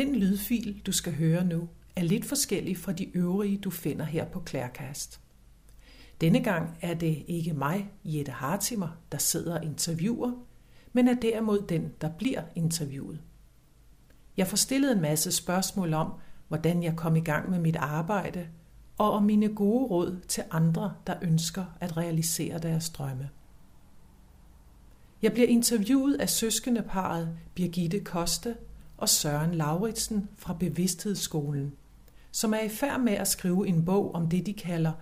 Den lydfil, du skal høre nu, er lidt forskellig fra de øvrige, du finder her på Klærkast. Denne gang er det ikke mig, Jette Hartimer, der sidder og interviewer, men er derimod den, der bliver interviewet. Jeg får stillet en masse spørgsmål om, hvordan jeg kom i gang med mit arbejde, og om mine gode råd til andre, der ønsker at realisere deres drømme. Jeg bliver interviewet af søskendeparet Birgitte Koste og Søren Lauritsen fra Bevidsthedsskolen, som er i færd med at skrive en bog om det, de kalder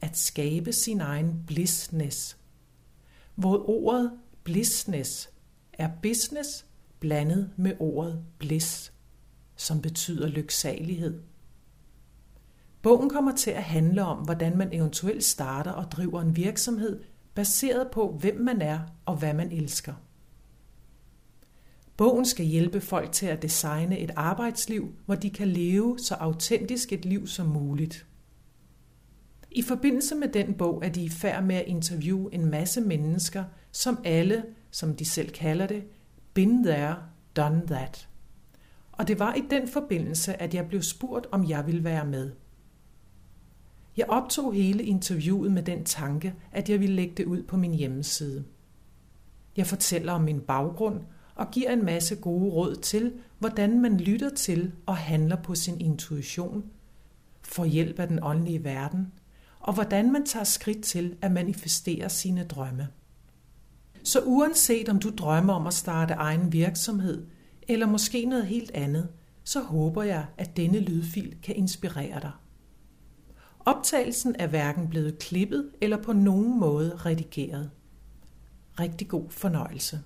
at skabe sin egen blissness. Hvor ordet blissness er business blandet med ordet bliss, som betyder lyksalighed. Bogen kommer til at handle om, hvordan man eventuelt starter og driver en virksomhed baseret på, hvem man er og hvad man elsker. Bogen skal hjælpe folk til at designe et arbejdsliv, hvor de kan leve så autentisk et liv som muligt. I forbindelse med den bog er de i færd med at interviewe en masse mennesker, som alle, som de selv kalder det, been there, done that. Og det var i den forbindelse, at jeg blev spurgt, om jeg ville være med. Jeg optog hele interviewet med den tanke, at jeg ville lægge det ud på min hjemmeside. Jeg fortæller om min baggrund og giver en masse gode råd til, hvordan man lytter til og handler på sin intuition, får hjælp af den åndelige verden, og hvordan man tager skridt til at manifestere sine drømme. Så uanset om du drømmer om at starte egen virksomhed, eller måske noget helt andet, så håber jeg, at denne lydfil kan inspirere dig. Optagelsen er hverken blevet klippet eller på nogen måde redigeret. Rigtig god fornøjelse.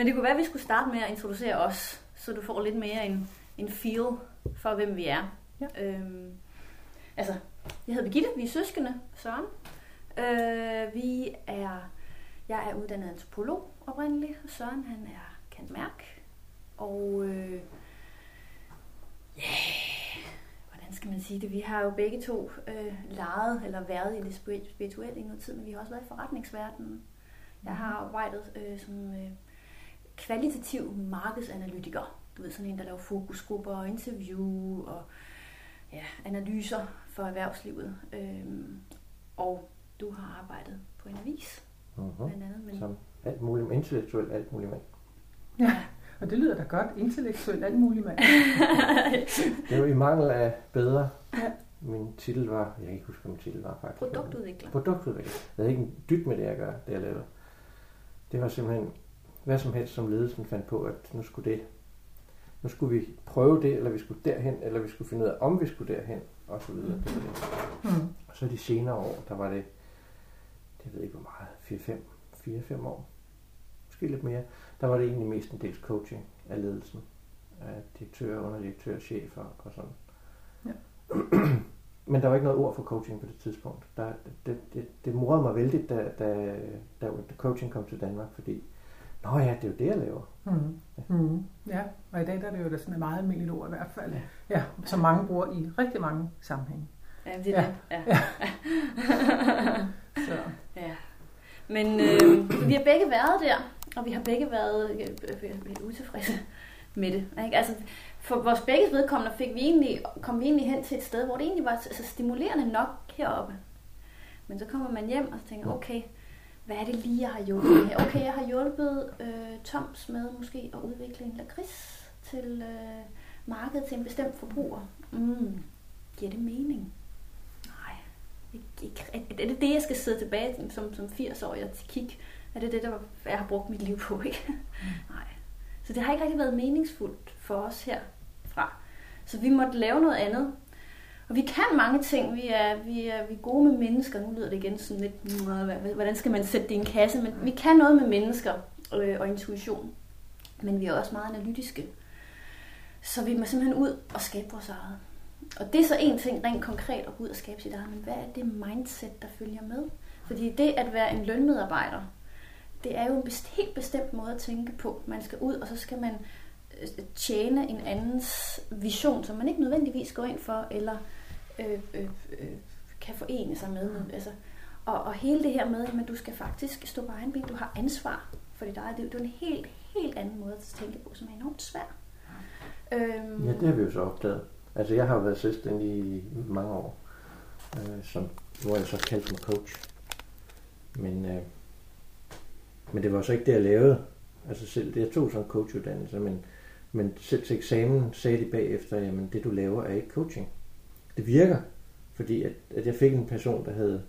Men det kunne være, at vi skulle starte med at introducere os, så du får lidt mere en, en feel for, hvem vi er. Ja. Øhm, altså, jeg hedder Birgitte, vi er søskende, Søren. Øh, vi er, jeg er uddannet antropolog oprindeligt, og Søren han er kendt mærk. Og øh, yeah, hvordan skal man sige det? Vi har jo begge to øh, leget eller været i det spirituelle i noget tid, men vi har også været i forretningsverdenen. Jeg har arbejdet øh, som øh, kvalitativ markedsanalytiker. Du ved, sådan en, der laver fokusgrupper og interview og ja, analyser for erhvervslivet. Øhm, og du har arbejdet på en avis, uh-huh. blandt andet. Men... Som alt muligt, intellektuelt alt muligt mand. Ja, og det lyder da godt, intellektuelt alt muligt mand. det var i mangel af bedre. Ja. Min titel var, jeg kan ikke huske, hvad min titel var faktisk. Produktudvikler. Produktudvikler. Jeg havde ikke en dyt med det at gøre, det jeg lavede. Det var simpelthen hvad som helst, som ledelsen fandt på, at nu skulle det, nu skulle vi prøve det, eller vi skulle derhen, eller vi skulle finde ud af, om vi skulle derhen, og så videre. Det var det. Mm. Og så de senere år, der var det, det ved ikke hvor meget, 4-5 år, måske lidt mere, der var det egentlig mest en dels coaching af ledelsen, af direktører, underdirektører, chefer og sådan. Ja. Men der var ikke noget ord for coaching på det tidspunkt. Der, det, det, det morede mig vældigt, da, da, da, da coaching kom til Danmark, fordi Nå ja, det er jo det, jeg laver. Mm. Ja. Mm. ja, og i dag der er det jo da sådan et meget almindeligt ord i hvert fald. Ja. ja som mange bruger i rigtig mange sammenhænge. Ja, det er ja. det. Ja. ja. Så. ja. Men øh, vi har begge været der, og vi har begge været øh, øh, utilfredse med det. Ikke? Altså, for vores begge vedkommende fik vi egentlig, kom vi egentlig hen til et sted, hvor det egentlig var så stimulerende nok heroppe. Men så kommer man hjem og tænker, okay, hvad er det lige, jeg har hjulpet med? Okay, jeg har hjulpet øh, Toms med måske at udvikle en lakrids til øh, markedet til en bestemt forbruger. Mm, giver det mening? Nej. Ikke, ikke, er det det, jeg skal sidde tilbage som, som 80-årig og kigge? Er det det, der jeg har brugt mit liv på? Ikke? Mm. Nej. Så det har ikke rigtig været meningsfuldt for os herfra. Så vi måtte lave noget andet. Og vi kan mange ting. Vi er, vi er, vi er gode med mennesker. Nu lyder det igen sådan lidt, hvordan skal man sætte det i en kasse? Men vi kan noget med mennesker øh, og intuition. Men vi er også meget analytiske. Så vi må simpelthen ud og skabe vores eget. Og det er så en ting rent konkret at gå ud og skabe sit eget. Men hvad er det mindset, der følger med? Fordi det at være en lønmedarbejder, det er jo en helt bestemt måde at tænke på. Man skal ud, og så skal man øh, tjene en andens vision, som man ikke nødvendigvis går ind for, eller øh, øh, øh, kan forene sig med. Mm. Altså, og, og hele det her med, at du skal faktisk stå på egen ben, du har ansvar for dit eget liv. Det er en helt, helt anden måde at tænke på, som er enormt svær. Øhm, Ja, det har vi jo så opdaget. Altså, jeg har været selvstændig i mange år, øh, som, hvor jeg så kaldte mig coach. Men, øh, men det var så ikke det, jeg lavede. Altså selv, jeg tog sådan en coachuddannelse, men, men selv til eksamen sagde de bagefter, jamen det du laver er ikke coaching. Det virker, fordi at, at jeg fik en person, der havde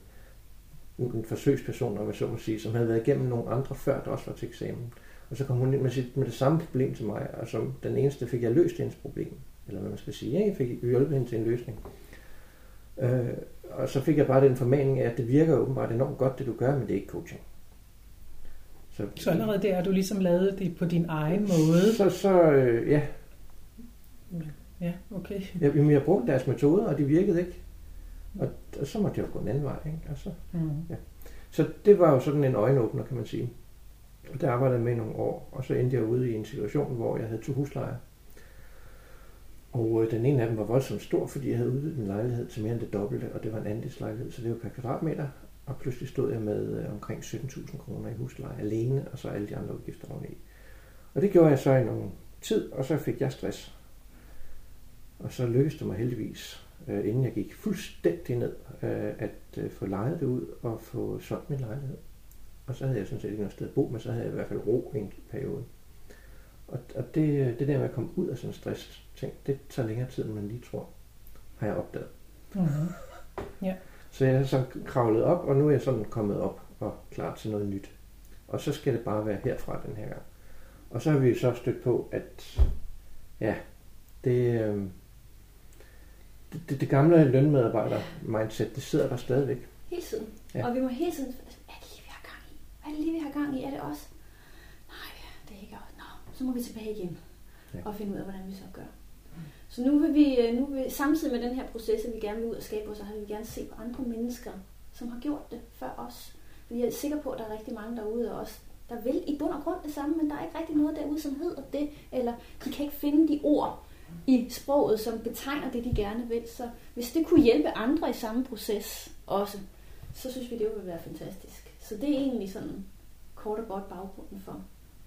en forsøgsperson, om jeg så må sige, som havde været igennem nogle andre før, der også var til eksamen. Og så kom hun ind med, sit, med det samme problem til mig, og som den eneste fik jeg løst hendes problem. Eller hvad man skal sige. Ja, jeg fik hjulpet hende til en løsning. Øh, og så fik jeg bare den formaning af, at det virker åbenbart enormt godt, det du gør, men det er ikke coaching. Så, Så allerede der har du ligesom lavet det på din egen måde. Så, så øh, ja, Ja, okay. jeg, jamen, jeg brugte deres metoder, og de virkede ikke. Og, og så måtte jeg jo gå en anden vej. Ikke? Og så, Mm. så det var jo sådan en øjenåbner, kan man sige. Og der arbejdede jeg med nogle år, og så endte jeg ude i en situation, hvor jeg havde to huslejer. Og øh, den ene af dem var voldsomt stor, fordi jeg havde udvidet min lejlighed til mere end det dobbelte, og det var en andelslejlighed, så det var per kvadratmeter. Og pludselig stod jeg med øh, omkring 17.000 kroner i husleje alene, og så alle de andre udgifter oveni. Og det gjorde jeg så i nogle tid, og så fik jeg stress. Og så lykkedes det mig heldigvis, øh, inden jeg gik fuldstændig ned, øh, at øh, få lejet det ud og få solgt min lejlighed. Og så havde jeg sådan set ikke noget sted at bo, men så havde jeg i hvert fald ro i en periode. Og, og det, det der med at komme ud af sådan en stress ting, det tager længere tid, end man lige tror, har jeg opdaget. Mm-hmm. Så jeg har så kravlet op, og nu er jeg sådan kommet op og klar til noget nyt. Og så skal det bare være herfra den her gang. Og så har vi så stødt på, at ja, det, øh, det, det, det gamle lønmedarbejder-mindset, det sidder der stadigvæk. Hele tiden. Ja. Og vi må hele tiden... Er det lige, vi har gang i? Hvad er det lige, vi har gang i? Er det også? Nej, det er ikke os. Nå, så må vi tilbage igen. Ja. Og finde ud af, hvordan vi så gør. Så nu vil vi, øh, nu vil, samtidig med den her proces, at vi gerne vil ud og skabe os, så har vi gerne se på andre mennesker, som har gjort det før os. Jeg er sikker på, at der er rigtig mange derude også, der vil i bund og grund det samme, men der er ikke rigtig noget derude, som hedder det, eller de kan ikke finde de ord i sproget, som betegner det, de gerne vil. Så hvis det kunne hjælpe andre i samme proces også, så synes vi, det ville være fantastisk. Så det er egentlig sådan kort og godt baggrunden for.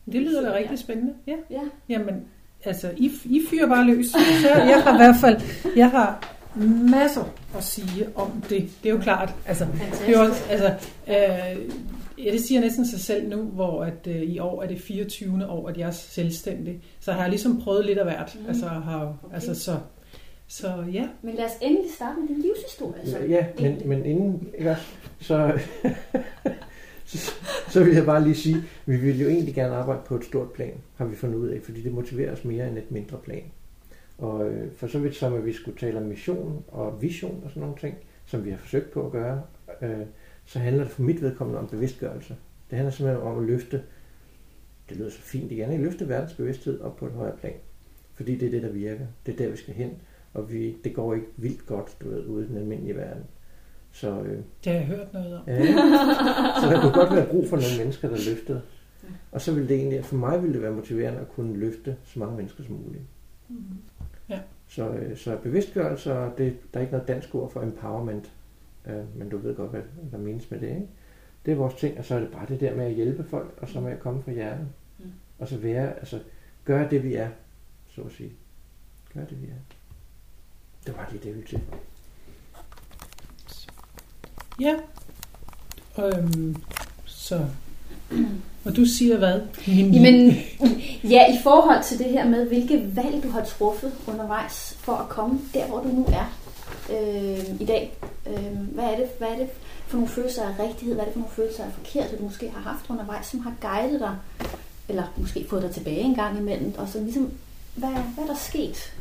Det lyder da rigtig spændende. Ja. Ja, Jamen, altså, I, I fyrer bare løs. Så jeg har i hvert fald, jeg har masser at sige om det. Det er jo klart. Altså, fantastisk. det er også, altså, øh, ja, det siger næsten sig selv nu, hvor at, øh, i år er det 24. år, at jeg er selvstændig. Så har jeg ligesom prøvet lidt af hvert. Mm. Altså, har, Okay. altså, så, så ja. Men lad os endelig starte med din livshistorie. Så. Ja, men, men inden, også, så, så, så vil jeg bare lige sige, vi vil jo egentlig gerne arbejde på et stort plan, har vi fundet ud af, fordi det motiverer os mere end et mindre plan. Og øh, for så vidt som, at vi skulle tale om mission og vision og sådan nogle ting, som vi har forsøgt på at gøre, øh, så handler det for mit vedkommende om bevidstgørelse. Det handler simpelthen om at løfte, det lyder så fint igen, at løfte verdens bevidsthed op på et højere plan. Fordi det er det, der virker. Det er der, vi skal hen. Og vi, det går ikke vildt godt, du ved, ude i den almindelige verden. Så, øh, Det har jeg hørt noget om. ja, så der kunne godt være brug for nogle mennesker, der løftede. Og så ville det egentlig, for mig ville det være motiverende at kunne løfte så mange mennesker som muligt. Mm. Så, øh, så bevidstgørelse, det, der er ikke noget dansk ord for empowerment, øh, men du ved godt, hvad der menes med det, ikke? Det er vores ting, og så er det bare det der med at hjælpe folk, og så med at komme fra hjertet. Mm. Og så være, altså, gøre det vi er, så at sige. Gør det vi er. Det var lige det, vi til. Ja. Øhm, så. Og du siger hvad? Jamen, ja, i forhold til det her med, hvilke valg du har truffet undervejs for at komme der, hvor du nu er øh, i dag. Øh, hvad, er det, hvad er det for nogle følelser af rigtighed? Hvad er det for nogle følelser af forkert, du måske har haft undervejs, som har guidet dig? Eller måske fået dig tilbage en gang imellem? Og så ligesom, hvad, hvad er der sket?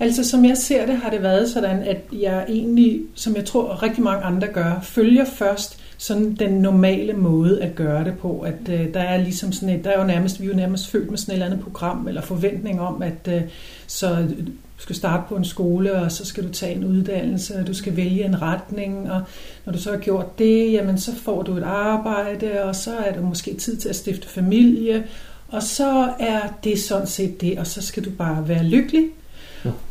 Altså som jeg ser det, har det været sådan, at jeg egentlig, som jeg tror rigtig mange andre gør, følger først sådan den normale måde at gøre det på. At øh, der er ligesom sådan et, der er jo nærmest, vi er jo nærmest født med sådan et eller andet program eller forventning om, at øh, så øh, du skal starte på en skole, og så skal du tage en uddannelse, og du skal vælge en retning, og når du så har gjort det, jamen så får du et arbejde, og så er det måske tid til at stifte familie, og så er det sådan set det, og så skal du bare være lykkelig.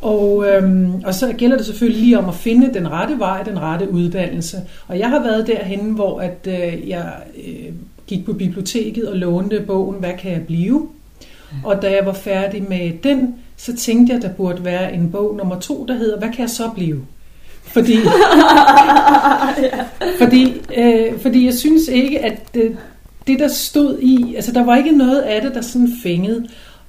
Og, øhm, og så gælder det selvfølgelig lige om at finde den rette vej, den rette uddannelse. Og jeg har været derhen, hvor at, øh, jeg øh, gik på biblioteket og lånte bogen Hvad kan jeg blive? Og da jeg var færdig med den, så tænkte jeg, at der burde være en bog nummer to, der hedder, hvad kan jeg så blive? Fordi, fordi, øh, fordi jeg synes ikke, at det, det, der stod i, altså der var ikke noget af det, der sådan fængede.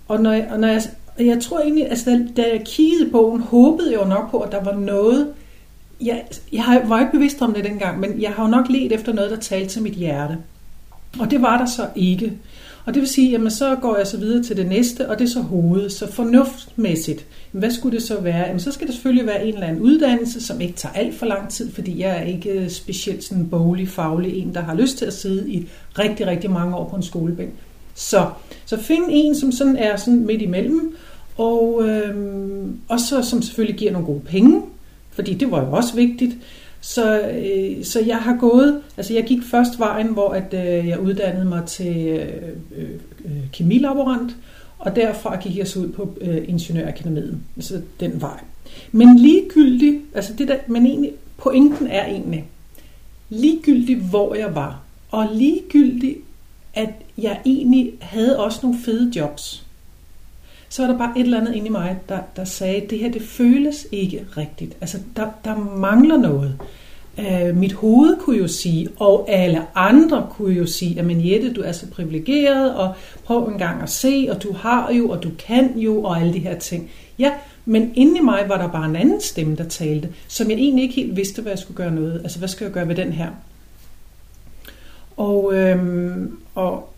Og når jeg, og når jeg, jeg tror egentlig, altså da, da jeg kiggede bogen, håbede jeg jo nok på, at der var noget, jeg, jeg var ikke bevidst om det dengang, men jeg har jo nok let efter noget, der talte til mit hjerte. Og det var der så ikke. Og det vil sige, jamen så går jeg så videre til det næste, og det er så hovedet. Så fornuftmæssigt, hvad skulle det så være? Jamen så skal det selvfølgelig være en eller anden uddannelse, som ikke tager alt for lang tid, fordi jeg er ikke øh, specielt sådan boglig, faglig en, der har lyst til at sidde i rigtig, rigtig mange år på en skolebænk. Så, så find en, som sådan er sådan midt imellem, og, øhm, og så som selvfølgelig giver nogle gode penge, fordi det var jo også vigtigt. Så, øh, så jeg har gået, altså jeg gik først vejen, hvor at, øh, jeg uddannede mig til øh, øh, øh, kemilaborant, og derfra gik jeg så ud på øh, Ingeniørakademiet, altså den vej. Men ligegyldigt, altså det der, men egentlig, pointen er egentlig, ligegyldigt hvor jeg var, og ligegyldigt, at jeg egentlig havde også nogle fede jobs, så var der bare et eller andet inde i mig, der, der sagde, at det her, det føles ikke rigtigt. Altså, der, der mangler noget. Øh, mit hoved kunne jo sige, og alle andre kunne jo sige, at Jette, du er så privilegeret, og prøv en gang at se, og du har jo, og du kan jo, og alle de her ting. Ja, men inde i mig var der bare en anden stemme, der talte, som jeg egentlig ikke helt vidste, hvad jeg skulle gøre noget. Altså, hvad skal jeg gøre ved den her? Og, øhm, og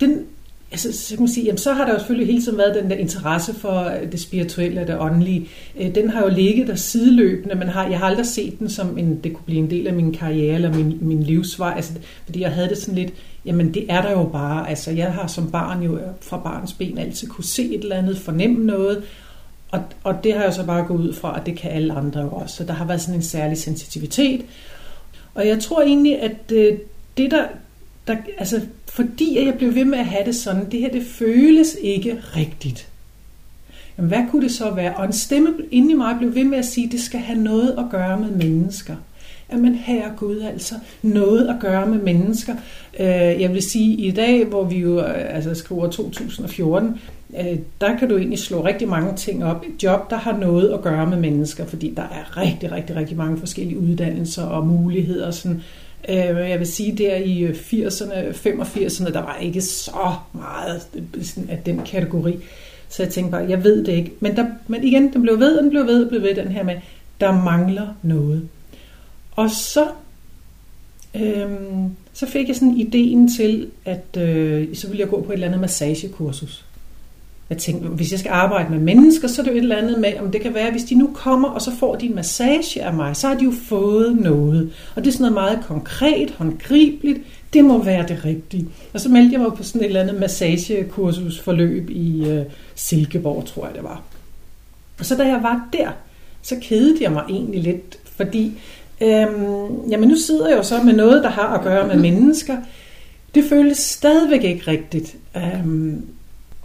den, altså, så kan man sige, jamen, så har der jo selvfølgelig hele tiden været den der interesse for øh, det spirituelle og det åndelige. Øh, den har jo ligget der sideløbende, men har, jeg har aldrig set den som en, det kunne blive en del af min karriere eller min, min livsvej, altså, fordi jeg havde det sådan lidt, jamen det er der jo bare, altså jeg har som barn jo øh, fra barns ben altid kunne se et eller andet, fornemme noget, og, og det har jeg så bare gået ud fra, at det kan alle andre jo også, så der har været sådan en særlig sensitivitet, og jeg tror egentlig, at øh, det der, der altså fordi jeg blev ved med at have det sådan, det her det føles ikke rigtigt. Jamen, hvad kunne det så være? Og en stemme inde i mig blev ved med at sige, at det skal have noget at gøre med mennesker. Jamen herre Gud, altså noget at gøre med mennesker. Øh, jeg vil sige, i dag, hvor vi jo øh, altså, skriver 2014, øh, der kan du egentlig slå rigtig mange ting op. Et job, der har noget at gøre med mennesker, fordi der er rigtig, rigtig, rigtig mange forskellige uddannelser og muligheder. Sådan, Øh, jeg vil sige, der i 80'erne, 85'erne, der var ikke så meget af den kategori. Så jeg tænkte bare, jeg ved det ikke. Men, der, men igen, den blev ved, og den blev ved, og blev ved, den her med, der mangler noget. Og så, øhm, så fik jeg sådan ideen til, at øh, så ville jeg gå på et eller andet massagekursus. Jeg tænkte, hvis jeg skal arbejde med mennesker, så er det jo et eller andet med, om det kan være, hvis de nu kommer, og så får de en massage af mig, så har de jo fået noget. Og det er sådan noget meget konkret, håndgribeligt. Det må være det rigtige. Og så meldte jeg mig på sådan et eller andet massagekursusforløb i øh, Silkeborg, tror jeg det var. Og så da jeg var der, så kedede jeg mig egentlig lidt, fordi øhm, jamen nu sidder jeg jo så med noget, der har at gøre med mennesker. Det føles stadigvæk ikke rigtigt. Øhm,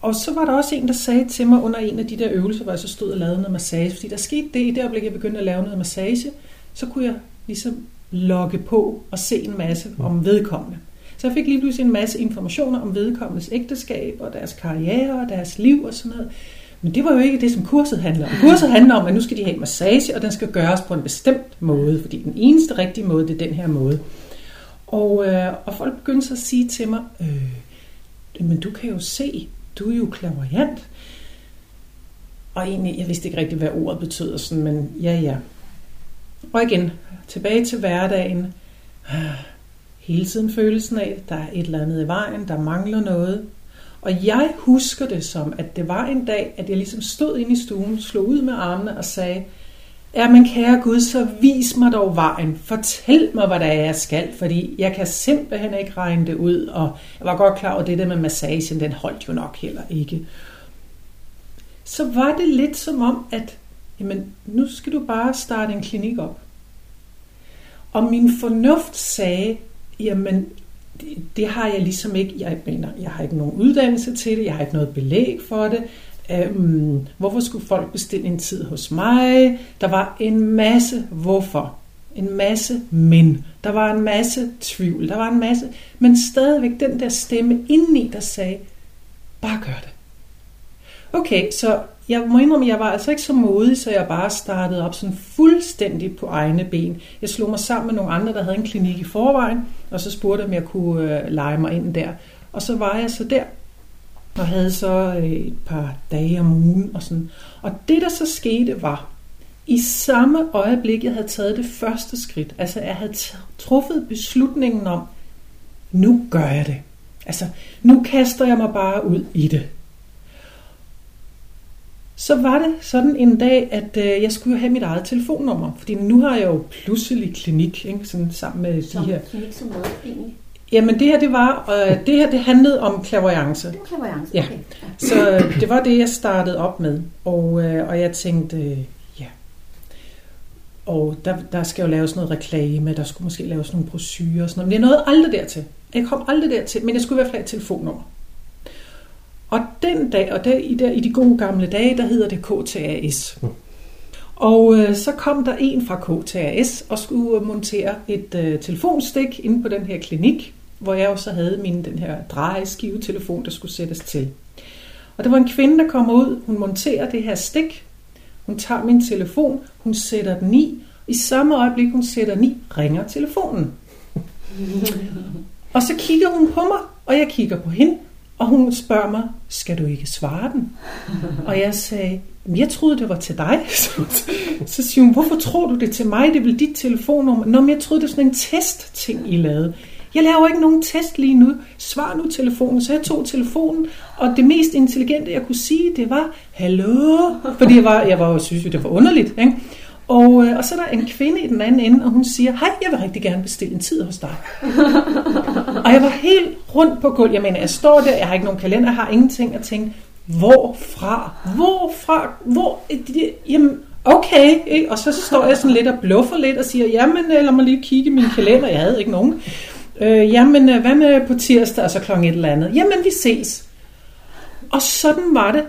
og så var der også en, der sagde til mig under en af de der øvelser, hvor jeg så stod og lavede noget massage, fordi der skete det i det øjeblik, jeg begyndte at lave noget massage, så kunne jeg ligesom logge på og se en masse om vedkommende. Så jeg fik lige pludselig en masse informationer om vedkommendes ægteskab og deres karriere og deres liv og sådan noget. Men det var jo ikke det, som kurset handler om. Kurset handler om, at nu skal de have en massage, og den skal gøres på en bestemt måde, fordi den eneste rigtige måde, det er den her måde. Og, øh, og folk begyndte så at sige til mig, øh, men du kan jo se, du er jo klaverjant. Og egentlig, jeg vidste ikke rigtig, hvad ordet betød, sådan, men ja, ja. Og igen, tilbage til hverdagen. Hele tiden følelsen af, der er et eller andet i vejen, der mangler noget. Og jeg husker det som, at det var en dag, at jeg ligesom stod inde i stuen, slog ud med armene og sagde, Ja, men kære Gud, så vis mig dog vejen. Fortæl mig, hvad der er, jeg skal, fordi jeg kan simpelthen ikke regne det ud, og jeg var godt klar over, at det der med massagen, den holdt jo nok heller ikke. Så var det lidt som om, at jamen, nu skal du bare starte en klinik op. Og min fornuft sagde, jamen, det, det har jeg ligesom ikke, jeg mener, jeg har ikke nogen uddannelse til det, jeg har ikke noget belæg for det, Øhm, hvorfor skulle folk bestille en tid hos mig? Der var en masse hvorfor. En masse men. Der var en masse tvivl. Der var en masse... Men stadigvæk den der stemme indeni, der sagde, bare gør det. Okay, så jeg må indrømme, at jeg var altså ikke så modig, så jeg bare startede op sådan fuldstændig på egne ben. Jeg slog mig sammen med nogle andre, der havde en klinik i forvejen, og så spurgte om jeg kunne øh, lege mig ind der. Og så var jeg så der, og havde så øh, et par dage om ugen og sådan. Og det, der så skete, var, i samme øjeblik, jeg havde taget det første skridt, altså jeg havde truffet beslutningen om, nu gør jeg det. Altså, nu kaster jeg mig bare ud i det. Så var det sådan en dag, at øh, jeg skulle have mit eget telefonnummer, fordi nu har jeg jo pludselig klinik, ikke? Sådan sammen med som de her. Klinik som egentlig. Jamen det her, det var, øh, det her, det handlede om klaverance. Det var Ja. okay. Ja. Så øh, det var det, jeg startede op med. Og, øh, og jeg tænkte, øh, ja. Og der, der skal jo laves noget reklame, der skulle måske laves nogle brochurer og sådan noget. Men jeg nåede aldrig dertil. Jeg kom aldrig dertil, men jeg skulle i hvert fald have et telefonnummer. Og den dag, og der, i, der, i de gode gamle dage, der hedder det KTAS. Og øh, så kom der en fra KTAS og skulle montere et øh, telefonstik inde på den her klinik, hvor jeg jo så havde min den her drejeskivetelefon, der skulle sættes til. Og der var en kvinde, der kommer ud, hun monterer det her stik, hun tager min telefon, hun sætter den i, i samme øjeblik hun sætter den i, ringer telefonen. Og så kigger hun på mig, og jeg kigger på hende, og hun spørger mig, skal du ikke svare den? Og jeg sagde, jeg troede, det var til dig. Så siger hun, hvorfor tror du det til mig? Det er vel dit telefonnummer? Nå, men jeg troede, det var sådan en test-ting, I lavede. Jeg laver ikke nogen test lige nu. Svar nu telefonen. Så jeg tog telefonen, og det mest intelligente, jeg kunne sige, det var, hallo? Fordi jeg var, jeg var synes jo, det var underligt. Ikke? Og, øh, og så er der en kvinde i den anden ende, og hun siger, hej, jeg vil rigtig gerne bestille en tid hos dig. og jeg var helt rundt på gulvet. Jeg mener, jeg står der, jeg har ikke nogen kalender, jeg har ingenting, og tænkte, hvorfra? Hvorfra? Hvor? Jamen, okay. Ikke? Og så står jeg sådan lidt og bluffer lidt og siger, jamen, øh, lad mig lige kigge i min kalender. Jeg havde ikke nogen. Øh, jamen, øh, hvad med på tirsdag, og så klokken et eller andet? Jamen, vi ses. Og sådan var det.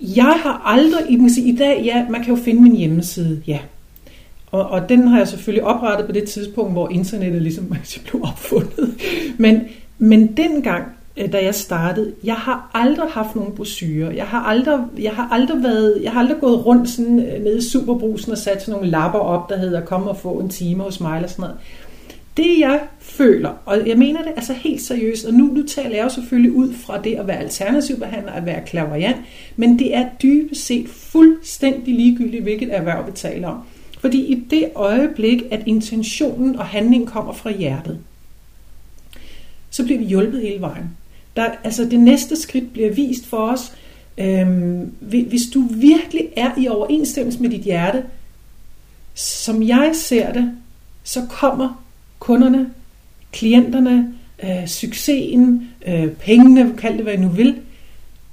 Jeg har aldrig, I, kan sige, i dag, ja, man kan jo finde min hjemmeside, ja. Og, og den har jeg selvfølgelig oprettet på det tidspunkt, hvor internettet ligesom altså blev opfundet. Men, men dengang, øh, da jeg startede, jeg har aldrig haft nogen brosyrer. Jeg har aldrig, jeg har aldrig været, jeg har aldrig gået rundt sådan øh, nede i Superbrusen og sat sådan nogle lapper op, der hedder kom og få en time hos mig eller sådan noget. Det jeg føler, og jeg mener det altså helt seriøst, og nu, nu taler jeg jo selvfølgelig ud fra det at være alternativbehandler, at være klaverjant, men det er dybest set fuldstændig ligegyldigt, hvilket erhverv vi taler om. Fordi i det øjeblik, at intentionen og handlingen kommer fra hjertet, så bliver vi hjulpet hele vejen. Der, altså det næste skridt bliver vist for os. Øhm, hvis du virkelig er i overensstemmelse med dit hjerte, som jeg ser det, så kommer kunderne, klienterne, øh, succesen, øh, pengene, kald det hvad I nu vil,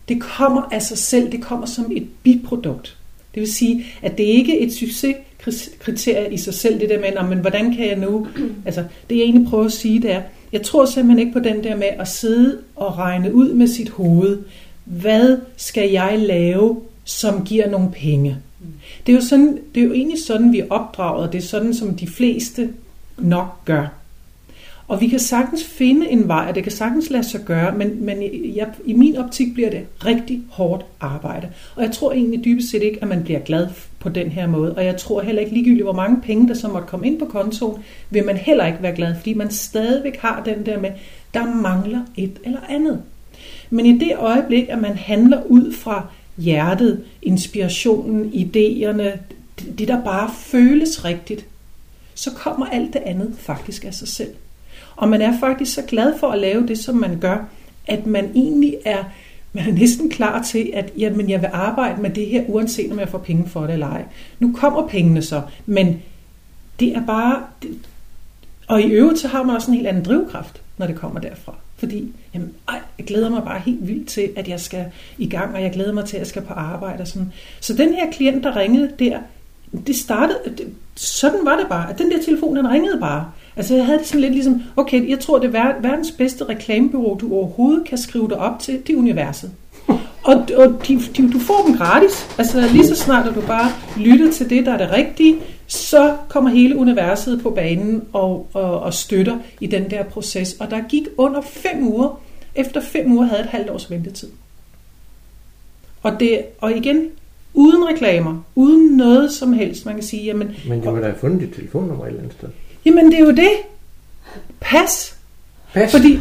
det kommer af sig selv, det kommer som et biprodukt. Det vil sige, at det ikke er et succeskriterie i sig selv, det der med, "Nå, men hvordan kan jeg nu, altså det jeg egentlig prøver at sige, det er, jeg tror simpelthen ikke på den der med at sidde og regne ud med sit hoved, hvad skal jeg lave, som giver nogle penge. Det er jo, sådan, det er jo egentlig sådan, vi er opdraget, det er sådan, som de fleste nok gør. Og vi kan sagtens finde en vej, og det kan sagtens lade sig gøre, men, men jeg, i min optik bliver det rigtig hårdt arbejde. Og jeg tror egentlig dybest set ikke, at man bliver glad på den her måde. Og jeg tror heller ikke ligegyldigt, hvor mange penge, der så måtte komme ind på kontoen, vil man heller ikke være glad, fordi man stadigvæk har den der med, der mangler et eller andet. Men i det øjeblik, at man handler ud fra hjertet, inspirationen, idéerne, det, det der bare føles rigtigt, så kommer alt det andet faktisk af sig selv. Og man er faktisk så glad for at lave det, som man gør, at man egentlig er, man er næsten klar til, at jamen, jeg vil arbejde med det her, uanset om jeg får penge for det eller ej. Nu kommer pengene så, men det er bare... Det, og i øvrigt så har man også en helt anden drivkraft, når det kommer derfra. Fordi jamen, ej, jeg glæder mig bare helt vildt til, at jeg skal i gang, og jeg glæder mig til, at jeg skal på arbejde. Og sådan. Så den her klient, der ringede der, det startede, det, sådan var det bare, at den der telefon, den ringede bare. Altså jeg havde det sådan lidt ligesom, okay, jeg tror, det er ver- verdens bedste reklamebureau, du overhovedet kan skrive dig op til, det er universet. Og, og de, de, du får dem gratis. Altså lige så snart, at du bare lytter til det, der er det rigtige, så kommer hele universet på banen og, og, og støtter i den der proces. Og der gik under fem uger. Efter fem uger havde jeg et halvt års ventetid. Og, det, og igen, uden reklamer, uden noget som helst, man kan sige, jamen... Men du har da fundet dit telefonnummer et eller andet sted. Jamen, det er jo det. Pas. Pas. Fordi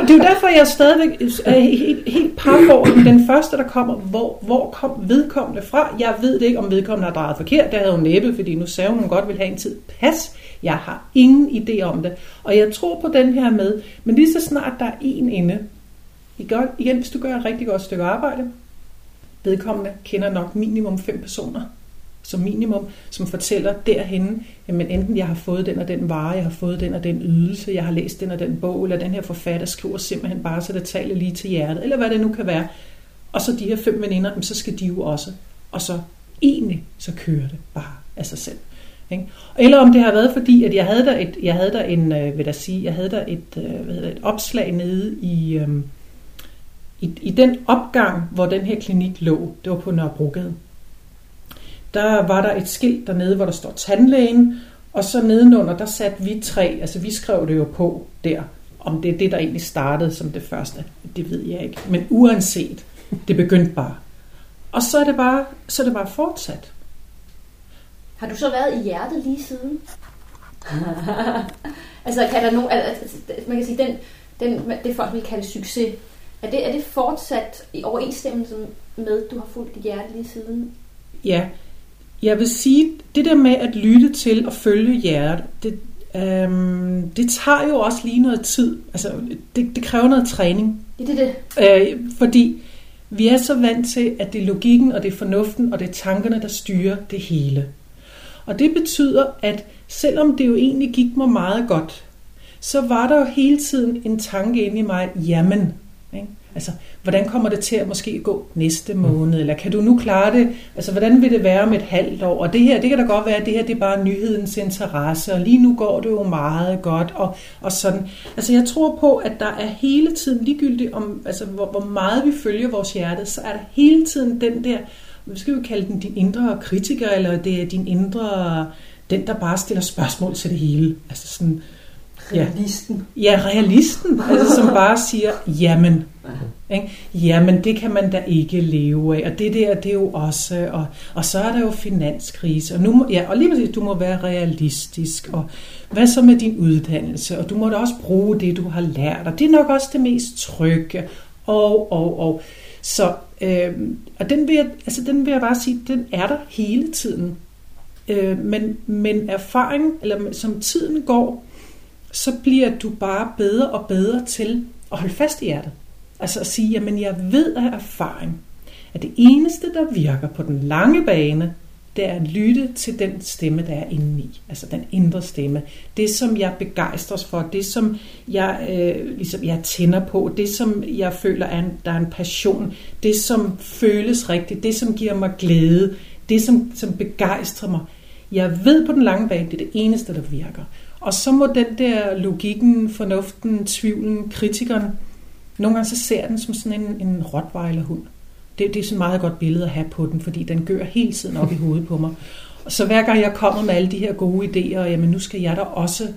det er jo derfor, jeg stadigvæk er helt, helt over den første, der kommer. Hvor, hvor kom vedkommende fra? Jeg ved det ikke, om vedkommende har drejet forkert. Det havde hun næppe, fordi nu sagde hun, hun godt vil have en tid. Pas. Jeg har ingen idé om det. Og jeg tror på den her med, men lige så snart der er en inde, igen, hvis du gør et rigtig godt stykke arbejde, vedkommende kender nok minimum fem personer, som minimum, som fortæller derhenne, jamen enten jeg har fået den og den vare, jeg har fået den og den ydelse, jeg har læst den og den bog, eller den her forfatter skriver simpelthen bare, så det taler lige til hjertet, eller hvad det nu kan være. Og så de her fem veninder, så skal de jo også. Og så egentlig, så kører det bare af sig selv. Ikke? Eller om det har været fordi, at jeg havde der, et, jeg havde der en, øh, vil der sige, jeg havde der et, øh, hvad hedder, et opslag nede i, øh, i, i den opgang, hvor den her klinik lå, det var på Nørrebrogade der var der et skilt dernede, hvor der står tandlægen, og så nedenunder, der satte vi tre, altså vi skrev det jo på der, om det er det, der egentlig startede som det første, det ved jeg ikke. Men uanset, det begyndte bare. Og så er det bare, så er det bare fortsat. Har du så været i hjertet lige siden? altså kan der nogen, altså, man kan sige, den, den, det folk vil kalde succes, er det, er det fortsat i overensstemmelse med, du har fulgt dit hjerte lige siden? Ja, jeg vil sige, det der med at lytte til og følge hjertet, det, øhm, det tager jo også lige noget tid. Altså, det, det kræver noget træning. Det er det. Øh, fordi vi er så vant til, at det er logikken, og det er fornuften, og det er tankerne, der styrer det hele. Og det betyder, at selvom det jo egentlig gik mig meget godt, så var der jo hele tiden en tanke inde i mig, jamen? Altså, hvordan kommer det til at måske gå næste måned? Eller kan du nu klare det? Altså, hvordan vil det være om et halvt år? Og det her, det kan da godt være, at det her det er bare nyhedens interesse, og lige nu går det jo meget godt, og, og sådan. Altså, jeg tror på, at der er hele tiden, ligegyldigt om, altså, hvor, hvor meget vi følger vores hjerte, så er der hele tiden den der, hvad skal vi kalde den, din indre kritiker, eller det er din indre, den der bare stiller spørgsmål til det hele. Altså sådan, Realisten. Ja, ja realisten, altså, som bare siger, jamen, ikke? jamen det kan man da ikke leve af, og det der, det er jo også, og, og så er der jo finanskrise, og, nu, ja, og lige præcis, du må være realistisk, og hvad så med din uddannelse, og du må da også bruge det, du har lært, og det er nok også det mest trygge, og, og, og, så, øh, og den vil, jeg, altså, den vil jeg bare sige, den er der hele tiden, øh, men, men erfaring, eller som tiden går, så bliver du bare bedre og bedre til at holde fast i hjertet. Altså at sige, jamen jeg ved af erfaring, at det eneste, der virker på den lange bane, det er at lytte til den stemme, der er inde i. Altså den indre stemme. Det, som jeg begejstres for, det, som jeg, øh, ligesom jeg tænder på, det, som jeg føler, er en, der er en passion, det, som føles rigtigt, det, som giver mig glæde, det, som, som begejstrer mig. Jeg ved på den lange bane, det er det eneste, der virker. Og så må den der logikken, fornuften, tvivlen, kritikeren, nogle gange så ser den som sådan en, en rottweilerhund. Det, det er sådan et meget godt billede at have på den, fordi den gør hele tiden op i hovedet på mig. Og så hver gang jeg kommer med alle de her gode idéer, jamen nu skal jeg da også,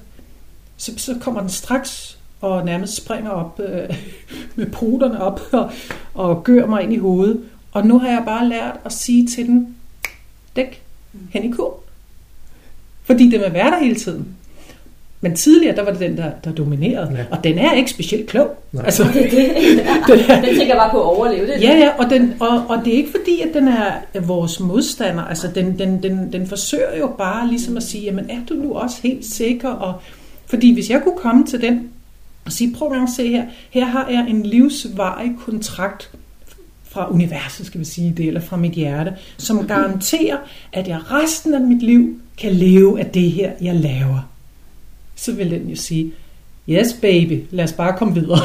så, så kommer den straks og nærmest springer op øh, med poterne op og, og gør mig ind i hovedet. Og nu har jeg bare lært at sige til den, dæk hen i kur. Fordi det vil være der hele tiden. Men tidligere, der var det den, der, der dominerede. Ja. Og den er ikke specielt klog. Nej. Altså, det, det, den, er, den tænker bare på at overleve det. Ja, ja, og, den, og, og det er ikke fordi, at den er vores modstander. Altså, den, den, den, den forsøger jo bare ligesom at sige, jamen er du nu også helt sikker? Og, fordi hvis jeg kunne komme til den og sige, prøv at se her, her har jeg en livsvarig kontrakt fra universet, skal vi sige det, eller fra mit hjerte, som garanterer, at jeg resten af mit liv kan leve af det her, jeg laver så vil den jo sige, yes baby, lad os bare komme videre.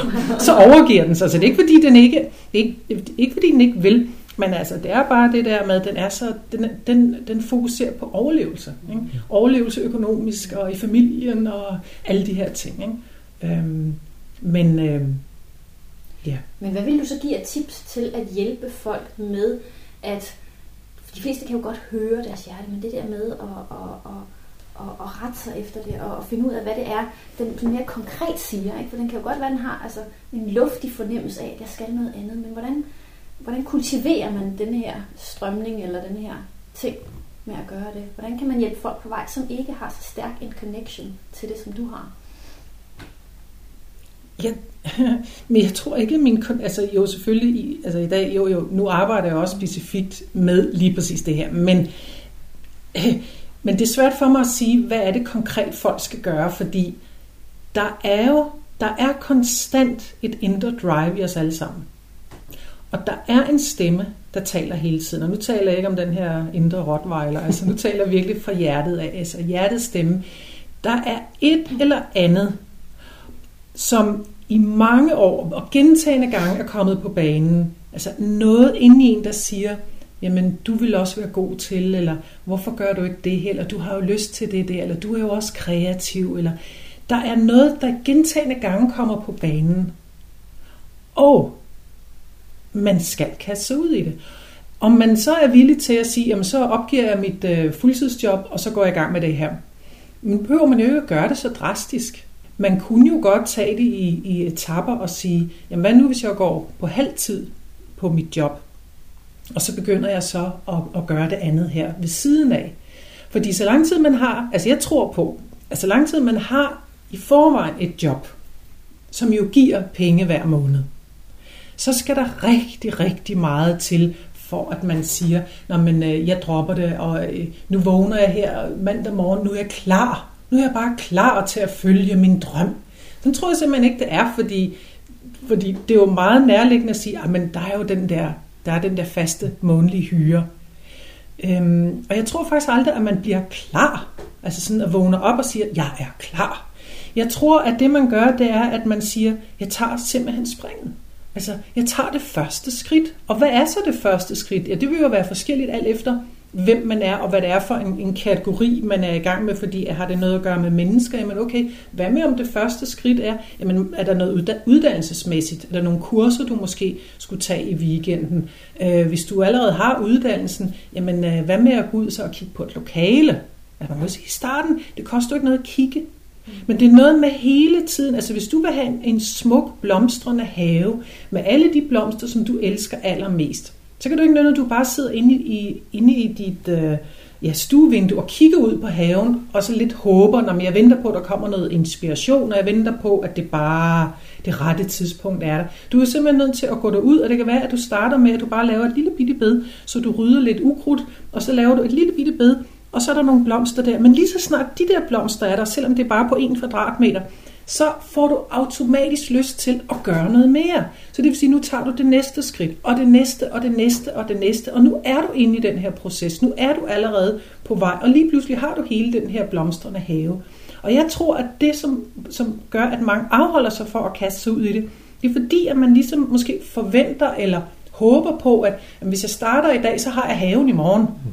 så overgiver den sig. Så det er ikke fordi, den ikke, ikke, ikke fordi den ikke vil, men altså, det er bare det der med, at den, er så, den, den, den fokuserer på overlevelse. Ikke? Overlevelse økonomisk og i familien og alle de her ting. Ikke? Øhm, men øhm, ja. Men hvad vil du så give af tips til at hjælpe folk med, at de fleste kan jo godt høre deres hjerte, men det der med at, at, at og, og rette sig efter det, og, og finde ud af, hvad det er, den, den mere konkret siger. Ikke? For den kan jo godt være, den har altså, en luftig fornemmelse af, at jeg skal noget andet. Men hvordan, hvordan kultiverer man den her strømning eller den her ting med at gøre det? Hvordan kan man hjælpe folk på vej, som ikke har så stærk en connection til det, som du har? Ja, men jeg tror ikke, min... Altså jo, selvfølgelig, altså i dag, jo, jo, nu arbejder jeg også specifikt med lige præcis det her, men, men det er svært for mig at sige, hvad er det konkret, folk skal gøre, fordi der er jo, der er konstant et indre drive i os alle sammen. Og der er en stemme, der taler hele tiden. Og nu taler jeg ikke om den her indre rottweiler, altså nu taler jeg virkelig fra hjertet af, altså hjertets stemme. Der er et eller andet, som i mange år og gentagende gange er kommet på banen. Altså noget inde i en, der siger, jamen du vil også være god til, eller hvorfor gør du ikke det, eller du har jo lyst til det der, eller du er jo også kreativ, eller der er noget, der gentagende gange kommer på banen. Og man skal kaste sig ud i det. Om man så er villig til at sige, jamen så opgiver jeg mit øh, fuldtidsjob, og så går jeg i gang med det her. Men behøver man jo ikke at gøre det så drastisk. Man kunne jo godt tage det i, i etapper og sige, jamen hvad nu hvis jeg går på halv tid på mit job, og så begynder jeg så at, at gøre det andet her ved siden af. Fordi så lang tid man har, altså jeg tror på, at så lang tid man har i forvejen et job, som jo giver penge hver måned, så skal der rigtig, rigtig meget til, for at man siger, når men øh, jeg dropper det, og øh, nu vågner jeg her mandag morgen, nu er jeg klar. Nu er jeg bare klar til at følge min drøm. Så tror jeg simpelthen ikke, det er, fordi, fordi det er jo meget nærliggende at sige, ah, men der er jo den der, der er den der faste månedlige hyre. Øhm, og jeg tror faktisk aldrig, at man bliver klar. Altså sådan at vågne op og sige, jeg er klar. Jeg tror, at det man gør, det er, at man siger, jeg tager simpelthen springet. Altså, jeg tager det første skridt. Og hvad er så det første skridt? Ja, det vil jo være forskelligt alt efter, hvem man er, og hvad det er for en, en kategori, man er i gang med, fordi har det noget at gøre med mennesker? Jamen okay, hvad med om det første skridt er, jamen er der noget uddannelsesmæssigt? Er der nogle kurser, du måske skulle tage i weekenden? Øh, hvis du allerede har uddannelsen, jamen øh, hvad med at gå ud så og kigge på et lokale? Er man også i starten, det koster jo ikke noget at kigge. Men det er noget med hele tiden, altså hvis du vil have en smuk blomstrende have med alle de blomster, som du elsker allermest, så kan du ikke noget, du bare sidder inde i, inde i dit øh, ja, stuevindue og kigger ud på haven, og så lidt håber, når jeg venter på, at der kommer noget inspiration, og jeg venter på, at det bare det rette tidspunkt er der. Du er simpelthen nødt til at gå derud, og det kan være, at du starter med, at du bare laver et lille bitte bed, så du rydder lidt ukrudt, og så laver du et lille bitte bed, og så er der nogle blomster der. Men lige så snart de der blomster er der, selvom det er bare på en kvadratmeter, så får du automatisk lyst til at gøre noget mere. Så det vil sige, nu tager du det næste skridt, og det næste, og det næste, og det næste, og nu er du inde i den her proces. Nu er du allerede på vej, og lige pludselig har du hele den her blomstrende have. Og jeg tror, at det, som, som gør, at mange afholder sig for at kaste sig ud i det, det er fordi, at man ligesom måske forventer eller håber på, at, at hvis jeg starter i dag, så har jeg haven i morgen. Mm.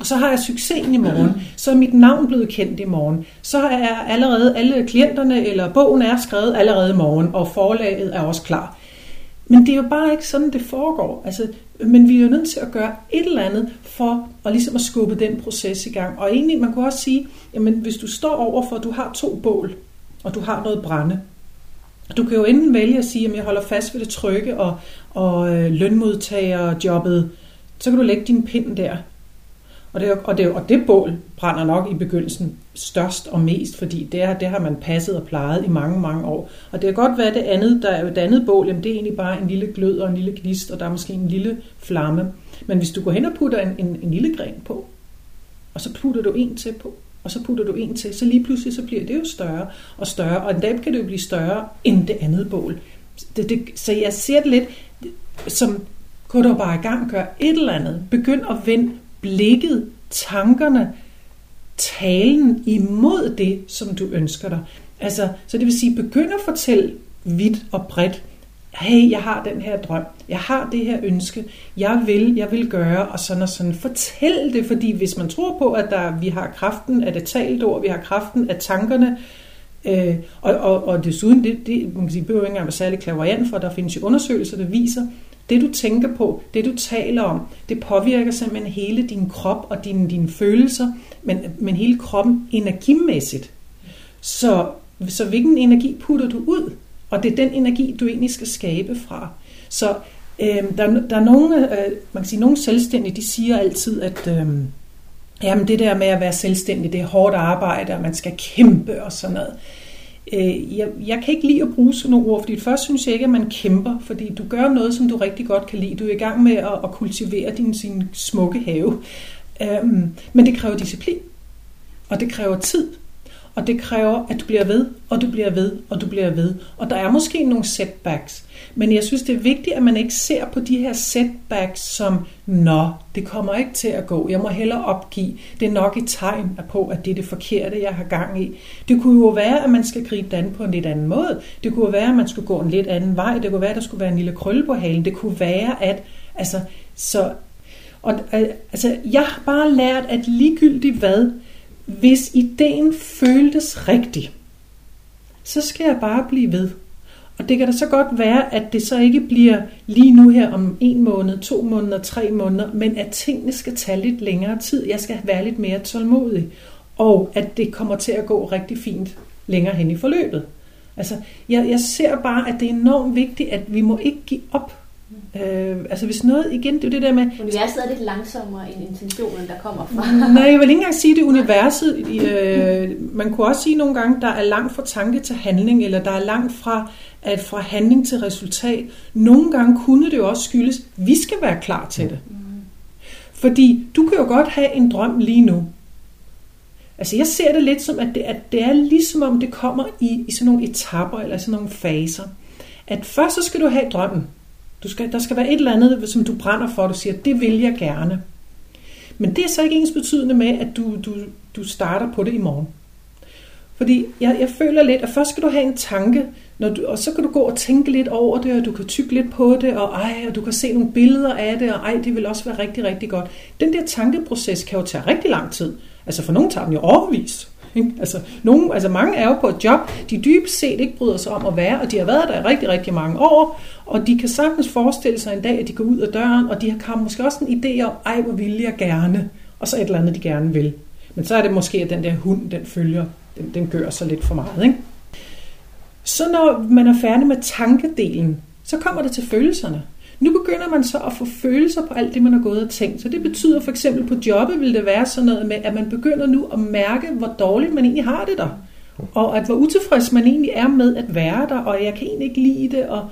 Og så har jeg succesen i morgen. Så er mit navn blevet kendt i morgen. Så er allerede alle klienterne eller bogen er skrevet allerede i morgen, og forlaget er også klar. Men det er jo bare ikke sådan, det foregår. Altså, men vi er jo nødt til at gøre et eller andet for at, ligesom at skubbe den proces i gang. Og egentlig, man kunne også sige, jamen, hvis du står over for, at du har to bål, og du har noget brænde, du kan jo enten vælge at sige, at jeg holder fast ved det trygge og, og øh, lønmodtagerjobbet, så kan du lægge din pind der. Og det, og, det, og det bål brænder nok i begyndelsen størst og mest, fordi det, er, det har man passet og plejet i mange, mange år. Og det kan godt være det andet, der er et andet bål, jamen det er egentlig bare en lille glød og en lille gnist, og der er måske en lille flamme. Men hvis du går hen og putter en, en, en lille gren på, og så putter du en til på, og så putter du en til, så lige pludselig så bliver det jo større og større, og en dag kan det jo blive større end det andet bål. Det, det, så jeg ser det lidt som, gå du bare i gang, gør et eller andet, begynd at vende blikket, tankerne, talen imod det, som du ønsker dig. Altså, så det vil sige, begynd at fortælle vidt og bredt, hey, jeg har den her drøm, jeg har det her ønske, jeg vil, jeg vil gøre, og sådan og sådan. Fortæl det, fordi hvis man tror på, at der, vi har kraften af det talt ord, vi har kraften af tankerne, øh, og, og, og desuden, det, det man kan sige, behøver ikke engang være særlig klaverant for, der findes jo undersøgelser, der viser, det du tænker på, det du taler om, det påvirker simpelthen hele din krop og dine, dine følelser, men, men hele kroppen energimæssigt. Så, så hvilken energi putter du ud? Og det er den energi, du egentlig skal skabe fra. Så Øh, der, der er nogle, øh, man kan sige, nogle selvstændige, de siger altid, at øh, jamen det der med at være selvstændig, det er hårdt arbejde, og man skal kæmpe og sådan noget. Øh, jeg, jeg kan ikke lide at bruge sådan nogle ord, fordi først synes jeg ikke, at man kæmper, fordi du gør noget, som du rigtig godt kan lide. Du er i gang med at, at kultivere din sin smukke have. Øhm, men det kræver disciplin, og det kræver tid, og det kræver, at du bliver ved, og du bliver ved, og du bliver ved. Og der er måske nogle setbacks. Men jeg synes, det er vigtigt, at man ikke ser på de her setbacks som, nå, det kommer ikke til at gå, jeg må hellere opgive. Det er nok et tegn på, at det er det forkerte, jeg har gang i. Det kunne jo være, at man skal gribe det an på en lidt anden måde. Det kunne være, at man skulle gå en lidt anden vej. Det kunne være, at der skulle være en lille krølle på halen. Det kunne være, at... Altså, så, og, øh, altså, jeg har bare lært, at ligegyldigt hvad, hvis ideen føltes rigtig, så skal jeg bare blive ved. Og det kan da så godt være, at det så ikke bliver lige nu her om en måned, to måneder, tre måneder, men at tingene skal tage lidt længere tid. Jeg skal være lidt mere tålmodig. Og at det kommer til at gå rigtig fint længere hen i forløbet. Altså, jeg, jeg ser bare, at det er enormt vigtigt, at vi må ikke give op. Øh, altså hvis noget, igen, det er det der med... Universet er lidt langsommere end intentionen, der kommer fra. Nej, jeg vil ikke engang sige det universet. Øh, man kunne også sige nogle gange, der er langt fra tanke til handling, eller der er langt fra, at fra handling til resultat. Nogle gange kunne det jo også skyldes, vi skal være klar til det. Mm. Fordi du kan jo godt have en drøm lige nu. Altså jeg ser det lidt som, at det, at det er ligesom om det kommer i, i sådan nogle etapper, eller sådan nogle faser. At først så skal du have drømmen. Du skal, der skal være et eller andet, som du brænder for, du siger, det vil jeg gerne. Men det er så ikke ens betydende med, at du, du, du starter på det i morgen. Fordi jeg, jeg føler lidt, at først skal du have en tanke, når du, og så kan du gå og tænke lidt over det, og du kan tykke lidt på det, og, ej, og du kan se nogle billeder af det, og ej, det vil også være rigtig, rigtig godt. Den der tankeproces kan jo tage rigtig lang tid. Altså for nogen tager den jo ikke? Altså, nogen, altså mange er jo på et job, de dybest set ikke bryder sig om at være, og de har været der i rigtig, rigtig mange år, og de kan sagtens forestille sig en dag, at de går ud af døren, og de har måske også en idé om, ej, hvor vil jeg gerne, og så et eller andet, de gerne vil. Men så er det måske, at den der hund, den følger, den, den gør så lidt for meget. Ikke? Så når man er færdig med tankedelen, så kommer det til følelserne. Nu begynder man så at få følelser på alt det, man har gået og tænkt. Så det betyder for eksempel på jobbet vil det være sådan noget med, at man begynder nu at mærke, hvor dårligt man egentlig har det der. Og at hvor utilfreds man egentlig er med at være der, og jeg kan egentlig ikke lide det, og,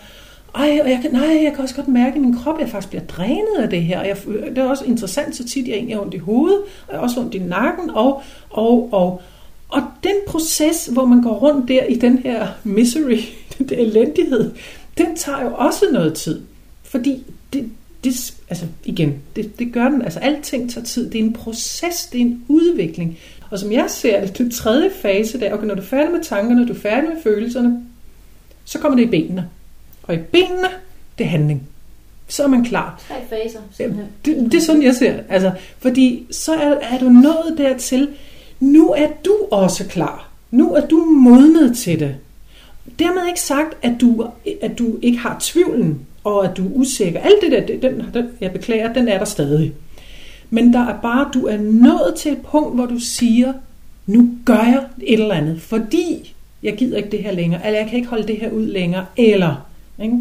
ej, og jeg kan, nej, jeg kan også godt mærke i min krop, at jeg faktisk bliver drænet af det her. Og jeg, det er også interessant, så tit jeg egentlig har ondt i hovedet, og jeg har også ondt i nakken, og, og, og, og den proces, hvor man går rundt der i den her misery, den der elendighed, den tager jo også noget tid. Fordi det, det, altså igen, det, det gør den. Altså alting tager tid. Det er en proces, det er en udvikling. Og som jeg ser det, den tredje fase der, okay, når du er færdig med tankerne, du er færdig med følelserne, så kommer det i benene. Og i benene, det er handling. Så er man klar. Tre faser. Simpelthen. Det, det er sådan, jeg ser Altså, fordi så er, er du nået dertil, nu er du også klar. Nu er du modnet til det. Dermed ikke sagt, at du, at du ikke har tvivlen og at du er usikker. Alt det der, den, den, jeg beklager, den er der stadig. Men der er bare, du er nået til et punkt, hvor du siger, nu gør jeg et eller andet, fordi jeg gider ikke det her længere, eller jeg kan ikke holde det her ud længere, eller... Ikke?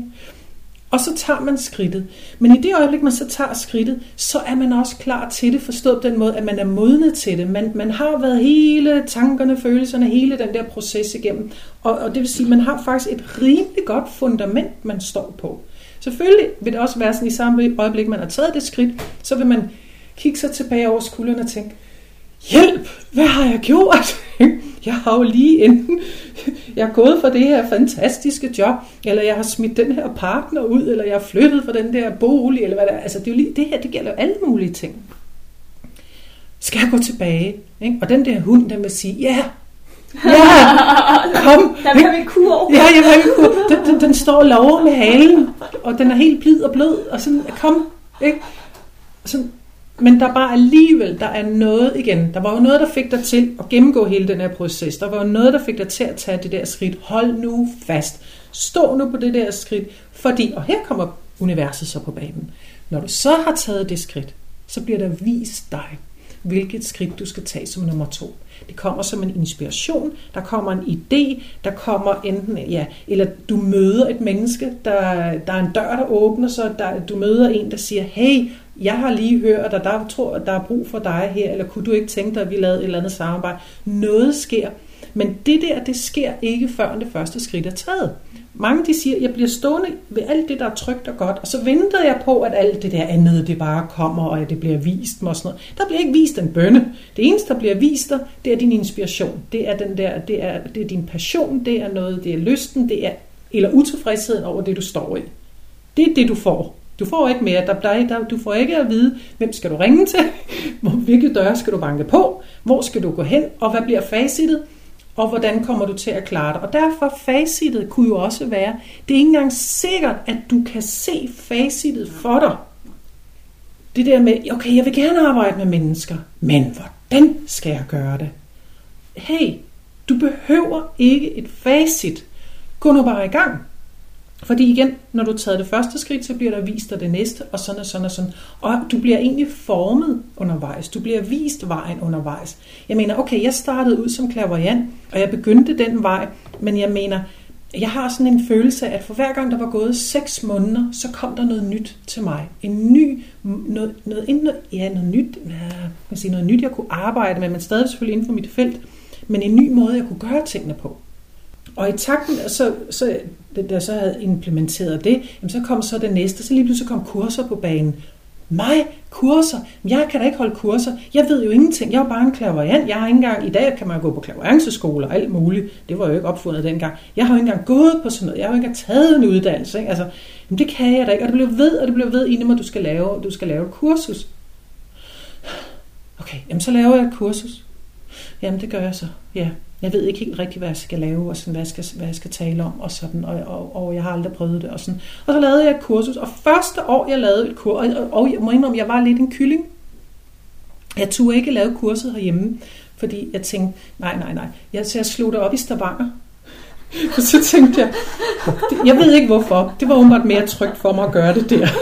Og så tager man skridtet. Men i det øjeblik, man så tager skridtet, så er man også klar til det, forstået på den måde, at man er modnet til det. Man, man har været hele tankerne, følelserne, hele den der proces igennem. Og, og det vil sige, at man har faktisk et rimelig godt fundament, man står på. Selvfølgelig vil det også være sådan i samme øjeblik, man har taget det skridt, så vil man kigge sig tilbage over skulderen og tænke, hjælp, hvad har jeg gjort? Jeg har jo lige enten, jeg er gået fra det her fantastiske job, eller jeg har smidt den her partner ud, eller jeg har flyttet fra den der bolig, eller hvad der. Altså det, er jo lige, det her, det gælder jo alle mulige ting. Skal jeg gå tilbage? Ikke? Og den der hund, den vil sige, ja, Ja, kom. Der vil vi kur. Ja, jeg vil kur. Den, den, den står og lover med halen, og den er helt blid og blød, og sådan, kom. Ikke? Sådan, men der bare alligevel, der er noget igen. Der var jo noget, der fik dig til at gennemgå hele den her proces. Der var jo noget, der fik dig til at tage det der skridt. Hold nu fast. Stå nu på det der skridt. Fordi, og her kommer universet så på banen. Når du så har taget det skridt, så bliver der vist dig, hvilket skridt du skal tage som nummer to. Det kommer som en inspiration, der kommer en idé, der kommer enten, ja, eller du møder et menneske, der, der er en dør, der åbner sig, der, du møder en, der siger, hey, jeg har lige hørt, at der, tror, at der er brug for dig her, eller kunne du ikke tænke dig, at vi lavede et eller andet samarbejde? Noget sker, men det der, det sker ikke før det første skridt er taget. Mange de siger, at jeg bliver stående ved alt det, der er trygt og godt, og så venter jeg på, at alt det der andet, det bare kommer, og at det bliver vist mig og sådan noget. Der bliver ikke vist en bønne. Det eneste, der bliver vist dig, det er din inspiration. Det er, den der, det er, det er din passion, det er noget, det er lysten, det er, eller utilfredsheden over det, du står i. Det er det, du får. Du får ikke mere. Der, der, der, du får ikke at vide, hvem skal du ringe til, hvilke døre skal du banke på, hvor skal du gå hen, og hvad bliver facitet og hvordan kommer du til at klare det. Og derfor facitet kunne jo også være, det er ikke engang sikkert, at du kan se facitet for dig. Det der med, okay, jeg vil gerne arbejde med mennesker, men hvordan skal jeg gøre det? Hey, du behøver ikke et facit. Gå nu bare i gang. Fordi igen, når du har taget det første skridt, så bliver der vist dig det næste, og sådan og sådan og sådan. Og du bliver egentlig formet undervejs. Du bliver vist vejen undervejs. Jeg mener, okay, jeg startede ud som klaverjant, og jeg begyndte den vej, men jeg mener, jeg har sådan en følelse af, at for hver gang der var gået seks måneder, så kom der noget nyt til mig. En ny, noget, noget, noget, ja, noget nyt, ja, man sige, noget nyt, jeg kunne arbejde med, men stadig selvfølgelig inden for mit felt, men en ny måde, jeg kunne gøre tingene på. Og i takten, så, så da jeg så havde implementeret det, jamen så kom så det næste, så lige pludselig kom kurser på banen. Mig? Kurser? Jeg kan da ikke holde kurser. Jeg ved jo ingenting. Jeg er bare en klaverant. Jeg har ikke engang, i dag kan man gå på klaveranceskole og alt muligt. Det var jo ikke opfundet dengang. Jeg har jo ikke engang gået på sådan noget. Jeg har jo ikke taget en uddannelse. Ikke? Altså, jamen det kan jeg da ikke. Og det bliver ved, og det bliver ved, inden at du skal lave, du skal lave et kursus. Okay, jamen så laver jeg et kursus. Jamen det gør jeg så, ja jeg ved ikke helt rigtigt, hvad jeg skal lave, og sådan, hvad, jeg skal, hvad jeg skal tale om, og sådan, og, og, og jeg har aldrig prøvet det, og sådan. Og så lavede jeg et kursus, og første år, jeg lavede et kursus, og, og jeg må indrømme, jeg var lidt en kylling. Jeg turde ikke lave kurset herhjemme, fordi jeg tænkte, nej, nej, nej, jeg, så jeg slog det op i Stavanger. Og så tænkte jeg, jeg ved ikke hvorfor, det var umiddelbart mere trygt for mig at gøre det der.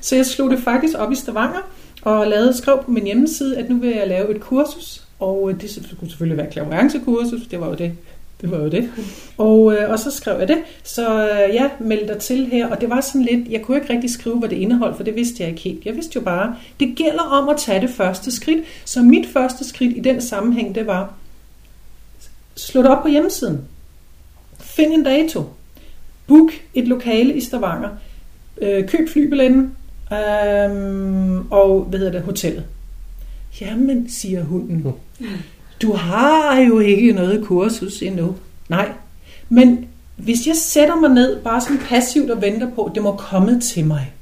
Så jeg slog det faktisk op i Stavanger, og lavede, skrev på min hjemmeside, at nu vil jeg lave et kursus, og øh, det skulle selvfølgelig være klaverancekursus, det var jo det. Det var jo det. Og, øh, og så skrev jeg det. Så øh, ja, meldte dig til her. Og det var sådan lidt, jeg kunne ikke rigtig skrive, hvad det indeholdt, for det vidste jeg ikke helt. Jeg vidste jo bare, det gælder om at tage det første skridt. Så mit første skridt i den sammenhæng, det var, slå det op på hjemmesiden. Find en dato. Book et lokale i Stavanger. Øh, køb flybilletten. Øh, og hvad hedder det, hotellet. Jamen, siger hunden, du har jo ikke noget kursus endnu. Nej, men hvis jeg sætter mig ned bare sådan passivt og venter på, at det må komme til mig,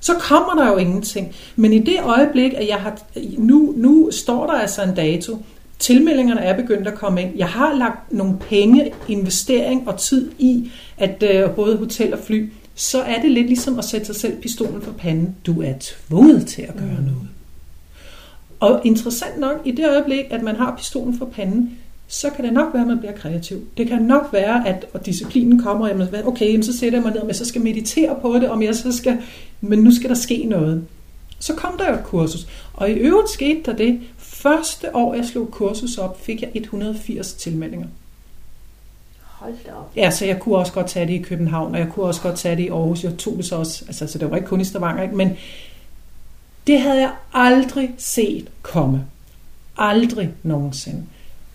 så kommer der jo ingenting. Men i det øjeblik, at jeg har, nu, nu står der altså en dato, tilmeldingerne er begyndt at komme ind, jeg har lagt nogle penge, investering og tid i, at uh, både hotel og fly, så er det lidt ligesom at sætte sig selv pistolen for panden. Du er tvunget til at gøre mm. noget. Og interessant nok, i det øjeblik, at man har pistolen for panden, så kan det nok være, at man bliver kreativ. Det kan nok være, at og disciplinen kommer, og man, okay, så sætter jeg mig ned, jeg så skal meditere på det, om jeg så skal, men nu skal der ske noget. Så kom der jo et kursus. Og i øvrigt skete der det, første år jeg slog kursus op, fik jeg 180 tilmeldinger. Hold da op. Ja, så jeg kunne også godt tage det i København, og jeg kunne også godt tage det i Aarhus. Jeg tog det så også, altså så det var ikke kun i Stavanger, ikke? men det havde jeg aldrig set komme. Aldrig nogensinde.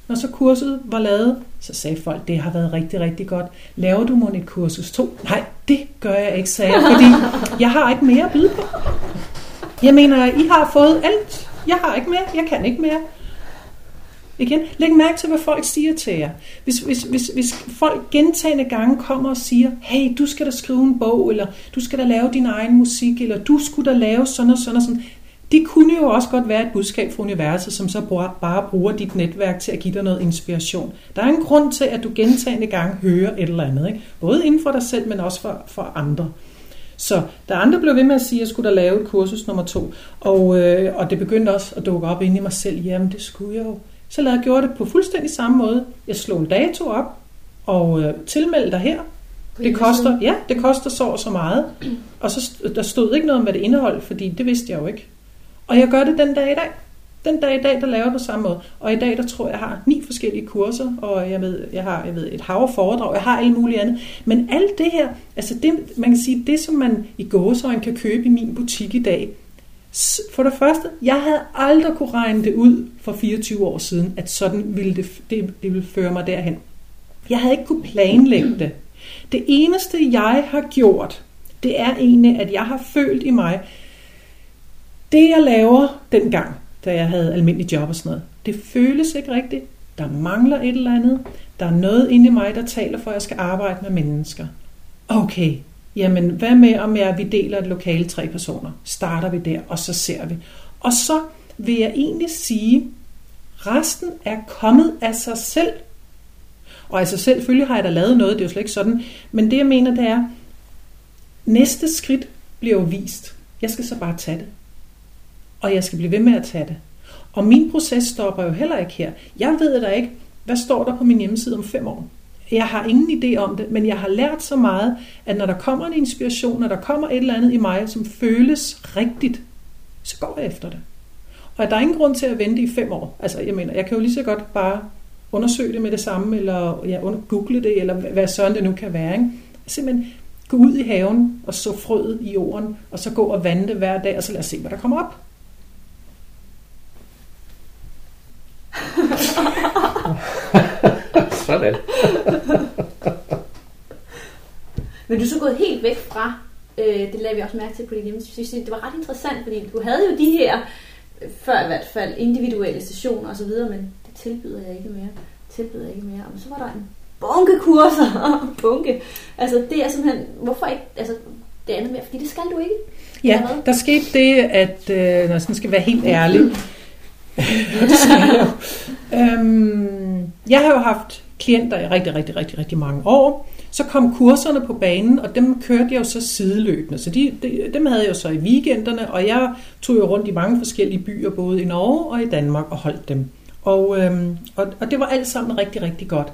Når så kurset var lavet, så sagde folk, det har været rigtig, rigtig godt. Laver du mon et kursus 2? Nej, det gør jeg ikke, sagde jeg, fordi jeg har ikke mere at byde på. Jeg mener, I har fået alt. Jeg har ikke mere. Jeg kan ikke mere. Igen, læg mærke til, hvad folk siger til jer. Hvis, hvis, hvis, hvis folk gentagende gange kommer og siger, hey, du skal da skrive en bog, eller du skal da lave din egen musik, eller du skulle da lave sådan og sådan og sådan. Det kunne jo også godt være et budskab fra universet, som så bare bruger dit netværk til at give dig noget inspiration. Der er en grund til, at du gentagende gange hører et eller andet. Ikke? Både inden for dig selv, men også for, for andre. Så der andre blev ved med at sige, at jeg skulle da lave et kursus nummer to, og, øh, og det begyndte også at dukke op ind i mig selv, jamen det skulle jeg jo. Så lavede jeg gjorde det på fuldstændig samme måde. Jeg slog en dato op og øh, tilmeldte dig her. Det koster, ja, det koster så og så meget. Og så der stod ikke noget om, hvad det indeholdt, fordi det vidste jeg jo ikke. Og jeg gør det den dag i dag. Den dag i dag, der laver jeg på samme måde. Og i dag, der tror jeg, jeg har ni forskellige kurser, og jeg ved, jeg har jeg ved, et hav foredrag, jeg har alt muligt andet. Men alt det her, altså det, man kan sige, det som man i gåsøjne kan købe i min butik i dag, for det første, jeg havde aldrig kunne regne det ud for 24 år siden, at sådan ville det, det, det ville føre mig derhen. Jeg havde ikke kunne planlægge det. Det eneste, jeg har gjort, det er egentlig, at jeg har følt i mig, det jeg laver dengang, da jeg havde almindelig job og sådan noget, det føles ikke rigtigt. Der mangler et eller andet. Der er noget inde i mig, der taler for, at jeg skal arbejde med mennesker. Okay, jamen hvad med om jeg, vi deler et lokale tre personer? Starter vi der, og så ser vi. Og så vil jeg egentlig sige, resten er kommet af sig selv. Og altså selvfølgelig har jeg da lavet noget, det er jo slet ikke sådan. Men det jeg mener, det er, næste skridt bliver jo vist. Jeg skal så bare tage det. Og jeg skal blive ved med at tage det. Og min proces stopper jo heller ikke her. Jeg ved da ikke, hvad står der på min hjemmeside om fem år. Jeg har ingen idé om det, men jeg har lært så meget, at når der kommer en inspiration, når der kommer et eller andet i mig, som føles rigtigt, så går jeg efter det. Og der er ingen grund til at vente i fem år. Altså, jeg mener, jeg kan jo lige så godt bare undersøge det med det samme, eller ja, google det, eller hvad sådan det nu kan være. Ikke? Simpelthen gå ud i haven og så frøet i jorden, og så gå og vande det hver dag, og så lad os se, hvad der kommer op. Sådan. Men du er så gået helt væk fra, øh, det lavede vi også mærke til på din hjemmeside, det var ret interessant, fordi du havde jo de her, øh, før i hvert fald, individuelle sessioner osv., men det tilbyder jeg ikke mere. Tilbyder jeg ikke mere. Og så var der en bunke kurser, bunke. Altså det er simpelthen, hvorfor ikke, altså det andet mere, fordi det skal du ikke. Ja, der skete det, at øh, når jeg skal være helt ærlig, det skal jeg jo. Øhm, jeg har jo haft klienter i rigtig, rigtig, rigtig, rigtig mange år. Så kom kurserne på banen, og dem kørte jeg jo så sideløbende. Så de, de, dem havde jeg jo så i weekenderne, og jeg tog jo rundt i mange forskellige byer, både i Norge og i Danmark, og holdt dem. Og, øhm, og, og det var alt sammen rigtig, rigtig godt.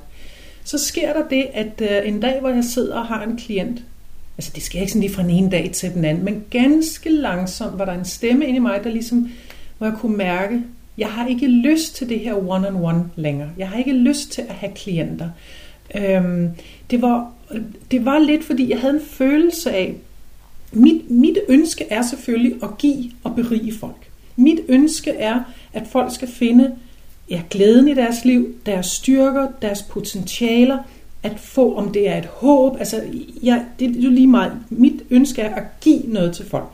Så sker der det, at øh, en dag, hvor jeg sidder og har en klient, altså det sker ikke sådan lige fra den ene dag til den anden, men ganske langsomt var der en stemme inde i mig, der ligesom, hvor jeg kunne mærke, jeg har ikke lyst til det her one-on-one længere. Jeg har ikke lyst til at have klienter. Øhm, det, var, det var lidt, fordi jeg havde en følelse af, mit, mit ønske er selvfølgelig at give og berige folk. Mit ønske er, at folk skal finde ja, glæden i deres liv, deres styrker, deres potentialer, at få, om det er et håb. Altså, jeg, det er jo lige meget. Mit ønske er at give noget til folk.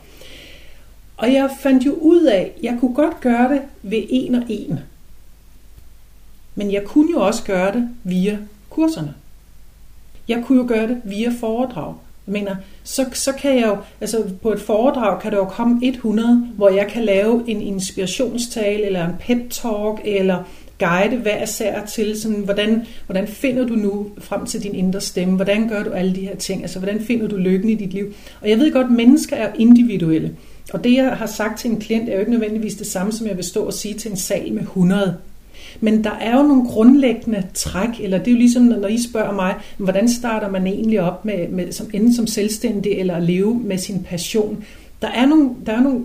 Og jeg fandt jo ud af, at jeg kunne godt gøre det ved en og en. Men jeg kunne jo også gøre det via kurserne. Jeg kunne jo gøre det via foredrag. Jeg mener, så, så kan jeg jo, altså på et foredrag kan der jo komme 100, hvor jeg kan lave en inspirationstale, eller en pep talk, eller guide hver især til, sådan, hvordan, hvordan finder du nu frem til din indre stemme, hvordan gør du alle de her ting, altså hvordan finder du lykken i dit liv. Og jeg ved godt, at mennesker er individuelle. Og det, jeg har sagt til en klient, er jo ikke nødvendigvis det samme, som jeg vil stå og sige til en sal med 100. Men der er jo nogle grundlæggende træk, eller det er jo ligesom, når I spørger mig, hvordan starter man egentlig op med, med som, enten som selvstændig eller at leve med sin passion. Der er, nogle, der, er nogle,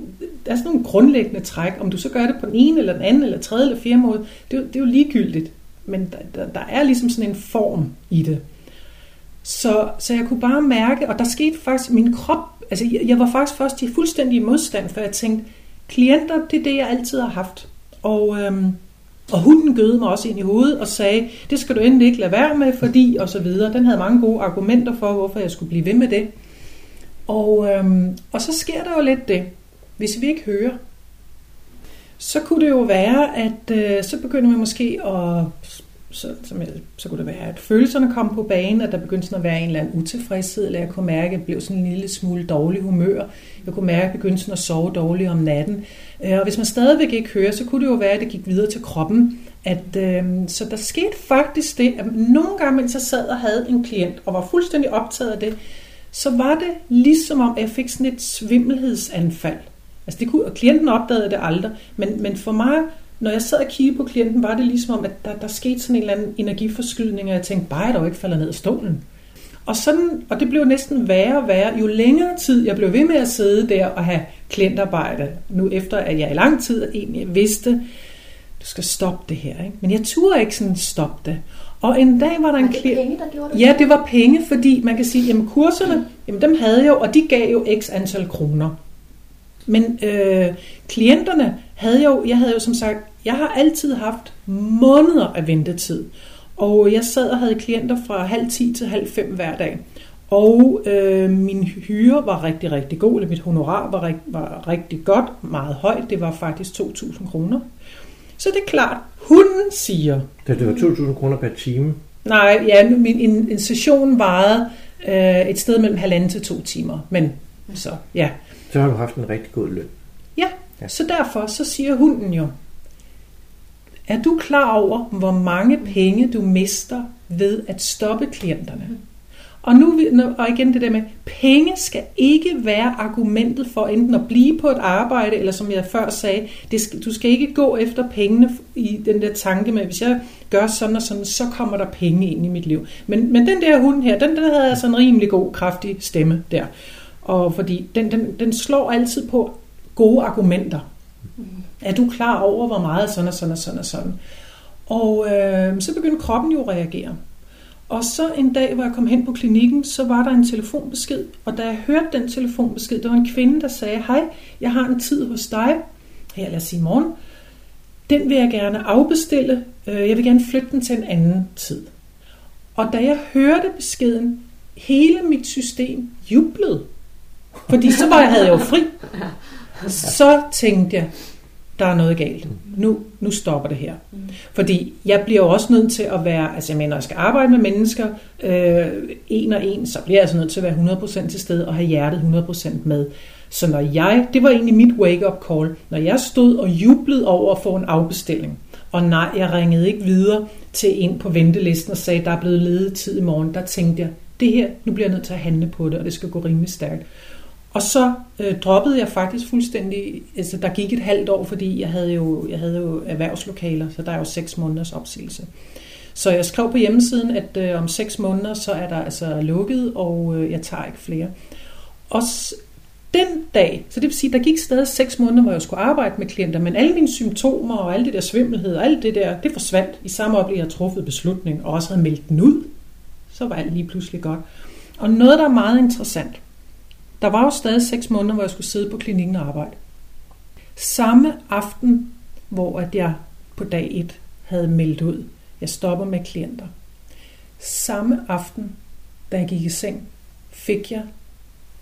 der er sådan nogle grundlæggende træk. Om du så gør det på den ene, eller den anden, eller tredje, eller fjerde måde, det er, jo, det er jo ligegyldigt. Men der, der, der er ligesom sådan en form i det. Så, så jeg kunne bare mærke, og der skete faktisk, min krop altså jeg, jeg var faktisk først i fuldstændig modstand, for jeg tænkte, klienter, det er det, jeg altid har haft. Og, øhm, og hunden gøde mig også ind i hovedet og sagde, det skal du endelig ikke lade være med, fordi, og så videre. Den havde mange gode argumenter for, hvorfor jeg skulle blive ved med det. Og, øhm, og så sker der jo lidt det, hvis vi ikke hører. Så kunne det jo være, at øh, så begynder vi måske at så, som jeg, så kunne det være, at følelserne kom på banen, at der begyndte sådan at være en eller anden utilfredshed, eller jeg kunne mærke, at jeg blev sådan en lille smule dårlig humør. Jeg kunne mærke, at jeg begyndte sådan at sove dårligt om natten. Øh, og hvis man stadigvæk ikke hører, så kunne det jo være, at det gik videre til kroppen. At, øh, så der skete faktisk det, at nogle gange, mens jeg sad og havde en klient, og var fuldstændig optaget af det, så var det ligesom om, jeg fik sådan et svimmelhedsanfald. Altså det kunne, og klienten opdagede det aldrig, men, men for mig når jeg sad og kiggede på klienten, var det ligesom om, at der, der skete sådan en eller anden energiforskydning, og jeg tænkte, bare jeg dog ikke falder ned af stolen. Og, sådan, og det blev næsten værre og værre, jo længere tid jeg blev ved med at sidde der og have klientarbejde, nu efter at jeg i lang tid egentlig vidste, du skal stoppe det her. Ikke? Men jeg turde ikke sådan stoppe det. Og en dag var der en klient... penge, der gjorde det? Ja, det var penge, fordi man kan sige, jamen kurserne, jamen dem havde jeg jo, og de gav jo x antal kroner. Men øh, klienterne havde jo, jeg havde jo som sagt, jeg har altid haft måneder af ventetid. Og jeg sad og havde klienter fra halv 10 til halv 5 hver dag. Og øh, min hyre var rigtig, rigtig god, eller mit honorar var, var rigtig godt, meget højt. Det var faktisk 2.000 kroner. Så det er klart, hunden siger... Det, det var 2.000 kroner per time? Nej, ja, min, en, en session varede øh, et sted mellem halvanden til to timer. Men så, ja. Så har du haft en rigtig god løn. Ja, så derfor så siger hunden jo, er du klar over, hvor mange penge du mister ved at stoppe klienterne? Og, nu, og igen det der med, penge skal ikke være argumentet for enten at blive på et arbejde, eller som jeg før sagde, det skal, du skal ikke gå efter pengene i den der tanke med, hvis jeg gør sådan og sådan, så kommer der penge ind i mit liv. Men, men den der hund her, den, den havde altså en rimelig god, kraftig stemme der. Og fordi den, den, den slår altid på gode argumenter. Er du klar over, hvor meget sådan og sådan og sådan og sådan? Og øh, så begyndte kroppen jo at reagere. Og så en dag, hvor jeg kom hen på klinikken, så var der en telefonbesked. Og da jeg hørte den telefonbesked, der var en kvinde, der sagde, hej, jeg har en tid hos dig, her lad os sige morgen. Den vil jeg gerne afbestille. Øh, jeg vil gerne flytte den til en anden tid. Og da jeg hørte beskeden, hele mit system jublede. Fordi så var jeg, havde jeg jo fri. Så tænkte jeg, der er noget galt. Nu, nu stopper det her. Mm. Fordi jeg bliver jo også nødt til at være, altså jeg mener, jeg skal arbejde med mennesker, øh, en og en, så bliver jeg altså nødt til at være 100% til stede og have hjertet 100% med. Så når jeg, det var egentlig mit wake-up call, når jeg stod og jublede over at få en afbestilling, og nej, jeg ringede ikke videre til en på ventelisten og sagde, der er blevet ledet tid i morgen, der tænkte jeg, det her, nu bliver jeg nødt til at handle på det, og det skal gå rimelig stærkt. Og så øh, droppede jeg faktisk fuldstændig, altså der gik et halvt år, fordi jeg havde jo, jeg havde jo erhvervslokaler, så der er jo seks måneders opsigelse. Så jeg skrev på hjemmesiden, at øh, om seks måneder, så er der altså lukket, og øh, jeg tager ikke flere. Og den dag, så det vil sige, der gik stadig seks måneder, hvor jeg skulle arbejde med klienter, men alle mine symptomer og alle det der svimmelhed og alt det der, det forsvandt i samme øjeblik, jeg truffet beslutning og også havde meldt den ud. Så var alt lige pludselig godt. Og noget, der er meget interessant, der var jo stadig seks måneder, hvor jeg skulle sidde på klinikken og arbejde. Samme aften, hvor at jeg på dag 1 havde meldt ud, jeg stopper med klienter. Samme aften, da jeg gik i seng, fik jeg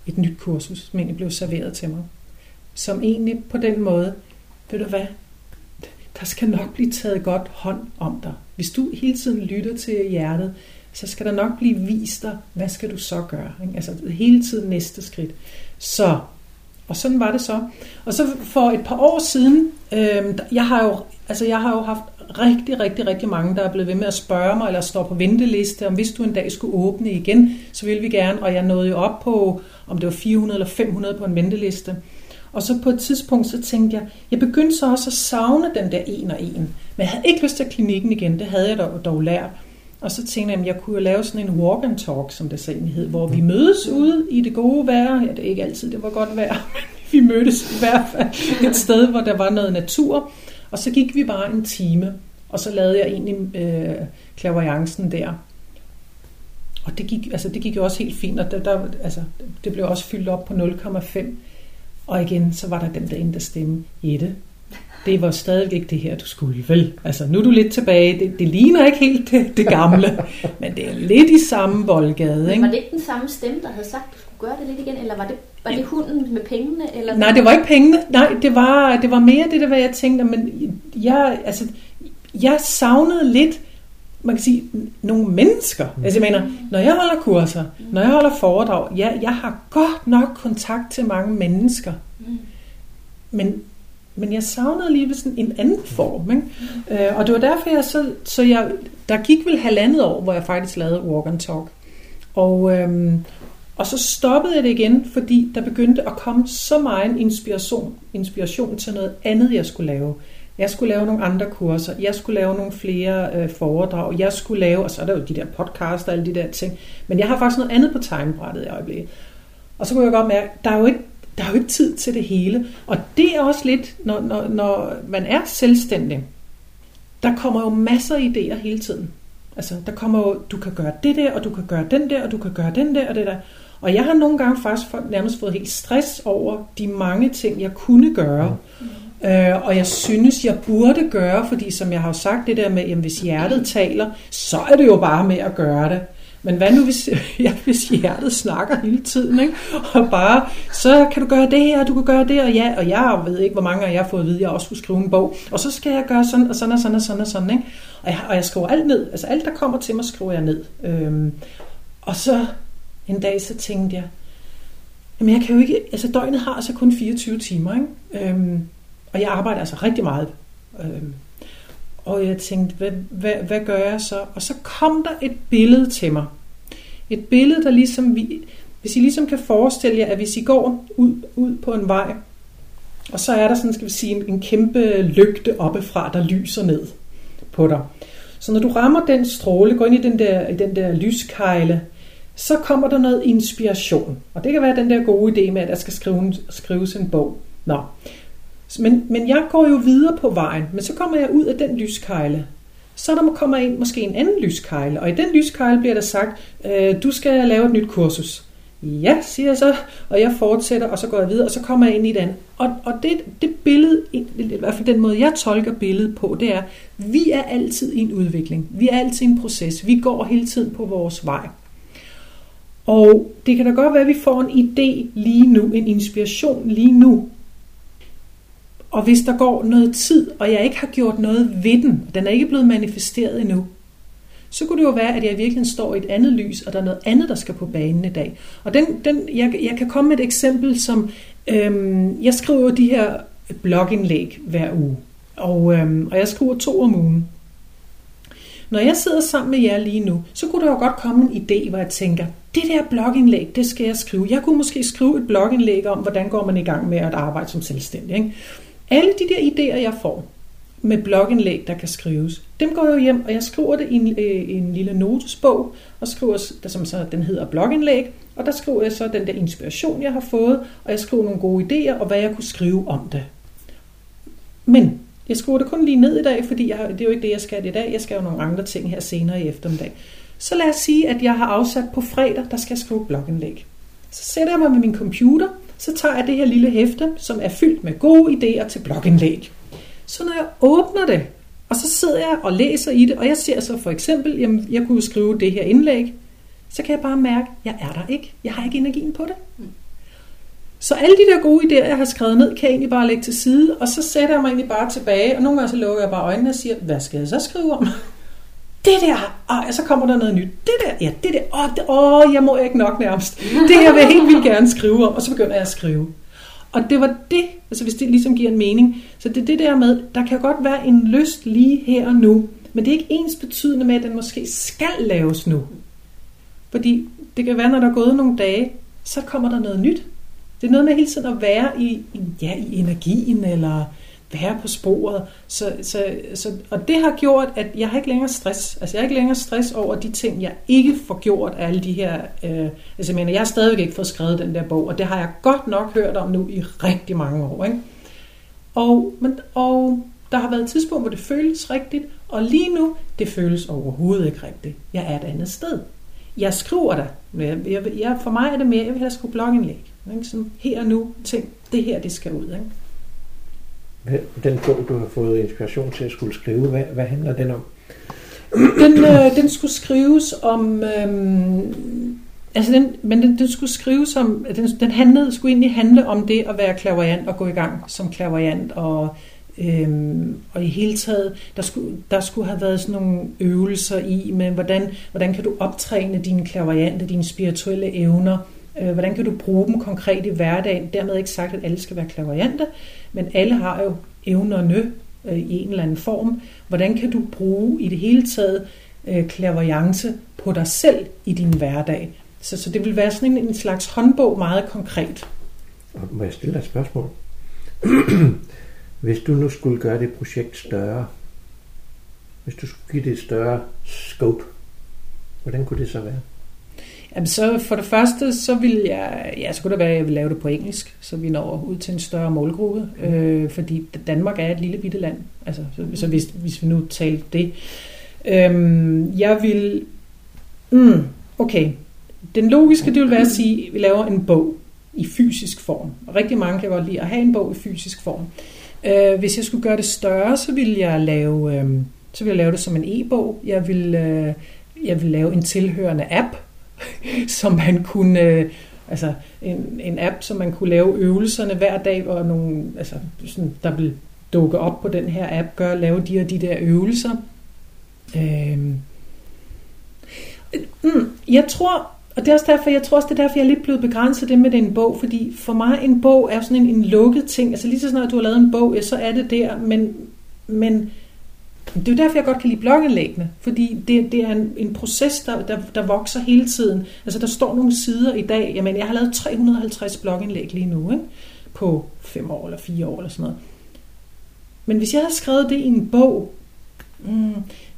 et nyt kursus, som egentlig blev serveret til mig. Som egentlig på den måde, ved du hvad, der skal nok blive taget godt hånd om dig. Hvis du hele tiden lytter til hjertet, så skal der nok blive vist dig, hvad skal du så gøre? Ikke? Altså hele tiden næste skridt. Så, og sådan var det så. Og så for et par år siden, øh, jeg har jo altså jeg har jo haft rigtig, rigtig, rigtig mange, der er blevet ved med at spørge mig, eller står på venteliste, om hvis du en dag skulle åbne igen, så vil vi gerne, og jeg nåede jo op på, om det var 400 eller 500 på en venteliste. Og så på et tidspunkt, så tænkte jeg, jeg begyndte så også at savne den der en og en. Men jeg havde ikke lyst til klinikken igen, det havde jeg dog, dog lært. Og så tænkte jeg, at jeg kunne lave sådan en walk and talk, som det så egentlig hed, hvor vi mødes ude i det gode vejr. Ja, det er ikke altid, det var godt vejr, men vi mødtes i hvert fald et sted, hvor der var noget natur. Og så gik vi bare en time, og så lavede jeg egentlig øh, klaverjancen der. Og det gik, altså, det gik jo også helt fint, og der, der, altså, det blev også fyldt op på 0,5. Og igen, så var der den der ene, der stemme, Jette, det var stadig ikke det her, du skulle, vel? Altså, nu er du lidt tilbage. Det, det ligner ikke helt det, det gamle, men det er lidt i samme boldgade, ikke? Men var det ikke den samme stemme, der havde sagt, at du skulle gøre det lidt igen? Eller var det, var det hunden med pengene? Eller Nej, det var ikke pengene. Nej, det var, det var mere det, der var, jeg tænkte, men jeg, altså, jeg savnede lidt, man kan sige, nogle mennesker. Mm. Altså jeg mener, når jeg holder kurser, mm. når jeg holder foredrag, ja, jeg har godt nok kontakt til mange mennesker. Mm. Men men jeg savnede lige sådan en anden form. Ikke? Øh, og det var derfor, jeg så, så jeg, der gik vel halvandet år, hvor jeg faktisk lavede Walk and Talk. Og, øhm, og så stoppede jeg det igen, fordi der begyndte at komme så meget inspiration, inspiration til noget andet, jeg skulle lave. Jeg skulle lave nogle andre kurser. Jeg skulle lave nogle flere øh, foredrag. Jeg skulle lave, og så er der jo de der podcasts og alle de der ting. Men jeg har faktisk noget andet på timebrættet i øjeblikket. Og så kunne jeg godt mærke, der er jo ikke, der er jo ikke tid til det hele. Og det er også lidt, når, når, når man er selvstændig, der kommer jo masser af idéer hele tiden. Altså, der kommer jo, du kan gøre det der, og du kan gøre den der, og du kan gøre den der, og det der. Og jeg har nogle gange faktisk nærmest fået helt stress over de mange ting, jeg kunne gøre. Øh, og jeg synes, jeg burde gøre, fordi som jeg har jo sagt det der med, jamen, hvis hjertet taler, så er det jo bare med at gøre det. Men hvad nu, hvis, ja, hvis hjertet snakker hele tiden, ikke? og bare, så kan du gøre det her, du kan gøre det, og ja, og jeg ved ikke, hvor mange af jer har fået at vide, at jeg også skulle skrive en bog, og så skal jeg gøre sådan, og sådan, og sådan, og sådan, og sådan, ikke? Og jeg, og jeg skriver alt ned, altså alt, der kommer til mig, skriver jeg ned. Øhm, og så en dag, så tænkte jeg, jamen jeg kan jo ikke, altså døgnet har altså kun 24 timer, ikke? Øhm, og jeg arbejder altså rigtig meget. Øhm, og jeg tænkte, hvad, hvad, hvad gør jeg så? Og så kom der et billede til mig. Et billede, der ligesom, vi, hvis I ligesom kan forestille jer, at hvis I går ud, ud på en vej, og så er der sådan, skal vi sige, en, en kæmpe lygte oppefra, der lyser ned på dig. Så når du rammer den stråle, går ind i den der, i den der lyskejle, så kommer der noget inspiration. Og det kan være den der gode idé med, at der skal skrive, skrives en bog. Nå. Men, men jeg går jo videre på vejen, men så kommer jeg ud af den lyskejle. Så der kommer ind måske en anden lyskejle, og i den lyskejle bliver der sagt, øh, du skal lave et nyt kursus. Ja, siger jeg så, og jeg fortsætter, og så går jeg videre, og så kommer jeg ind i den. Og, og det, det billede, i hvert fald den måde, jeg tolker billedet på, det er, vi er altid i en udvikling. Vi er altid i en proces. Vi går hele tiden på vores vej. Og det kan da godt være, at vi får en idé lige nu, en inspiration lige nu. Og hvis der går noget tid, og jeg ikke har gjort noget ved den, den er ikke blevet manifesteret endnu, så kunne det jo være, at jeg virkelig står i et andet lys, og der er noget andet, der skal på banen i dag. Og den, den, jeg, jeg kan komme med et eksempel, som øhm, jeg skriver de her blogindlæg hver uge, og, øhm, og jeg skriver to om ugen. Når jeg sidder sammen med jer lige nu, så kunne der jo godt komme en idé, hvor jeg tænker, det der blogindlæg, det skal jeg skrive. Jeg kunne måske skrive et blogindlæg om, hvordan går man i gang med at arbejde som selvstændig. Ikke? Alle de der idéer, jeg får med blogindlæg, der kan skrives, dem går jeg hjem, og jeg skriver det i en, øh, en lille notesbog, og skriver, der, som så den hedder blogindlæg, og der skriver jeg så den der inspiration, jeg har fået, og jeg skriver nogle gode idéer, og hvad jeg kunne skrive om det. Men jeg skriver det kun lige ned i dag, fordi jeg, det er jo ikke det, jeg skal i dag. Jeg skal jo nogle andre ting her senere i eftermiddag. Så lad os sige, at jeg har afsat på fredag, der skal jeg skrive blogindlæg. Så sætter jeg mig med min computer, så tager jeg det her lille hæfte, som er fyldt med gode idéer til blogindlæg. Så når jeg åbner det, og så sidder jeg og læser i det, og jeg ser så for eksempel, jamen, jeg kunne skrive det her indlæg, så kan jeg bare mærke, at jeg er der ikke. Jeg har ikke energien på det. Så alle de der gode idéer, jeg har skrevet ned, kan jeg egentlig bare lægge til side, og så sætter jeg mig egentlig bare tilbage, og nogle gange så lukker jeg bare øjnene og siger, hvad skal jeg så skrive om? Det der, og så kommer der noget nyt. Det der, ja, det der, åh, det, åh jeg må ikke nok nærmest. Det her vil jeg helt vildt gerne skrive om, og så begynder jeg at skrive. Og det var det, altså hvis det ligesom giver en mening. Så det er det der med, der kan godt være en lyst lige her og nu, men det er ikke ens betydende med, at den måske skal laves nu. Fordi det kan være, når der er gået nogle dage, så kommer der noget nyt. Det er noget med hele tiden at være i, ja, i energien, eller være på sporet. Så, så, så, og det har gjort, at jeg har ikke længere stress. Altså jeg har ikke længere stress over de ting, jeg ikke får gjort af alle de her... Øh, altså jeg mener, jeg har stadigvæk ikke fået skrevet den der bog, og det har jeg godt nok hørt om nu i rigtig mange år. Ikke? Og, men, og der har været et tidspunkt, hvor det føles rigtigt, og lige nu, det føles overhovedet ikke rigtigt. Jeg er et andet sted. Jeg skriver der. Jeg, jeg, jeg, for mig er det mere, jeg vil have skrive blogindlæg. Ikke? Sådan her og nu, ting, det her, det skal ud. Ikke? Den bog, du har fået inspiration til at skulle skrive, hvad, hvad handler den om? Den, øh, den skulle skrives om... Øh, altså den, men den, den skulle skrives om... Den, den handlede, skulle egentlig handle om det at være klaverjant og gå i gang som klaverjant og Øhm, og i hele taget, der skulle, der skulle have været sådan nogle øvelser i, med hvordan, hvordan kan du optræne dine klaverjante, dine spirituelle evner, Øh, hvordan kan du bruge dem konkret i hverdagen. Dermed ikke sagt, at alle skal være klaverianter, men alle har jo evnerne øh, i en eller anden form. Hvordan kan du bruge i det hele taget øh, klaverianse på dig selv i din hverdag? Så, så det vil være sådan en, en slags håndbog meget konkret. Og må jeg stille dig et spørgsmål? Hvis du nu skulle gøre det projekt større, hvis du skulle give det et større scope, hvordan kunne det så være? Jamen så for det første, så vil jeg, ja, så kunne det være, at jeg vil lave det på engelsk, så vi når ud til en større målgruppe, mm. øh, fordi Danmark er et lille bitte land, altså, så, så hvis, hvis vi nu talte det. Øhm, jeg vil, mm, okay, den logiske, det vil være at sige, at vi laver en bog i fysisk form. Og rigtig mange kan godt lide at have en bog i fysisk form. Øh, hvis jeg skulle gøre det større, så ville jeg lave, øh, så ville jeg lave det som en e-bog. Jeg vil, øh, jeg vil lave en tilhørende app, som man kunne, øh, altså en, en app, som man kunne lave øvelserne hver dag, og nogle, altså, sådan, der vil dukke op på den her app, gøre lave de og de der øvelser. Øhm. mm, jeg tror, og det er også derfor, jeg tror også, det er derfor, jeg er lidt blevet begrænset det med den bog, fordi for mig en bog er sådan en, en lukket ting. Altså lige så snart du har lavet en bog, ja, så er det der, men, men det er jo derfor, jeg godt kan lide blogindlæggene, fordi det, det er en, en proces, der, der, der vokser hele tiden. Altså der står nogle sider i dag, jamen jeg har lavet 350 blogindlæg lige nu, ikke? på fem år eller fire år eller sådan noget. Men hvis jeg havde skrevet det i en bog, mm,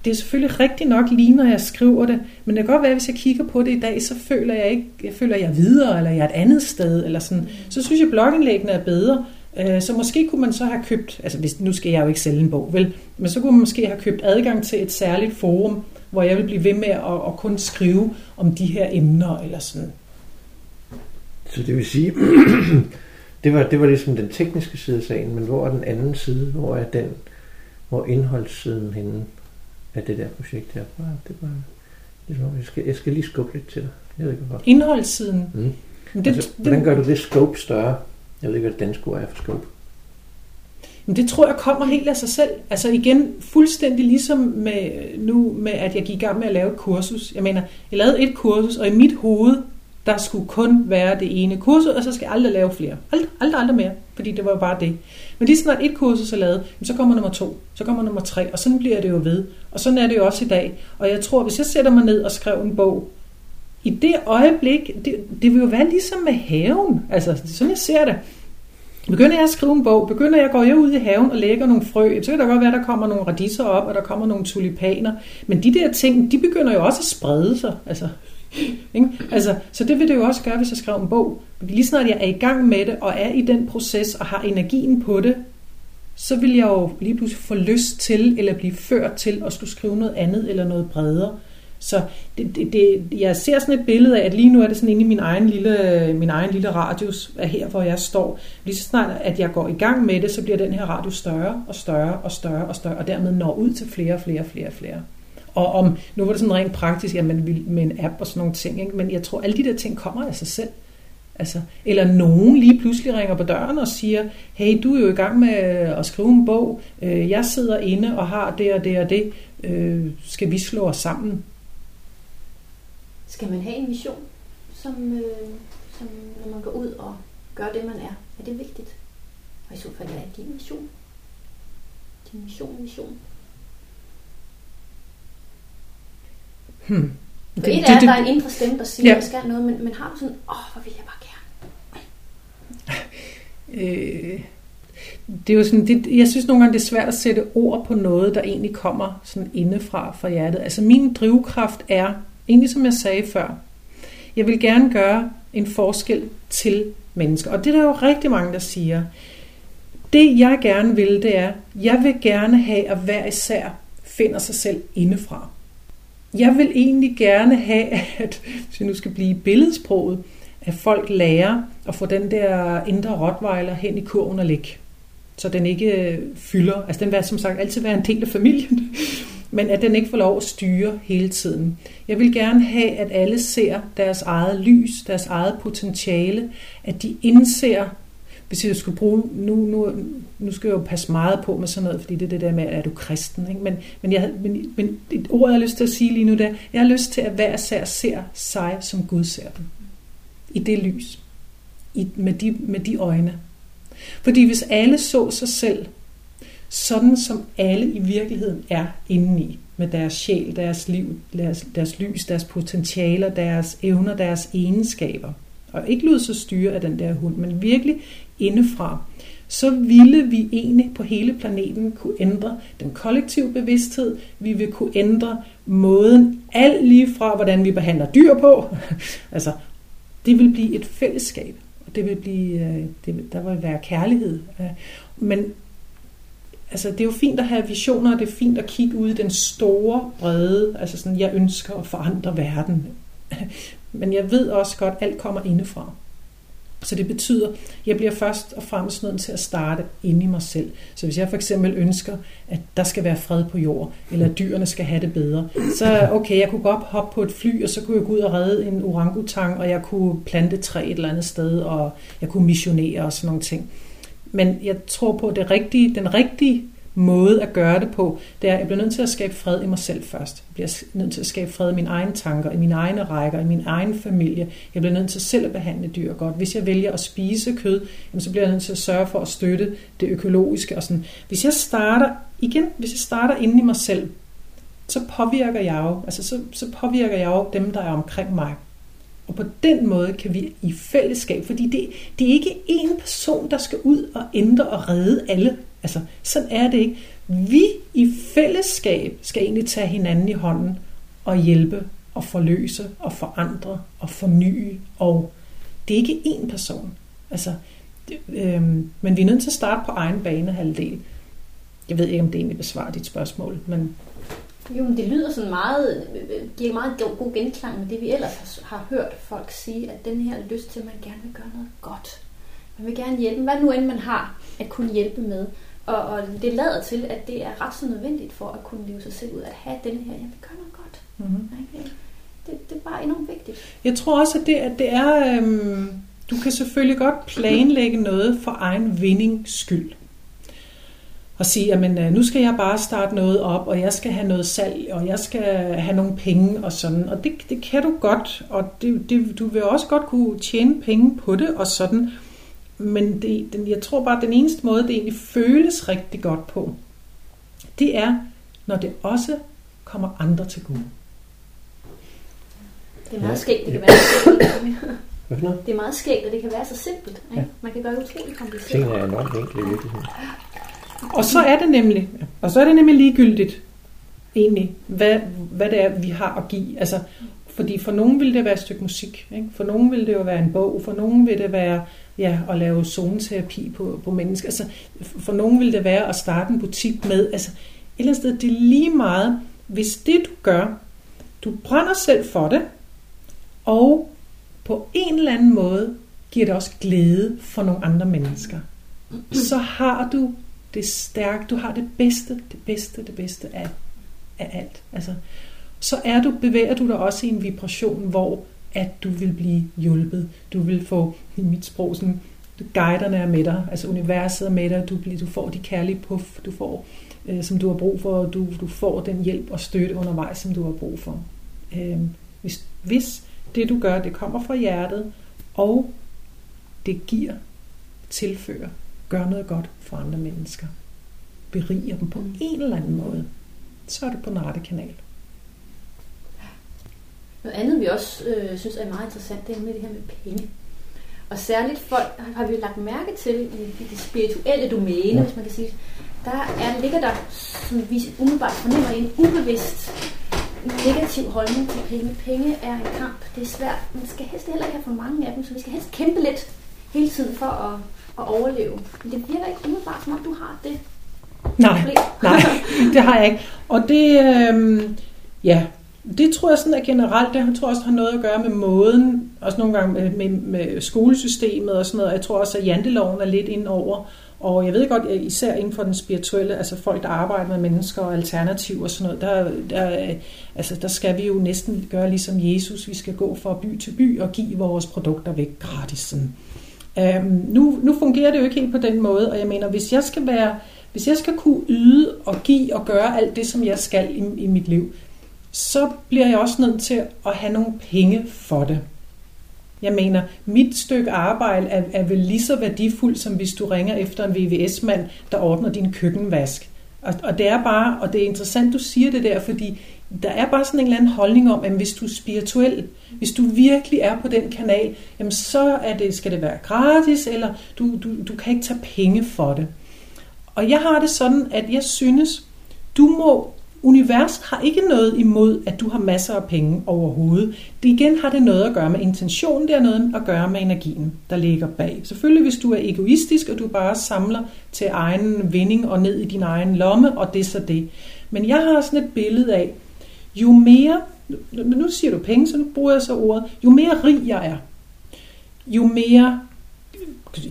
det er selvfølgelig rigtigt nok lige, når jeg skriver det, men det kan godt være, at hvis jeg kigger på det i dag, så føler jeg ikke, jeg føler, at jeg er videre, eller jeg er et andet sted, eller sådan. Så synes jeg, at blogindlæggene er bedre. Øh, så måske kunne man så have købt, altså hvis, nu skal jeg jo ikke sælge en bog, vel? Men så kunne man måske have købt adgang til et særligt forum, hvor jeg vil blive ved med at, at kun skrive om de her emner, eller sådan. Så det vil sige, det var, det var ligesom den tekniske side af sagen, men hvor er den anden side? Hvor er den, hvor indholdssiden henne? af det der projekt her. Det var, det var, jeg, skal, jeg skal lige skubbe lidt til dig. Jeg ved ikke hvorfor. Indholdssiden? Mm. Det, altså, hvordan gør du det scope større? Jeg ved ikke, hvad det danske ord er for skub. Men det tror jeg kommer helt af sig selv. Altså igen, fuldstændig ligesom med nu, med at jeg gik i gang med at lave et kursus. Jeg mener, jeg lavede et kursus, og i mit hoved, der skulle kun være det ene kursus, og så skal jeg aldrig lave flere. Aldrig, aldrig, aldrig mere, fordi det var jo bare det. Men lige snart et kursus er lavet, så kommer nummer to, så kommer nummer tre, og sådan bliver det jo ved. Og sådan er det jo også i dag. Og jeg tror, hvis jeg sætter mig ned og skriver en bog, i det øjeblik, det, det vil jo være ligesom med haven. Altså, sådan jeg ser det. Begynder jeg at skrive en bog, begynder jeg, går jeg ud i haven og lægger nogle frø, så kan der godt være, at der kommer nogle radiser op, og der kommer nogle tulipaner. Men de der ting, de begynder jo også at sprede sig. Altså, ikke? Altså, så det vil det jo også gøre, hvis jeg skriver en bog. Lige snart jeg er i gang med det, og er i den proces, og har energien på det, så vil jeg jo lige pludselig få lyst til, eller blive ført til at skulle skrive noget andet, eller noget bredere. Så det, det, det, jeg ser sådan et billede af, at lige nu er det sådan inde i min egen lille, min egen lille radius, af her hvor jeg står. Lige så snart at jeg går i gang med det, så bliver den her radius større og større og større og større, og dermed når ud til flere og flere og flere og flere. Og om, nu var det sådan rent praktisk, at man vil med en app og sådan nogle ting, ikke? men jeg tror, alle de der ting kommer af sig selv. Altså, eller nogen lige pludselig ringer på døren og siger, hey, du er jo i gang med øh, at skrive en bog, øh, jeg sidder inde og har det og det og det, øh, skal vi slå os sammen? Skal man have en mission, som, øh, som når man går ud og gør det, man er? Er det vigtigt? Og i så fald, hvad er din mission? Din mission, mission? Hmm. For det, et er, at der er en indre stemme, der siger, ja. at jeg skal noget, men, men har du sådan, åh, hvor vil jeg bare gerne? Øh, det er jo sådan, det, jeg synes nogle gange, det er svært at sætte ord på noget, der egentlig kommer sådan indefra fra hjertet. Altså min drivkraft er, egentlig som jeg sagde før, jeg vil gerne gøre en forskel til mennesker. Og det er der jo rigtig mange, der siger. Det jeg gerne vil, det er, jeg vil gerne have, at hver især finder sig selv indefra. Jeg vil egentlig gerne have, at hvis vi nu skal blive billedsproget, at folk lærer at få den der indre rottweiler hen i kurven og ligge. Så den ikke fylder. Altså den vil som sagt altid være en del af familien. Men at den ikke får lov at styre hele tiden. Jeg vil gerne have, at alle ser deres eget lys, deres eget potentiale. At de indser, hvis jeg skulle bruge, nu, nu, nu skal jeg jo passe meget på med sådan noget, fordi det er det der med, at er du kristen, ikke? Men, men, jeg, men, men et ord, jeg har lyst til at sige lige nu, der, jeg har lyst til, at hver sær ser sig, som Gud ser dem. I det lys. I, med, de, med de øjne. Fordi hvis alle så sig selv, sådan som alle i virkeligheden er indeni, med deres sjæl, deres liv, deres, deres lys, deres potentialer, deres evner, deres egenskaber, og ikke lyde så styre af den der hund, men virkelig indefra, så ville vi egentlig på hele planeten kunne ændre den kollektive bevidsthed. Vi vil kunne ændre måden, alt lige fra hvordan vi behandler dyr på. altså, det vil blive et fællesskab. Det vil blive, øh, det, der vil være kærlighed. Øh, men altså, det er jo fint at have visioner, og det er fint at kigge ud i den store, brede, altså sådan, jeg ønsker at forandre verden. Men jeg ved også godt, at alt kommer indefra. Så det betyder, at jeg bliver først og fremmest nødt til at starte inde i mig selv. Så hvis jeg for eksempel ønsker, at der skal være fred på jord, eller at dyrene skal have det bedre, så okay, jeg kunne godt hoppe på et fly, og så kunne jeg gå ud og redde en orangutang, og jeg kunne plante træ et eller andet sted, og jeg kunne missionere og sådan nogle ting. Men jeg tror på, at det rigtige, den rigtige måde at gøre det på, det er, at jeg bliver nødt til at skabe fred i mig selv først. Jeg bliver nødt til at skabe fred i mine egne tanker, i mine egne rækker, i min egen familie. Jeg bliver nødt til selv at behandle dyr godt. Hvis jeg vælger at spise kød, jamen, så bliver jeg nødt til at sørge for at støtte det økologiske. Og sådan. Hvis jeg starter, igen, hvis jeg starter inde i mig selv, så påvirker jeg jo, altså så, så påvirker jeg jo dem, der er omkring mig. Og på den måde kan vi i fællesskab, fordi det, det er ikke én person, der skal ud og ændre og redde alle. Altså, sådan er det ikke. Vi i fællesskab skal egentlig tage hinanden i hånden og hjælpe og forløse og forandre og forny. Og det er ikke én person. Altså, det, øhm, men vi er nødt til at starte på egen bane halvdel. Jeg ved ikke, om det egentlig besvarer dit spørgsmål, men jo, men det lyder sådan meget, giver meget god genklang med det, vi ellers har, hørt folk sige, at den her lyst til, at man gerne vil gøre noget godt. Man vil gerne hjælpe, hvad nu end man har at kunne hjælpe med. Og, og det lader til, at det er ret så nødvendigt for at kunne leve sig selv ud, at have den her, jeg vil gøre noget godt. Mm-hmm. Okay. Det, det er bare enormt vigtigt. Jeg tror også, at det, at det er, øhm, du kan selvfølgelig godt planlægge noget for egen vindings skyld og sige, at øh, nu skal jeg bare starte noget op, og jeg skal have noget salg, og jeg skal have nogle penge og sådan. Og det, det kan du godt, og det, det, du vil også godt kunne tjene penge på det og sådan. Men det, den, jeg tror bare, at den eneste måde, det egentlig føles rigtig godt på, det er, når det også kommer andre til gode. Det er meget skægt, det kan være så simpelt. Det er meget skægt, at det kan være så simpelt. Ikke? Ja. Man kan gøre det utroligt kompliceret. Tingene er enormt enkle i virkeligheden. Og så er det nemlig, og så er det nemlig ligegyldigt, egentlig, hvad, hvad det er, vi har at give. Altså, fordi for nogen vil det være et stykke musik, ikke? for nogen vil det jo være en bog, for nogen vil det være ja, at lave zoneterapi på, på mennesker. Altså, for nogen vil det være at starte en butik med. Altså, et eller andet sted, det er lige meget, hvis det du gør, du brænder selv for det, og på en eller anden måde giver det også glæde for nogle andre mennesker, så har du det stærke, du har det bedste, det bedste, det bedste af, af alt. Altså, så er du, bevæger du dig også i en vibration, hvor at du vil blive hjulpet. Du vil få, i mit sprog, sådan, guiderne er med dig, altså universet er med dig, du, bliver, du får de kærlige puff, du får, øh, som du har brug for, og du, du får den hjælp og støtte undervejs, som du har brug for. Øh, hvis, hvis det du gør, det kommer fra hjertet, og det giver, tilfører, gør noget godt for andre mennesker, beriger dem på mm. en eller anden måde, så er det på den rette kanal. Noget andet, vi også øh, synes er meget interessant, det er med det her med penge. Og særligt folk har vi lagt mærke til i, i det spirituelle domæne, ja. hvis man kan sige, der er, ligger der, som vi umiddelbart fornemmer, en ubevidst negativ holdning til penge. Penge er en kamp. Det er svært. Man skal helst heller ikke have for mange af dem, så vi skal helst kæmpe lidt hele tiden for at at overleve. Men det virker ikke umiddelbart, som om du har det. Nej, nej, det har jeg ikke. Og det, øh, ja, det tror jeg sådan er generelt, det tror jeg også har noget at gøre med måden, også nogle gange med, med, med skolesystemet og sådan noget. Jeg tror også, at janteloven er lidt ind over. Og jeg ved godt, især inden for den spirituelle, altså folk, der arbejder med mennesker og alternativ og sådan noget, der, der, altså der skal vi jo næsten gøre ligesom Jesus. Vi skal gå fra by til by og give vores produkter væk gratis. Sådan. Øhm, nu, nu fungerer det jo ikke helt på den måde, og jeg mener, hvis jeg skal være, hvis jeg skal kunne yde og give og gøre alt det, som jeg skal i, i mit liv, så bliver jeg også nødt til at have nogle penge for det. Jeg mener, mit stykke arbejde er, er vel lige så værdifuldt, som hvis du ringer efter en VVS-mand, der ordner din køkkenvask. Og, og det er bare, og det er interessant, du siger det der, fordi der er bare sådan en eller anden holdning om, at hvis du er spirituel, hvis du virkelig er på den kanal, jamen så er det, skal det være gratis, eller du, du, du kan ikke tage penge for det. Og jeg har det sådan, at jeg synes, du må Universet har ikke noget imod, at du har masser af penge overhovedet. Det igen har det noget at gøre med intentionen, det har noget at gøre med energien, der ligger bag. Selvfølgelig hvis du er egoistisk, og du bare samler til egen vinding og ned i din egen lomme, og det er så det. Men jeg har sådan et billede af, jo mere, nu siger du penge, så nu bruger jeg så ordet, jo mere rig jeg er, jo mere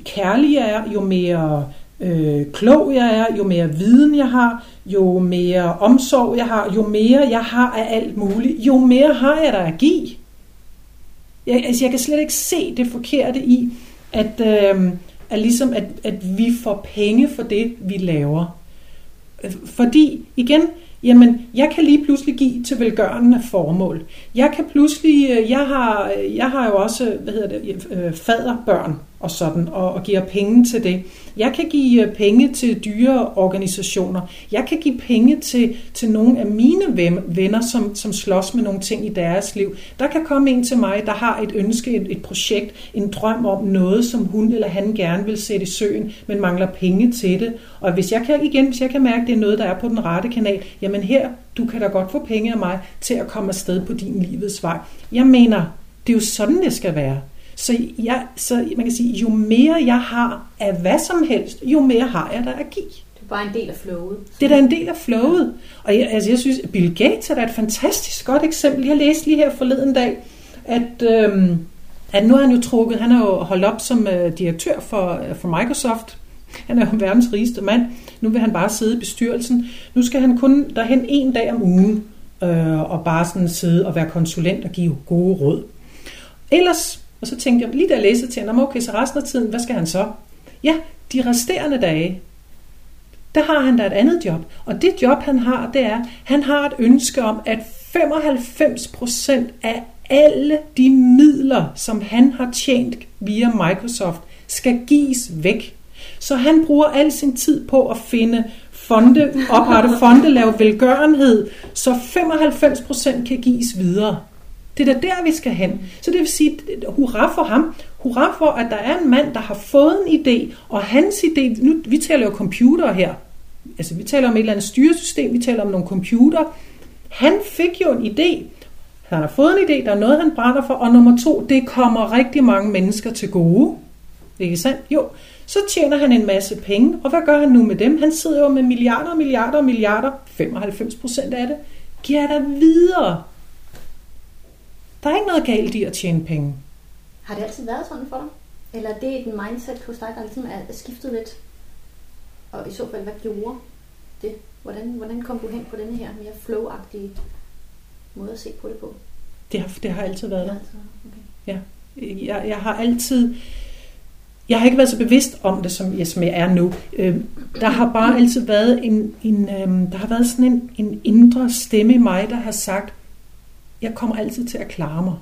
kærlig jeg er, jo mere øh, klog jeg er, jo mere viden jeg har, jo mere omsorg jeg har, jo mere jeg har af alt muligt, jo mere har jeg der at give. Jeg, altså jeg kan slet ikke se det forkerte i, at, øh, at, ligesom at, at vi får penge for det, vi laver. Fordi, igen, jamen, jeg kan lige pludselig give til velgørende formål. Jeg kan pludselig, øh, jeg har, øh, jeg har jo også, hvad hedder det, øh, faderbørn og sådan, og, og giver penge til det. Jeg kan give øh, penge til dyre organisationer. Jeg kan give penge til, til nogle af mine venner, som, som slås med nogle ting i deres liv. Der kan komme en til mig, der har et ønske, et, et projekt, en drøm om noget, som hun eller han gerne vil sætte i søen, men mangler penge til det. Og hvis jeg kan, igen, hvis jeg kan mærke, at det er noget, der er på den rette kanal, jamen her, du kan da godt få penge af mig til at komme afsted på din livets vej. Jeg mener, det er jo sådan, det skal være. Så, jeg, så man kan sige, jo mere jeg har af hvad som helst, jo mere har jeg der at give. Det er bare en del af flowet. Det er da en del af flowet. Og jeg, altså jeg synes, Bill Gates er da et fantastisk godt eksempel. Jeg læste lige her forleden dag, at, øhm, at nu har han jo trukket, han har jo holdt op som øh, direktør for, øh, for Microsoft. Han er jo verdens rigeste mand. Nu vil han bare sidde i bestyrelsen. Nu skal han kun derhen en dag om ugen øh, og bare sådan sidde og være konsulent og give gode råd. Ellers og så tænkte jeg, lige da jeg læste til ham, okay, så resten af tiden, hvad skal han så? Ja, de resterende dage, der har han da et andet job. Og det job, han har, det er, han har et ønske om, at 95% af alle de midler, som han har tjent via Microsoft, skal gives væk. Så han bruger al sin tid på at finde fonde, oprette fonde, lave velgørenhed, så 95% kan gives videre. Det er da der, vi skal hen. Så det vil sige, hurra for ham. Hurra for, at der er en mand, der har fået en idé, og hans idé, nu, vi taler jo computer her, altså vi taler om et eller andet styresystem, vi taler om nogle computer. Han fik jo en idé, han har fået en idé, der er noget, han brænder for, og nummer to, det kommer rigtig mange mennesker til gode. Ikke sandt? Jo. Så tjener han en masse penge, og hvad gør han nu med dem? Han sidder jo med milliarder og milliarder og milliarder, 95 procent af det, giver der videre der er ikke noget galt i at tjene penge. Har det altid været sådan for dig? Eller er det et mindset hos dig, der ligesom er skiftet lidt? Og i så fald, hvad gjorde det? Hvordan, hvordan kom du hen på denne her mere flow-agtige måde at se på det på? Det har, det har altid været der. Okay. Ja. Jeg, jeg har altid... Jeg har ikke været så bevidst om det, som jeg, som jeg er nu. Øh, der har bare altid været en, en øh, der har været sådan en, en indre stemme i mig, der har sagt, jeg kommer altid til at klare mig.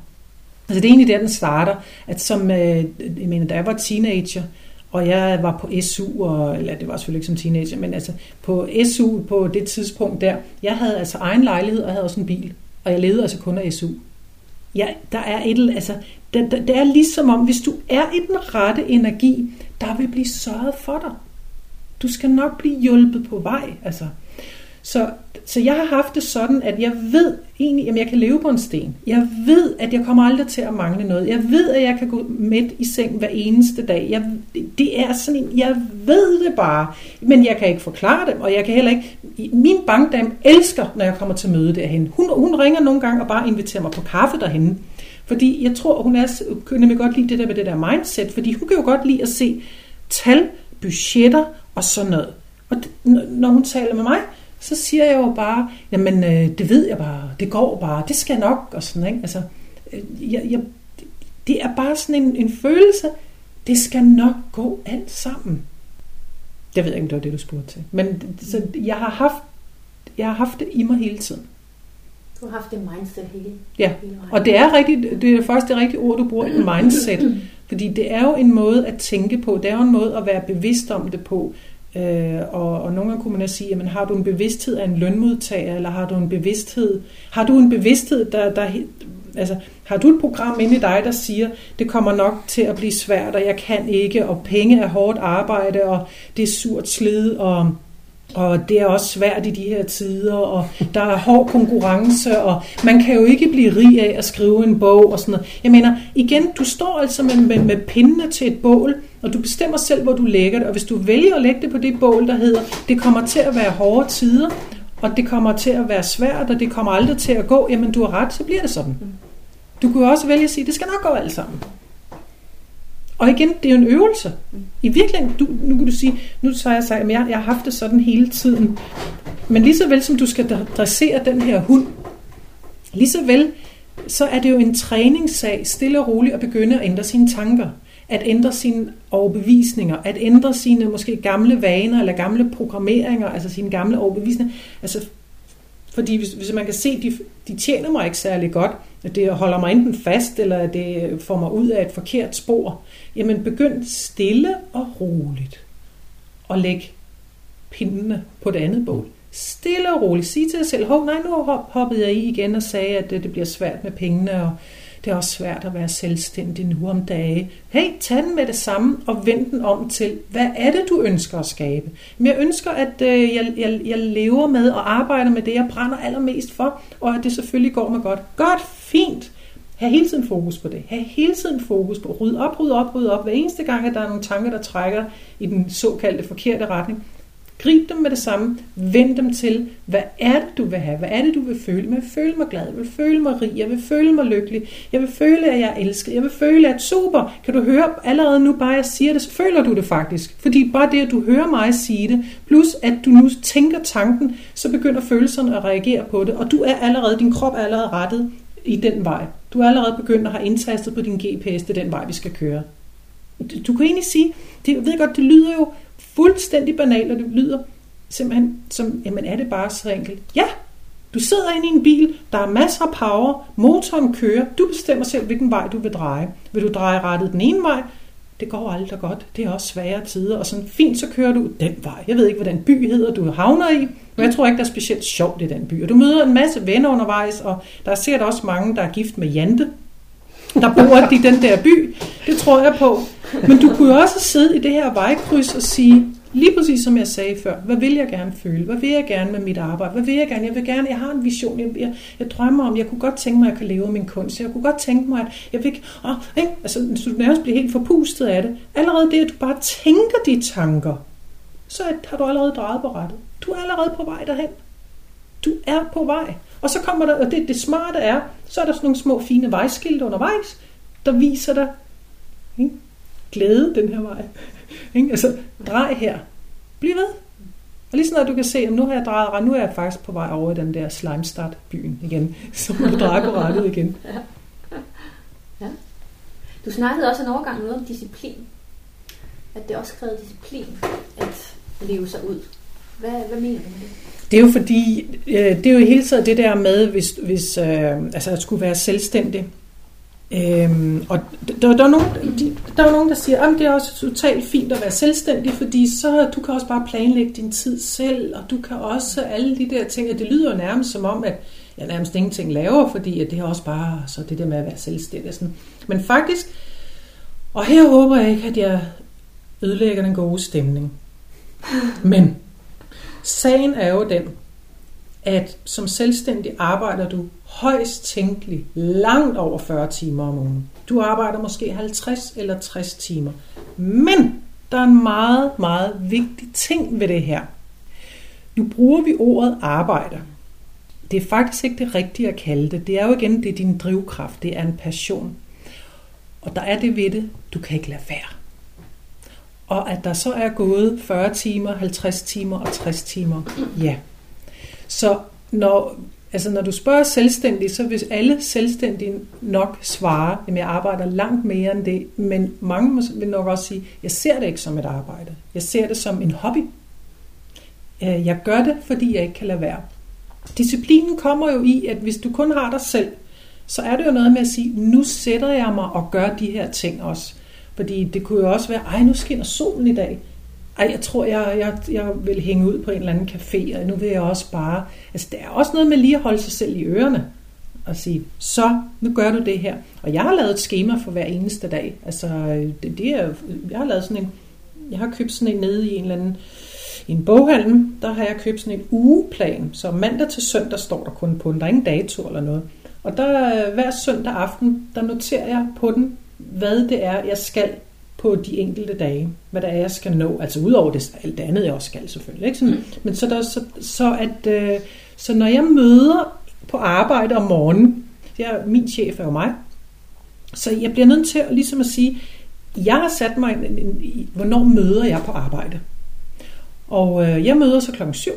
Altså det er egentlig der, den starter, at som, øh, jeg mener, da jeg var teenager, og jeg var på SU, og, eller det var selvfølgelig ikke som teenager, men altså på SU på det tidspunkt der, jeg havde altså egen lejlighed, og jeg havde også en bil, og jeg levede altså kun af SU. Ja, der er et, altså, det, det er ligesom om, hvis du er i den rette energi, der vil blive sørget for dig. Du skal nok blive hjulpet på vej, altså. Så, så jeg har haft det sådan, at jeg ved egentlig, at jeg kan leve på en sten. Jeg ved, at jeg kommer aldrig til at mangle noget. Jeg ved, at jeg kan gå midt i seng hver eneste dag. Jeg, det er sådan en, jeg ved det bare, men jeg kan ikke forklare det, og jeg kan heller ikke... Min bankdame elsker, når jeg kommer til møde derhen. Hun, hun ringer nogle gange og bare inviterer mig på kaffe derhen. Fordi jeg tror, hun er, kan nemlig godt lide det der med det der mindset, fordi hun kan jo godt lide at se tal, budgetter og sådan noget. Og når hun taler med mig, så siger jeg jo bare, jamen øh, det ved jeg bare, det går bare, det skal nok, og sådan, ikke? Altså, øh, jeg, jeg, det er bare sådan en, en følelse, det skal nok gå alt sammen. Jeg ved ikke, om det var det, du spurgte til. Men så jeg har haft, jeg har haft det i mig hele tiden. Du har haft det mindset hele, ja. hele vejen. og det er, rigtig, det er faktisk det rigtige ord, du bruger, en mindset. Fordi det er jo en måde at tænke på, det er jo en måde at være bevidst om det på. Øh, og, og nogle gange kunne man også sige, jamen, har du en bevidsthed af en lønmodtager, eller har du en bevidsthed, har du en bevidsthed, der, der altså, har du et program inde i dig, der siger, det kommer nok til at blive svært, og jeg kan ikke, og penge er hårdt arbejde, og det er surt slid, og og det er også svært i de her tider, og der er hård konkurrence, og man kan jo ikke blive rig af at skrive en bog og sådan noget. Jeg mener, igen, du står altså med, med, med pindene til et bål, og du bestemmer selv, hvor du lægger det. Og hvis du vælger at lægge det på det bål, der hedder, det kommer til at være hårde tider, og det kommer til at være svært, og det kommer aldrig til at gå, jamen du har ret, så bliver det sådan. Du kunne også vælge at sige, det skal nok gå alt sammen. Og igen, det er jo en øvelse. I virkeligheden, du, nu kan du sige, nu så jeg sagt, at jeg, jeg har haft det sådan hele tiden. Men lige så vel som du skal dressere den her hund, lige så vel, så er det jo en træningssag, stille og roligt at begynde at ændre sine tanker. At ændre sine overbevisninger, at ændre sine måske gamle vaner eller gamle programmeringer, altså sine gamle overbevisninger. Altså, fordi hvis, hvis man kan se, de, de tjener mig ikke særlig godt, at det holder mig enten fast, eller at det får mig ud af et forkert spor, jamen begynd stille og roligt at lægge pindene på det andet bål. Stille og roligt. Sig til dig selv, hov, nej, nu hoppede jeg i igen og sagde, at det, det bliver svært med pengene, og det er også svært at være selvstændig nu om dage. Hey, tag den med det samme og vend den om til, hvad er det, du ønsker at skabe? Men jeg ønsker, at øh, jeg, jeg, jeg lever med og arbejder med det, jeg brænder allermest for, og at det selvfølgelig går mig godt. Godt, fint. Ha' hele tiden fokus på det. Ha' hele tiden fokus på rydde op, rydde op, rydde op. Hver eneste gang, at der er nogle tanker, der trækker i den såkaldte forkerte retning, Grib dem med det samme. Vend dem til, hvad er det, du vil have? Hvad er det, du vil føle? Jeg vil føle mig glad. Jeg vil føle mig rig. Jeg vil føle mig lykkelig. Jeg vil føle, at jeg er elsket. Jeg vil føle, at super. Kan du høre allerede nu, bare jeg siger det, så føler du det faktisk. Fordi bare det, at du hører mig sige det, plus at du nu tænker tanken, så begynder følelserne at reagere på det. Og du er allerede, din krop er allerede rettet i den vej. Du er allerede begyndt at have indtastet på din GPS, det er den vej, vi skal køre. Du kan egentlig sige, det, jeg ved godt, det lyder jo fuldstændig banalt, og det lyder simpelthen som, jamen er det bare så enkelt? Ja, du sidder inde i en bil, der er masser af power, motoren kører, du bestemmer selv, hvilken vej du vil dreje. Vil du dreje rettet den ene vej? Det går aldrig godt. Det er også svære tider. Og sådan fint, så kører du den vej. Jeg ved ikke, hvordan by hedder, du havner i. Men jeg tror ikke, der er specielt sjovt i den by. Og du møder en masse venner undervejs, og der er sikkert også mange, der er gift med Jante der bor i den der by. Det tror jeg på. Men du kunne jo også sidde i det her vejkryds og sige, lige præcis som jeg sagde før, hvad vil jeg gerne føle? Hvad vil jeg gerne med mit arbejde? Hvad vil jeg gerne? Jeg vil gerne, jeg har en vision. Jeg, jeg, jeg drømmer om, jeg kunne godt tænke mig, at jeg kan leve min kunst. Jeg kunne godt tænke mig, at jeg fik, åh, ikke? Altså, så du nærmest bliver helt forpustet af det. Allerede det, at du bare tænker de tanker, så har du allerede drejet på rettet. Du er allerede på vej derhen. Du er på vej. Og så kommer der, og det, det smarte er, så er der sådan nogle små fine vejskilte undervejs, der viser dig, ikke? glæde den her vej. Ikke? Altså, drej her. Bliv ved. Og lige sådan, at du kan se, at nu har jeg drejet ret, nu er jeg faktisk på vej over i den der Slimestad-byen igen. Så må du dreje på rettet igen. Ja. ja. Du snakkede også en overgang noget om disciplin. At det også krævede disciplin at leve sig ud. Hvad, hvad mener du med det? Det er jo fordi, øh, det er jo hele tiden det der med, hvis, hvis øh, altså at skulle være selvstændig. Øhm, og der, der, er nogen, de, der er nogen, der siger, at det er også totalt fint at være selvstændig, fordi så du kan også bare planlægge din tid selv, og du kan også alle de der ting, og det lyder jo nærmest som om, at jeg nærmest ingenting laver, fordi at det er også bare så det der med at være selvstændig. Sådan. Men faktisk, og her håber jeg ikke, at jeg ødelægger den gode stemning. Men Sagen er jo den, at som selvstændig arbejder du højst tænkeligt langt over 40 timer om ugen. Du arbejder måske 50 eller 60 timer. Men der er en meget, meget vigtig ting ved det her. Nu bruger vi ordet arbejde. Det er faktisk ikke det rigtige at kalde det. Det er jo igen, det er din drivkraft. Det er en passion. Og der er det ved det, du kan ikke lade være og at der så er gået 40 timer, 50 timer og 60 timer. Ja. Så når, altså når du spørger selvstændig, så hvis alle selvstændige nok svare, at jeg arbejder langt mere end det, men mange vil nok også sige, jeg ser det ikke som et arbejde. Jeg ser det som en hobby. Øh, jeg gør det, fordi jeg ikke kan lade være. Disciplinen kommer jo i, at hvis du kun har dig selv, så er det jo noget med at sige, nu sætter jeg mig og gør de her ting også. Fordi det kunne jo også være, ej nu skinner solen i dag. ej, jeg tror, jeg, jeg, jeg vil hænge ud på en eller anden café, og nu vil jeg også bare... Altså, der er også noget med lige at holde sig selv i ørerne og sige, så nu gør du det her. Og jeg har lavet et schema for hver eneste dag. Altså, det, det er, jeg har lavet sådan en, jeg har købt sådan en nede i en eller anden, i en boghandel, der har jeg købt sådan en ugeplan. Så mandag til søndag står der kun på den, der er ingen dato eller noget. Og der hver søndag aften, der noterer jeg på den, hvad det er, jeg skal på de enkelte dage. Hvad det er, jeg skal nå. Altså udover det, alt det andet, jeg også skal selvfølgelig. Ikke? Sådan, mm. Men så, der, så, så, at, øh, så når jeg møder på arbejde om morgenen, det er, min chef er jo mig, så jeg bliver nødt til at, ligesom at sige, jeg har sat mig, en, en, en, hvornår møder jeg på arbejde? Og øh, jeg møder så klokken 7,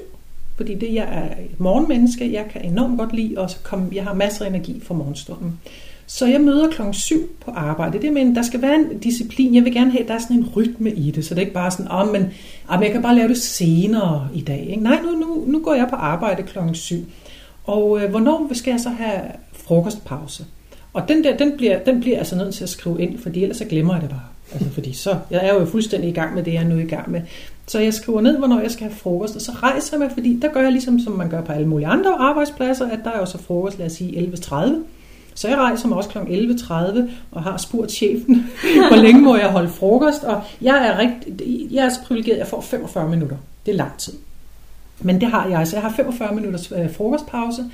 fordi det jeg er et morgenmenneske, jeg kan enormt godt lide, og så kom, jeg har masser af energi for morgenstunden. Så jeg møder klokken 7 på arbejde. Det mener, der skal være en disciplin. Jeg vil gerne have, at der er sådan en rytme i det, så det er ikke bare sådan, oh, men, oh, men jeg kan bare lave det senere i dag. Ikke? Nej, nu, nu, nu går jeg på arbejde klokken 7. Og øh, hvornår skal jeg så have frokostpause? Og den der, den bliver, den bliver altså nødt til at skrive ind, fordi ellers så glemmer jeg det bare. Altså fordi så, jeg er jo fuldstændig i gang med det, jeg er nu i gang med. Så jeg skriver ned, hvornår jeg skal have frokost, og så rejser jeg mig, fordi der gør jeg ligesom, som man gør på alle mulige andre arbejdspladser, at der er jo så frokost, lad os sige 11.30. Så jeg rejser mig også kl. 11.30 og har spurgt chefen, hvor længe må jeg holde frokost, og jeg er, rigt, jeg er så privilegeret, at jeg får 45 minutter. Det er lang tid. Men det har jeg, så jeg har 45 minutters øh, frokostpause,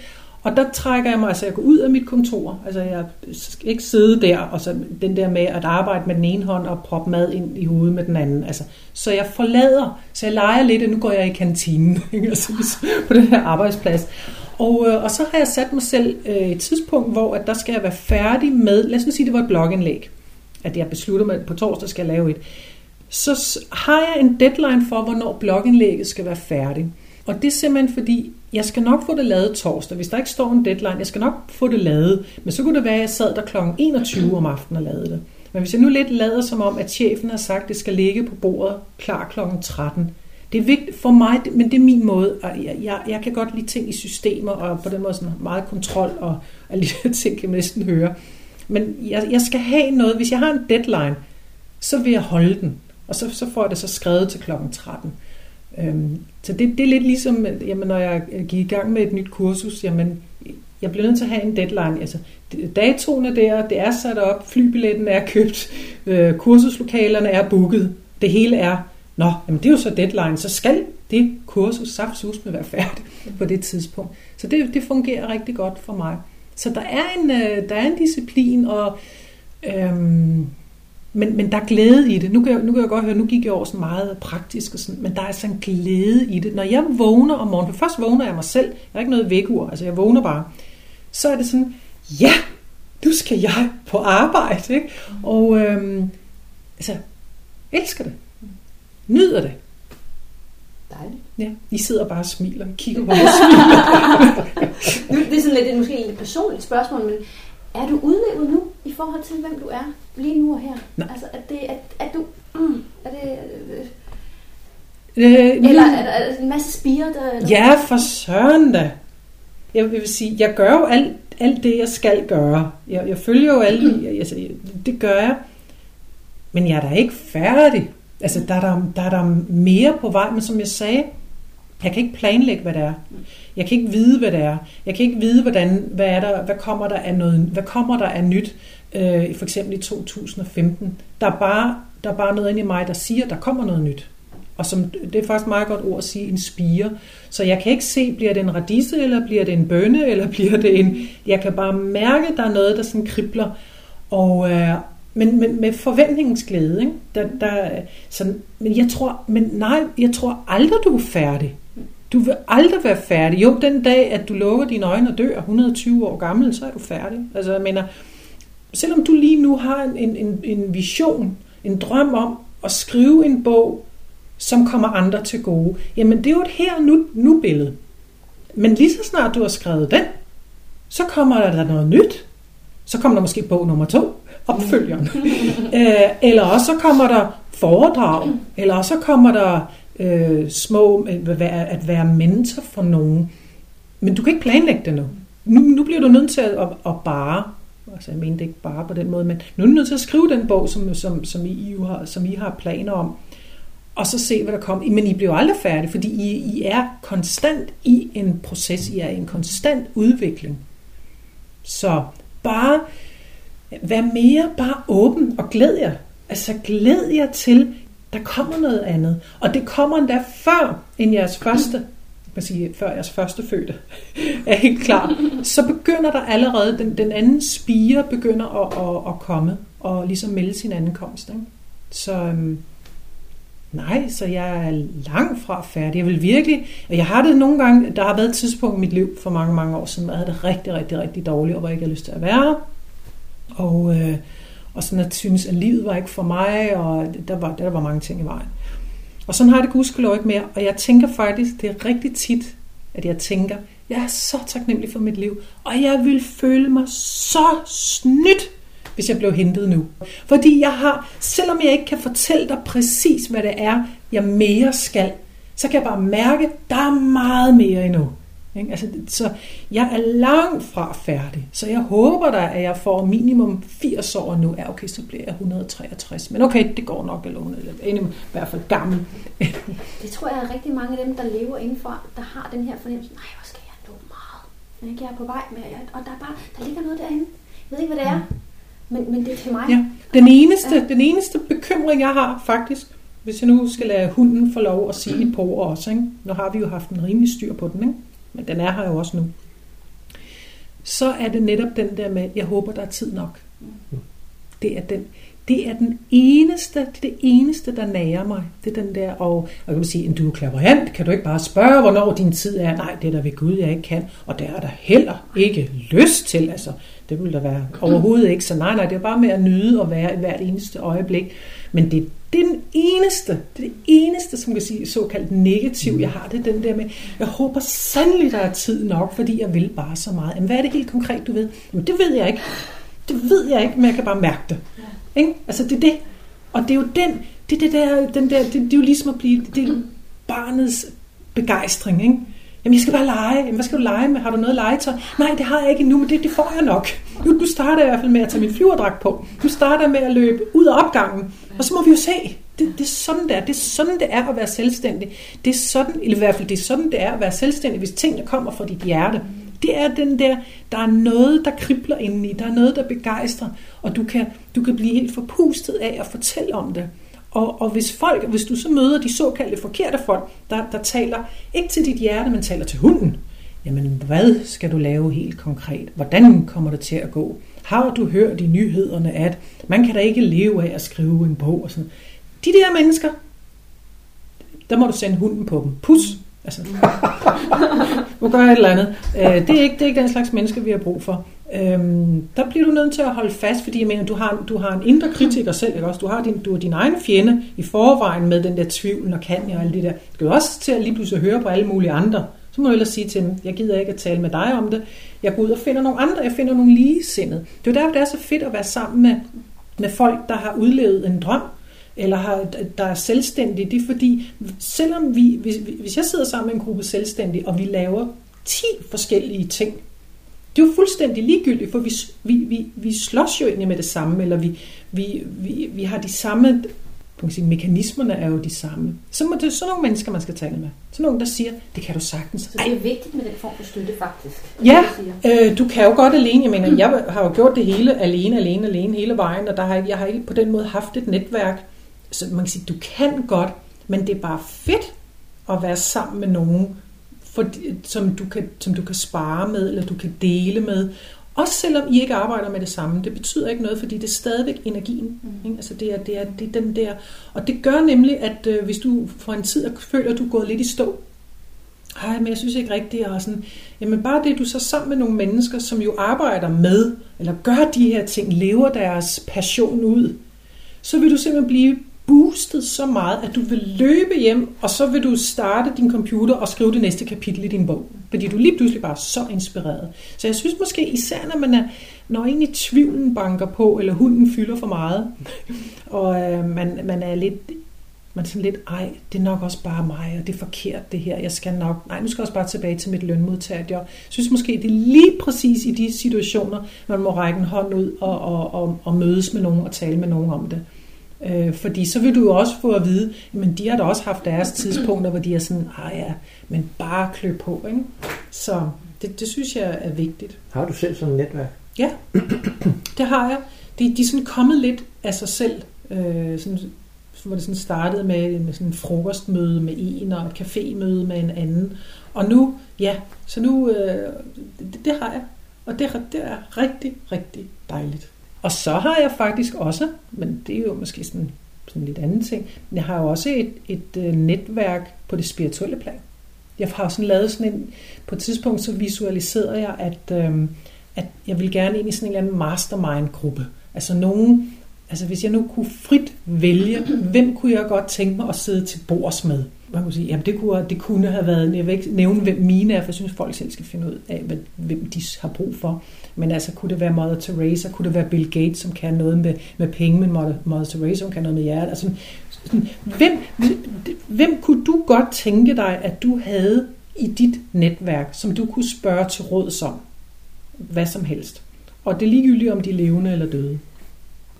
og der trækker jeg mig, altså jeg går ud af mit kontor, altså jeg skal ikke sidde der, og så den der med at arbejde med den ene hånd og proppe mad ind i hovedet med den anden. Altså, så jeg forlader, så jeg leger lidt, og nu går jeg i kantinen altså, på den her arbejdsplads. Og, øh, og så har jeg sat mig selv øh, et tidspunkt, hvor at der skal jeg være færdig med, lad os nu sige, det var et blogindlæg, at jeg beslutter mig, på torsdag skal jeg lave et. Så har jeg en deadline for, hvornår blogindlægget skal være færdigt. Og det er simpelthen fordi, jeg skal nok få det lavet torsdag. Hvis der ikke står en deadline, jeg skal nok få det lavet. Men så kunne det være, at jeg sad der kl. 21 om aftenen og lavede det. Men hvis jeg nu lidt lader som om, at chefen har sagt, at det skal ligge på bordet klar kl. 13, det er vigtigt for mig, men det er min måde. Jeg, jeg, jeg kan godt lide ting i systemer, og på den måde sådan meget kontrol, og alle de ting kan man næsten høre. Men jeg, jeg skal have noget, hvis jeg har en deadline, så vil jeg holde den. Og så, så får jeg det så skrevet til kl. 13. Øhm, så det, det er lidt ligesom, jamen, når jeg gik i gang med et nyt kursus, jamen, jeg bliver nødt til at have en deadline. Altså, datoen er der, det er sat op, flybilletten er købt, øh, kursuslokalerne er booket, det hele er, nå, jamen det er jo så deadline, så skal det kursus saftsus med være færdigt på det tidspunkt. Så det, det fungerer rigtig godt for mig. Så der er en, øh, der er en disciplin, og øhm, men, men der er glæde i det. Nu kan, jeg, nu kan jeg godt høre, nu gik jeg over sådan meget praktisk, og sådan, men der er altså sådan glæde i det. Når jeg vågner om morgenen, for først vågner jeg mig selv, jeg har ikke noget vækkeur, altså jeg vågner bare, så er det sådan, ja, nu skal jeg på arbejde. Ikke? Og øhm, altså, elsker det. Nyder det. Dejligt. Ja, I sidder bare og smiler. Kigger bare og smiler. det er sådan lidt, måske et personligt spørgsmål, men er du udlevet nu i forhold til, hvem du er lige nu og her? Nej. Altså, er, det, er, er du... Mm, er det... Øh, eller er der, er der en masse spire, der... Eller? Ja, for søren da. Jeg vil sige, jeg gør jo alt, alt det, jeg skal gøre. Jeg, jeg følger jo alle... Altså, det gør jeg. Men jeg er da ikke færdig. Altså, der er der, der er der mere på vej, men som jeg sagde, jeg kan ikke planlægge, hvad det er. Jeg kan ikke vide, hvad det er. Jeg kan ikke vide, hvordan, hvad, er der, hvad, kommer, der af noget, hvad kommer der af nyt, øh, for eksempel i 2015. Der er, bare, der er bare noget inde i mig, der siger, at der kommer noget nyt. Og som, det er faktisk meget godt ord at sige, en spire. Så jeg kan ikke se, bliver det en radise, eller bliver det en bønne, eller bliver det en... Jeg kan bare mærke, at der er noget, der sådan kribler. Og, øh, men, men med forventningens glæde. Ikke? Der, der, sådan, men jeg tror, men nej, jeg tror aldrig, du er færdig. Du vil aldrig være færdig. Jo, den dag, at du lukker dine øjne og dør 120 år gammel, så er du færdig. Altså, jeg mener, selvom du lige nu har en, en, en vision, en drøm om at skrive en bog, som kommer andre til gode, jamen det er jo et her nu, nu billede. Men lige så snart du har skrevet den, så kommer der noget nyt. Så kommer der måske bog nummer to, opfølgeren. øh, eller også så kommer der foredrag, eller også så kommer der øh, små, øh, at være mentor for nogen. Men du kan ikke planlægge det nu. Nu, nu bliver du nødt til at, at, bare, altså jeg mente ikke bare på den måde, men nu er du nødt til at skrive den bog, som, som, som, I, har, som I har planer om. og så se, hvad der kommer. Men I bliver aldrig færdige, fordi I, I er konstant i en proces, I er i en konstant udvikling. Så bare vær mere bare åben og glæd jer. Altså glæd jer til, der kommer noget andet. Og det kommer endda før end jeres første man sige, før jeres første fødte er helt klar, så begynder der allerede, den, den anden spire begynder at, at, at komme og ligesom melde sin ankomst. Ikke? Så øhm, nej, så jeg er langt fra færdig. Jeg vil virkelig, og jeg har det nogle gange, der har været et tidspunkt i mit liv for mange, mange år siden, hvor jeg havde det rigtig, rigtig, rigtig dårligt, og hvor jeg ikke havde lyst til at være. Og, øh, og sådan at synes, at livet var ikke for mig, og der var, der var mange ting i vejen. Og sådan har jeg det gudskelov ikke mere. Og jeg tænker faktisk, det er rigtig tit, at jeg tænker, jeg er så taknemmelig for mit liv, og jeg vil føle mig så snydt, hvis jeg blev hentet nu. Fordi jeg har, selvom jeg ikke kan fortælle dig præcis, hvad det er, jeg mere skal, så kan jeg bare mærke, der er meget mere endnu. Ikke? Altså, så jeg er langt fra færdig. Så jeg håber da, at jeg får minimum 80 år nu. Ja, okay, så bliver jeg 163. Men okay, det går nok, eller, eller i hvert fald gammel. det tror jeg er rigtig mange af dem, der lever indenfor, der har den her fornemmelse, nej, hvor skal jeg nå meget? Jeg er på vej med, og der, er bare, der ligger noget derinde. Jeg ved ikke, hvad det er, men, men det er til mig. Ja. Den, eneste, ja. den eneste bekymring, jeg har faktisk, hvis jeg nu skal lade hunden få lov at sige et par ord også, ikke? nu har vi jo haft en rimelig styr på den, ikke? men den er her jo også nu, så er det netop den der med, jeg håber, der er tid nok. Det er den, det er den eneste, det er det eneste, der nærer mig. Det er den der, og, og jeg kan sige, du er klaverant, kan du ikke bare spørge, hvornår din tid er? Nej, det er der ved Gud, jeg ikke kan. Og det er der heller ikke lyst til, altså. Det vil der være overhovedet ikke. Så nej, nej, det er bare med at nyde og være i hvert eneste øjeblik. Men det det er den eneste, det er det eneste, som kan sige såkaldt negativ, jeg har. Det er den der med, jeg håber sandelig, der er tid nok, fordi jeg vil bare så meget. Jamen, hvad er det helt konkret, du ved? Jamen, det ved jeg ikke. Det ved jeg ikke, men jeg kan bare mærke det. Ja. Ikke? Altså, det er det. Og det er jo den, det er det der, den der, det, det er jo ligesom at blive, det er barnets begejstring, ikke? Jamen, jeg skal bare lege. Jamen, hvad skal du lege med? Har du noget legetøj? Nej, det har jeg ikke endnu, men det, det får jeg nok. Nu, du starter i hvert fald med at tage min flyverdragt på. Du starter med at løbe ud af opgangen. Og så må vi jo se. Det, det er sådan, det er. Det er sådan, det er at være selvstændig. Det er sådan, eller i hvert fald, det er sådan, det er at være selvstændig, hvis tingene kommer fra dit hjerte. Det er den der, der er noget, der kribler indeni. Der er noget, der begejstrer. Og du kan, du kan blive helt forpustet af at fortælle om det. Og, og hvis folk, hvis du så møder de såkaldte forkerte folk, der, der taler ikke til dit hjerte, men taler til hunden, jamen hvad skal du lave helt konkret? Hvordan kommer det til at gå? Har du hørt i nyhederne, at man kan da ikke leve af at skrive en bog? Og sådan. De der mennesker, der må du sende hunden på dem. Pus! Altså, nu gør et eller andet. Øh, det er, ikke, det er ikke den slags mennesker, vi har brug for. Øhm, der bliver du nødt til at holde fast, fordi jeg mener, du har, du har en indre kritiker selv, ikke også? Du har din, du har din egen fjende i forvejen med den der tvivl og kan jeg og alt det der. Du skal også til at lige pludselig høre på alle mulige andre. Så må du ellers sige til dem, jeg gider ikke at tale med dig om det. Jeg går ud og finder nogle andre, jeg finder nogle ligesindede. Det er derfor, det er så fedt at være sammen med, med folk, der har udlevet en drøm, eller har, der er selvstændige. Det er fordi, selvom vi, hvis, hvis jeg sidder sammen med en gruppe selvstændige, og vi laver 10 forskellige ting, det er jo fuldstændig ligegyldigt, for vi, vi, vi, vi slås jo egentlig med det samme, eller vi, vi, vi, vi har de samme, man sige, mekanismerne er jo de samme. Så må det sådan nogle mennesker, man skal tale med. Sådan nogle, der siger, det kan du sagtens. Så det er vigtigt med den form for støtte, faktisk. Ja, øh, du kan jo godt alene. Jeg mener, jeg har jo gjort det hele alene, alene, alene hele vejen, og der har, jeg har ikke på den måde haft et netværk. Så man kan sige, du kan godt, men det er bare fedt at være sammen med nogen, for, som, du kan, som du kan spare med, eller du kan dele med. Også selvom I ikke arbejder med det samme. Det betyder ikke noget, fordi det er stadigvæk energien. Mm. Ikke? Altså det, er, det, er, det er den der. Og det gør nemlig, at øh, hvis du for en tid føler, at du er gået lidt i stå, ej, men jeg synes ikke rigtigt, og sådan, jamen bare det, du så sammen med nogle mennesker, som jo arbejder med, eller gør de her ting, lever deres passion ud, så vil du simpelthen blive boostet så meget, at du vil løbe hjem, og så vil du starte din computer og skrive det næste kapitel i din bog. Fordi du lige pludselig bare er så inspireret. Så jeg synes måske, især når man er, når egentlig tvivlen banker på, eller hunden fylder for meget, og øh, man, man er lidt man er sådan lidt, ej, det er nok også bare mig, og det er forkert det her, jeg skal nok, nej, nu skal jeg også bare tilbage til mit lønmodtager. Jeg synes måske, det er lige præcis i de situationer, man må række en hånd ud og, og, og, og mødes med nogen og tale med nogen om det. Øh, fordi så vil du jo også få at vide, men de har da også haft deres tidspunkter, hvor de er sådan, ah ja, men bare klø på. Ikke? Så det, det synes jeg er vigtigt. Har du selv sådan et netværk? Ja, det har jeg. De, de er sådan kommet lidt af sig selv. Øh, sådan, hvor det sådan startede med, med sådan en frokostmøde med en, og et cafémøde med en anden. Og nu, ja, så nu, øh, det, det har jeg. Og det, det er rigtig, rigtig dejligt. Og så har jeg faktisk også, men det er jo måske sådan, sådan en lidt anden ting, men jeg har jo også et, et øh, netværk på det spirituelle plan. Jeg har sådan lavet sådan en, på et tidspunkt så visualiserede jeg, at, øh, at jeg vil gerne ind i sådan en eller anden mastermind-gruppe. Altså nogen, altså hvis jeg nu kunne frit vælge, hvem kunne jeg godt tænke mig at sidde til bords med? Man kunne sige, jamen det kunne, det kunne have været, jeg vil ikke nævne, hvem mine er, for jeg synes, folk selv skal finde ud af, hvem de har brug for. Men altså, kunne det være Mother Teresa, kunne det være Bill Gates, som kan noget med, med penge, men Mother, Mother Teresa, som kan noget med hjertet. Altså, sådan, hvem, hvem kunne du godt tænke dig, at du havde i dit netværk, som du kunne spørge til råd som? Hvad som helst. Og det er ligegyldigt, om de er levende eller døde.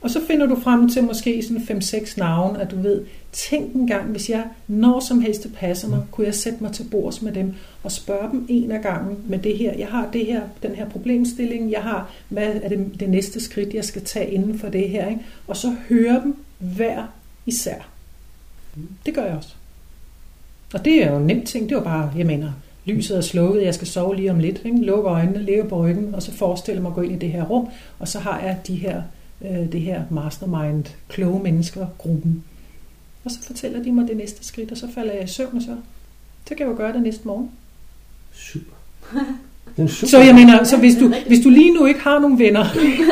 Og så finder du frem til måske sådan 5-6 navne, at du ved, tænk en gang, hvis jeg når som helst det passer mig, kunne jeg sætte mig til bords med dem og spørge dem en af gangen med det her. Jeg har det her, den her problemstilling, jeg har, hvad er det, det næste skridt, jeg skal tage inden for det her, ikke? og så høre dem hver især. Det gør jeg også. Og det er jo en nem ting, det er jo bare, jeg mener, lyset er slukket, jeg skal sove lige om lidt, ikke? lukke øjnene, lægge på ryggen, og så forestille mig at gå ind i det her rum, og så har jeg de her øh, det her mastermind, kloge mennesker, gruppen. Og så fortæller de mig det næste skridt, og så falder jeg i søvn, og så, så kan jeg jo gøre det næste morgen. Super. Den super. Så jeg mener, så hvis du, hvis du lige nu ikke har nogen venner,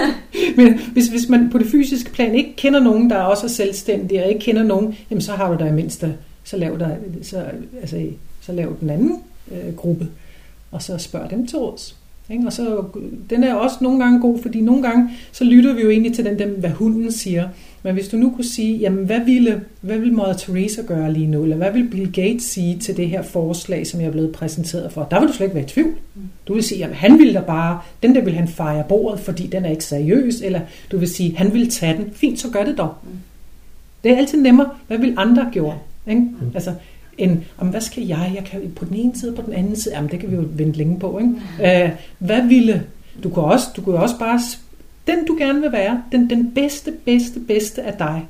men hvis, hvis man på det fysiske plan ikke kender nogen, der også er selvstændige, og ikke kender nogen, jamen så har du der i mindste, så lav, der, så, altså, så lav den anden øh, gruppe, og så spørg dem til råds. Ikke? Og så, den er også nogle gange god, fordi nogle gange, så lytter vi jo egentlig til den, dem, hvad hunden siger. Men hvis du nu kunne sige, jamen hvad ville, hvad ville Mother Teresa gøre lige nu, eller hvad vil Bill Gates sige til det her forslag, som jeg er blevet præsenteret for, der vil du slet ikke være i tvivl. Du vil sige, at han ville da bare, den der vil han fejre bordet, fordi den er ikke seriøs, eller du vil sige, han vil tage den. Fint, så gør det dog. Det er altid nemmere, hvad vil andre gjort? Ikke? Mm. Altså, end, om hvad skal jeg? Jeg kan på den ene side, på den anden side. Jamen, det kan vi jo vente længe på. Ikke? Øh, hvad ville... Du kunne, også, du kunne også bare... Den, du gerne vil være, den, den bedste, bedste, bedste af dig.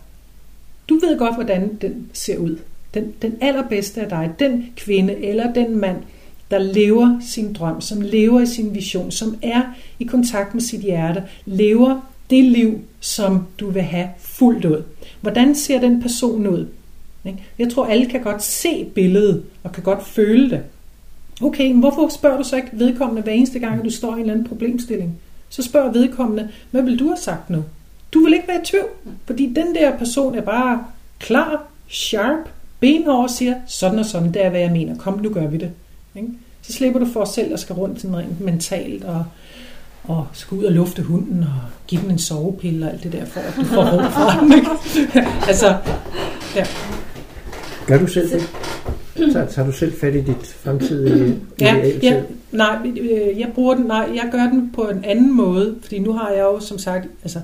Du ved godt, hvordan den ser ud. Den, den allerbedste af dig. Den kvinde eller den mand, der lever sin drøm, som lever i sin vision, som er i kontakt med sit hjerte, lever det liv, som du vil have fuldt ud. Hvordan ser den person ud? Jeg tror, alle kan godt se billedet og kan godt føle det. Okay, men hvorfor spørger du så ikke vedkommende hver eneste gang, at du står i en eller anden problemstilling? Så spørger vedkommende, hvad vil du have sagt nu? Du vil ikke være i tvivl, fordi den der person er bare klar, sharp, benhård og siger, sådan og sådan, det er, hvad jeg mener. Kom, nu gør vi det. Så slipper du for selv at skal rundt sådan rent mentalt og, og skal ud og lufte hunden og give den en sovepille og alt det der, for at du får ro for den. Ikke? altså, ja. Gør du selv det? Så tager du selv fat i dit fremtidige ja, ja, nej, øh, jeg bruger den, nej, jeg gør den på en anden måde, fordi nu har jeg jo som sagt, altså,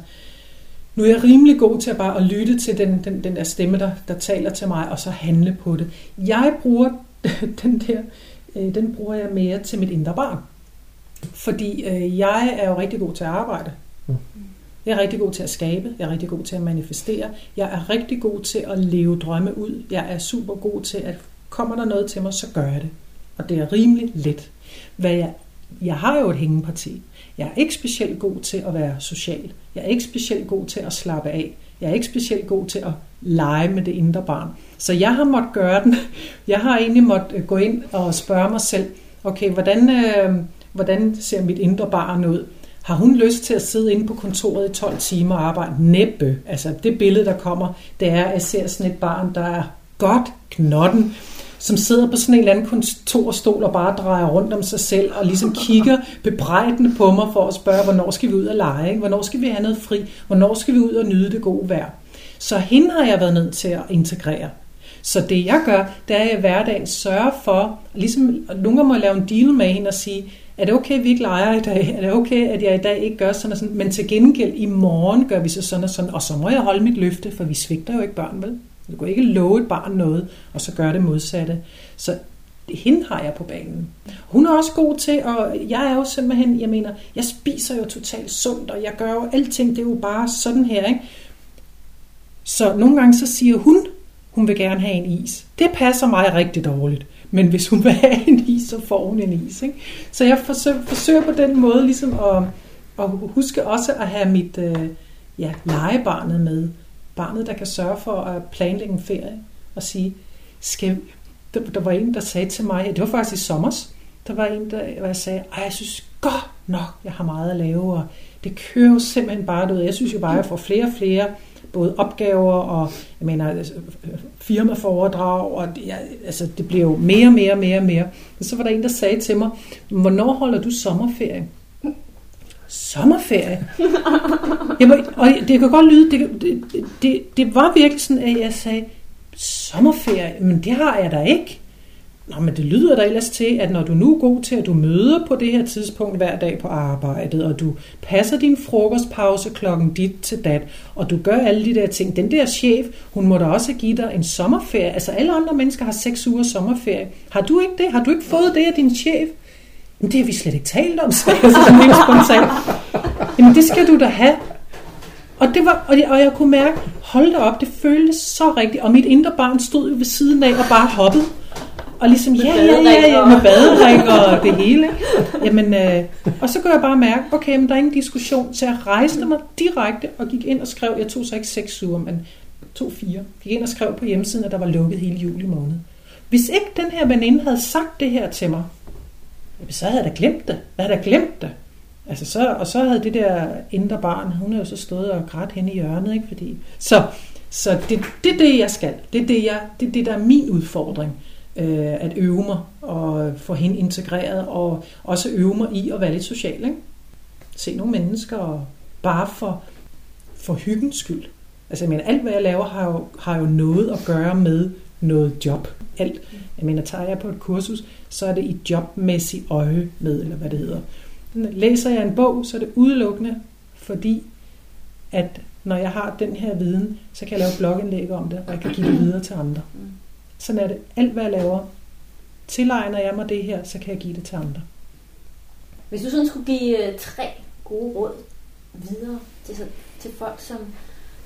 nu er jeg rimelig god til at bare at lytte til den, den, den der stemme, der, der taler til mig, og så handle på det. Jeg bruger den der, øh, den bruger jeg mere til mit indre barn. Fordi øh, jeg er jo rigtig god til at arbejde. Mm. Jeg er rigtig god til at skabe, jeg er rigtig god til at manifestere, jeg er rigtig god til at leve drømme ud, jeg er super god til at kommer der noget til mig, så gør jeg det. Og det er rimelig let. Hvad jeg, jeg har jo et hængeparti. Jeg er ikke specielt god til at være social. Jeg er ikke specielt god til at slappe af. Jeg er ikke specielt god til at lege med det indre barn. Så jeg har måttet gøre den. Jeg har egentlig måttet øh, gå ind og spørge mig selv, okay, hvordan, øh, hvordan ser mit indre barn ud? Har hun lyst til at sidde inde på kontoret i 12 timer og arbejde? Næppe. Altså det billede, der kommer, det er, at jeg ser sådan et barn, der er godt knotten, som sidder på sådan en eller anden kontorstol og bare drejer rundt om sig selv og ligesom kigger bebrejdende på mig for at spørge, hvornår skal vi ud og lege? Ikke? Hvornår skal vi have noget fri? Hvornår skal vi ud og nyde det gode vejr? Så hende har jeg været nødt til at integrere. Så det jeg gør, det er, at jeg i hverdagen sørger for, ligesom nogle gange må jeg lave en deal med hende og sige, er det okay, at vi ikke leger i dag? Er det okay, at jeg i dag ikke gør sådan og sådan? Men til gengæld i morgen gør vi så sådan og sådan, og så må jeg holde mit løfte, for vi svigter jo ikke børn, vel? Du kan ikke love et barn noget, og så gøre det modsatte. Så hende har jeg på banen. Hun er også god til, og jeg er jo simpelthen, jeg mener, jeg spiser jo totalt sundt, og jeg gør jo alting, det er jo bare sådan her, ikke? Så nogle gange så siger hun, hun vil gerne have en is. Det passer mig rigtig dårligt. Men hvis hun vil have en is, så får hun en is. Ikke? Så jeg forsøger, forsøger på den måde ligesom at, at huske også at have mit øh, ja, legebarnet med. Barnet, der kan sørge for at planlægge en ferie og sige, skal, der, der var en, der sagde til mig, det var faktisk i sommers, der var en, der hvor jeg sagde, jeg synes godt nok, jeg har meget at lave, og det kører jo simpelthen bare ud. Jeg synes jo bare, at jeg får flere og flere både opgaver og jeg mener, øh, firmaforedrag, og det, ja, altså, det bliver jo mere og mere og mere og mere. Og så var der en, der sagde til mig, hvornår holder du sommerferie? Sommerferie? Jamen, og det kan godt lyde, det, det, det, det var virkelig sådan, at jeg sagde, sommerferie, men det har jeg da ikke. Nå, men det lyder da ellers til, at når du nu er god til, at du møder på det her tidspunkt hver dag på arbejdet, og du passer din frokostpause klokken dit til dat, og du gør alle de der ting. Den der chef, hun må da også give dig en sommerferie. Altså alle andre mennesker har seks uger sommerferie. Har du ikke det? Har du ikke fået det af din chef? Men det har vi slet ikke talt om, sagde jeg sådan helt spontant. Jamen det skal du da have. Og, det var, og, jeg, og jeg kunne mærke, hold da op, det føltes så rigtigt. Og mit indre barn stod jo ved siden af og bare hoppede. Og ligesom, ja, ja, ja, ja, med badering og det hele. Jamen, øh, og så kunne jeg bare mærke, okay, men der er ingen diskussion. Så jeg rejste mig direkte og gik ind og skrev, jeg tog så ikke seks uger, men to fire. Gik ind og skrev på hjemmesiden, at der var lukket hele juli måned. Hvis ikke den her veninde havde sagt det her til mig, så havde jeg da glemt det. Jeg havde da glemt det. Altså så, og så havde det der indre barn, hun havde jo så stået og grædt hen i hjørnet, ikke? Fordi, så så det, det er det, jeg skal. Det er det, jeg, det, det der er min udfordring øh, at øve mig og få hende integreret, og også øve mig i at være lidt social. Ikke? Se nogle mennesker, og bare for, for hyggens skyld. Altså jeg mener, alt hvad jeg laver har jo, har jo noget at gøre med noget job. Alt. Jeg mener, tager jeg på et kursus, så er det i jobmæssig øje med, eller hvad det hedder. Læser jeg en bog, så er det udelukkende, fordi at når jeg har den her viden, så kan jeg lave blogindlæg om det, og jeg kan give det videre til andre. Sådan er det. Alt hvad jeg laver, tilegner jeg mig det her, så kan jeg give det til andre. Hvis du sådan skulle give øh, tre gode råd videre til, til folk, som,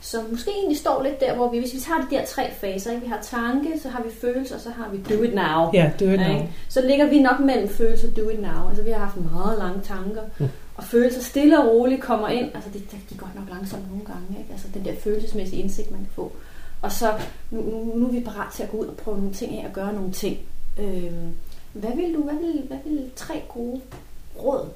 som måske egentlig står lidt der, hvor vi, hvis vi tager de der tre faser, ikke? vi har tanke, så har vi følelse, og så har vi do it now. Ja, do it now. Ikke? Så ligger vi nok mellem følelse og do it now. Altså vi har haft meget lange tanker, mm. og følelser stille og roligt kommer ind. Altså det, det går nok langsomt nogle gange. Ikke? Altså den der følelsesmæssige indsigt, man kan få. Og så nu, nu, nu er vi parat til at gå ud og prøve nogle ting af og gøre nogle ting. Øh, hvad vil du, hvad vil, hvad vil tre gode råd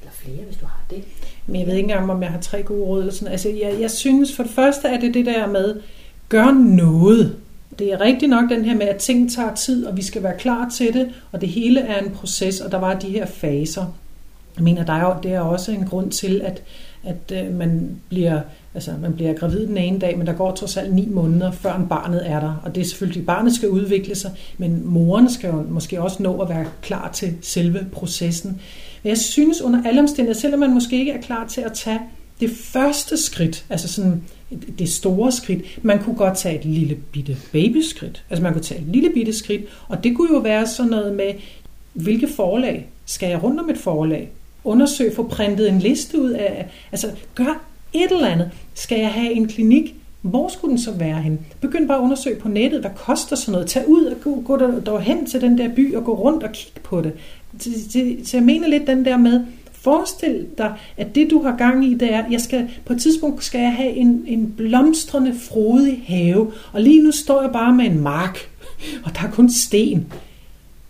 eller flere, hvis du har det. Men jeg ved ikke engang, om jeg har tre gode råd. Eller sådan. Altså, jeg, jeg synes for det første er det det der med, gør noget. Det er rigtigt nok den her med, at ting tager tid, og vi skal være klar til det, og det hele er en proces, og der var de her faser. Jeg mener, der er det er også en grund til, at, at øh, man bliver Altså, man bliver gravid den ene dag, men der går trods alt ni måneder, før barnet er der. Og det er selvfølgelig, at barnet skal udvikle sig, men moren skal jo måske også nå at være klar til selve processen. Men jeg synes under alle omstændigheder, selvom man måske ikke er klar til at tage det første skridt, altså sådan det store skridt, man kunne godt tage et lille bitte babyskridt. Altså man kunne tage et lille bitte skridt, og det kunne jo være sådan noget med, hvilke forlag skal jeg rundt om et forlag? Undersøg, få printet en liste ud af, altså gør et eller andet. Skal jeg have en klinik? Hvor skulle den så være hen? Begynd bare at undersøge på nettet, hvad koster sådan noget. Tag ud og gå, gå der, der hen til den der by og gå rundt og kigge på det. Så jeg mener lidt den der med, forestil dig, at det du har gang i, det er, jeg skal, på et tidspunkt skal jeg have en, en blomstrende, frodig have, og lige nu står jeg bare med en mark, og der er kun sten.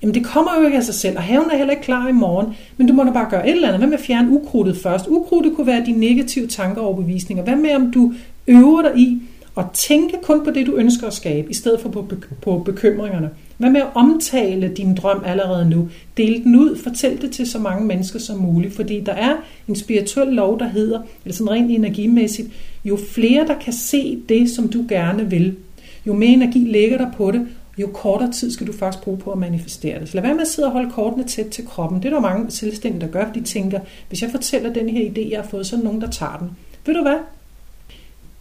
Jamen det kommer jo ikke af sig selv, og haven er heller ikke klar i morgen, men du må da bare gøre et eller andet. Hvad med at fjerne ukrudtet først? Ukrudtet kunne være dine negative tanker og overbevisninger. Hvad med om du øver dig i at tænke kun på det, du ønsker at skabe, i stedet for på, på bekymringerne? Hvad med at omtale din drøm allerede nu? Del den ud, fortæl det til så mange mennesker som muligt, fordi der er en spirituel lov, der hedder, eller sådan rent energimæssigt, jo flere der kan se det, som du gerne vil, jo mere energi lægger der på det, jo kortere tid skal du faktisk bruge på at manifestere det. Så lad være med at sidde og holde kortene tæt til kroppen. Det er der mange selvstændige, der gør, de tænker, hvis jeg fortæller den her idé, jeg har fået, så er der nogen, der tager den. Ved du hvad?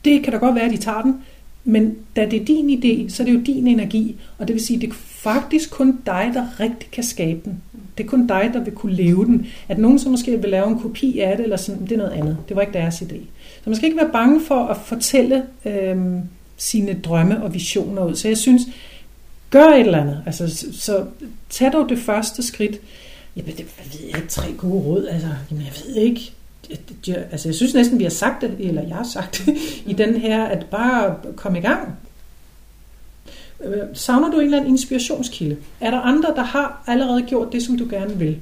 Det kan da godt være, at de tager den, men da det er din idé, så er det jo din energi, og det vil sige, at det faktisk kun dig, der rigtig kan skabe den. Det er kun dig, der vil kunne leve den. At nogen så måske vil lave en kopi af det, eller sådan, det er noget andet. Det var ikke deres idé. Så man skal ikke være bange for at fortælle øhm, sine drømme og visioner ud. Så jeg synes, gør et eller andet. Altså, så, så tag dog det første skridt. Jamen, det ved jeg ikke, tre gode råd. Altså, jamen, jeg ved ikke. Jeg, altså, jeg synes næsten, vi har sagt det, eller jeg har sagt det, i den her, at bare komme i gang. Øh, savner du en eller anden inspirationskilde? Er der andre, der har allerede gjort det, som du gerne vil?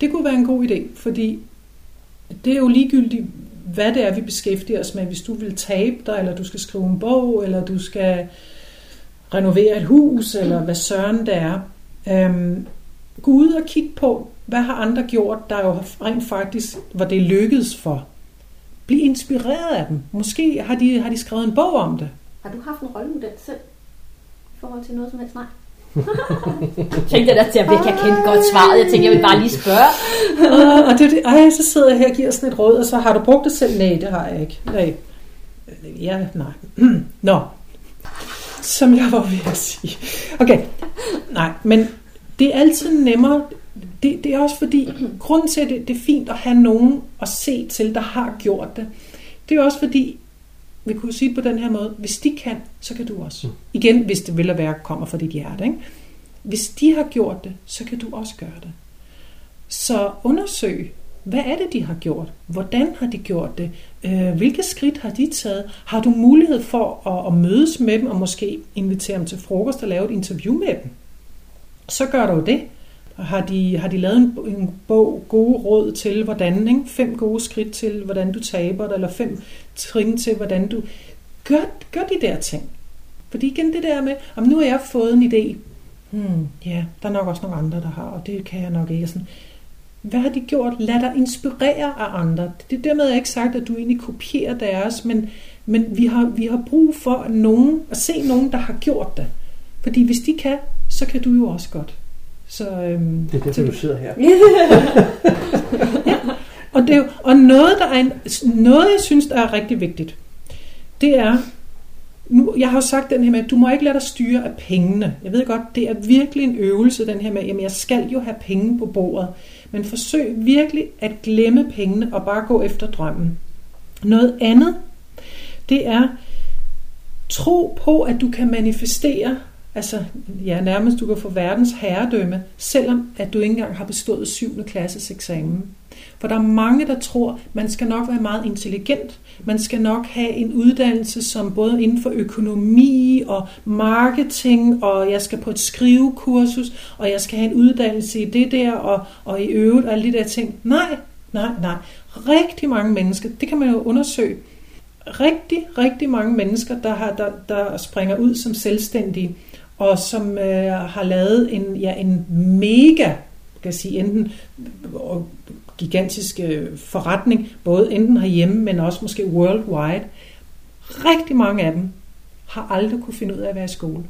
Det kunne være en god idé, fordi det er jo ligegyldigt, hvad det er, vi beskæftiger os med. Hvis du vil tabe dig, eller du skal skrive en bog, eller du skal renovere et hus, eller hvad søren det er. Øhm, gå ud og kig på, hvad har andre gjort, der jo rent faktisk, hvor det lykkedes for. Bliv inspireret af dem. Måske har de, har de skrevet en bog om det. Har du haft en rollemodel selv? Forhold til noget som helst? Nej. tænkte jeg da til, at jeg kendte godt svaret. Jeg tænkte, jeg vil bare lige spørge. uh, og det, det, ej, så sidder jeg her og giver sådan et råd, og så har du brugt det selv? Nej, det har jeg ikke. Nej. Ja, nej. Nå, som jeg var ved at sige. Okay, nej, men det er altid nemmere. Det, det er også fordi, grunden til, at det, det er fint at have nogen at se til, der har gjort det, det er også fordi, vi kunne sige det på den her måde, hvis de kan, så kan du også. Mm. Igen, hvis det vil at være kommer fra dit hjerte. Ikke? Hvis de har gjort det, så kan du også gøre det. Så undersøg, hvad er det, de har gjort? Hvordan har de gjort det? Øh, hvilke skridt har de taget? Har du mulighed for at, at mødes med dem og måske invitere dem til frokost og lave et interview med dem? Så gør du det. Har de, har de lavet en, en bog, gode råd til, hvordan, ikke? fem gode skridt til, hvordan du taber dig, eller fem trin til, hvordan du... Gør, gør de der ting. Fordi igen det der med, om nu har jeg fået en idé, hmm, ja, der er nok også nogle andre, der har, og det kan jeg nok ikke. Sådan, hvad har de gjort? Lad dig inspirere af andre. Det er dermed ikke sagt, at du egentlig kopierer deres, men, men vi, har, vi har brug for nogen, at se nogen, der har gjort det. Fordi hvis de kan, så kan du jo også godt. Så, øhm, det er derfor, du sidder her. ja. Og, det og noget, der er en, noget, jeg synes, der er rigtig vigtigt, det er, nu, jeg har jo sagt den her med, at du må ikke lade dig styre af pengene. Jeg ved godt, det er virkelig en øvelse, den her med, at jeg skal jo have penge på bordet. Men forsøg virkelig at glemme pengene og bare gå efter drømmen. Noget andet, det er tro på, at du kan manifestere, altså ja, nærmest du kan få verdens herredømme, selvom at du ikke engang har bestået 7. klasses eksamen. For der er mange, der tror, man skal nok være meget intelligent. Man skal nok have en uddannelse, som både inden for økonomi og marketing, og jeg skal på et skrivekursus, og jeg skal have en uddannelse i det der, og, og i øvrigt og alle de der ting. Nej, nej, nej. Rigtig mange mennesker, det kan man jo undersøge, rigtig, rigtig mange mennesker, der, har, der, der springer ud som selvstændige, og som øh, har lavet en, ja, en mega, kan sige, enten gigantisk øh, forretning, både enten herhjemme, men også måske worldwide. Rigtig mange af dem har aldrig kunne finde ud af at være i skole.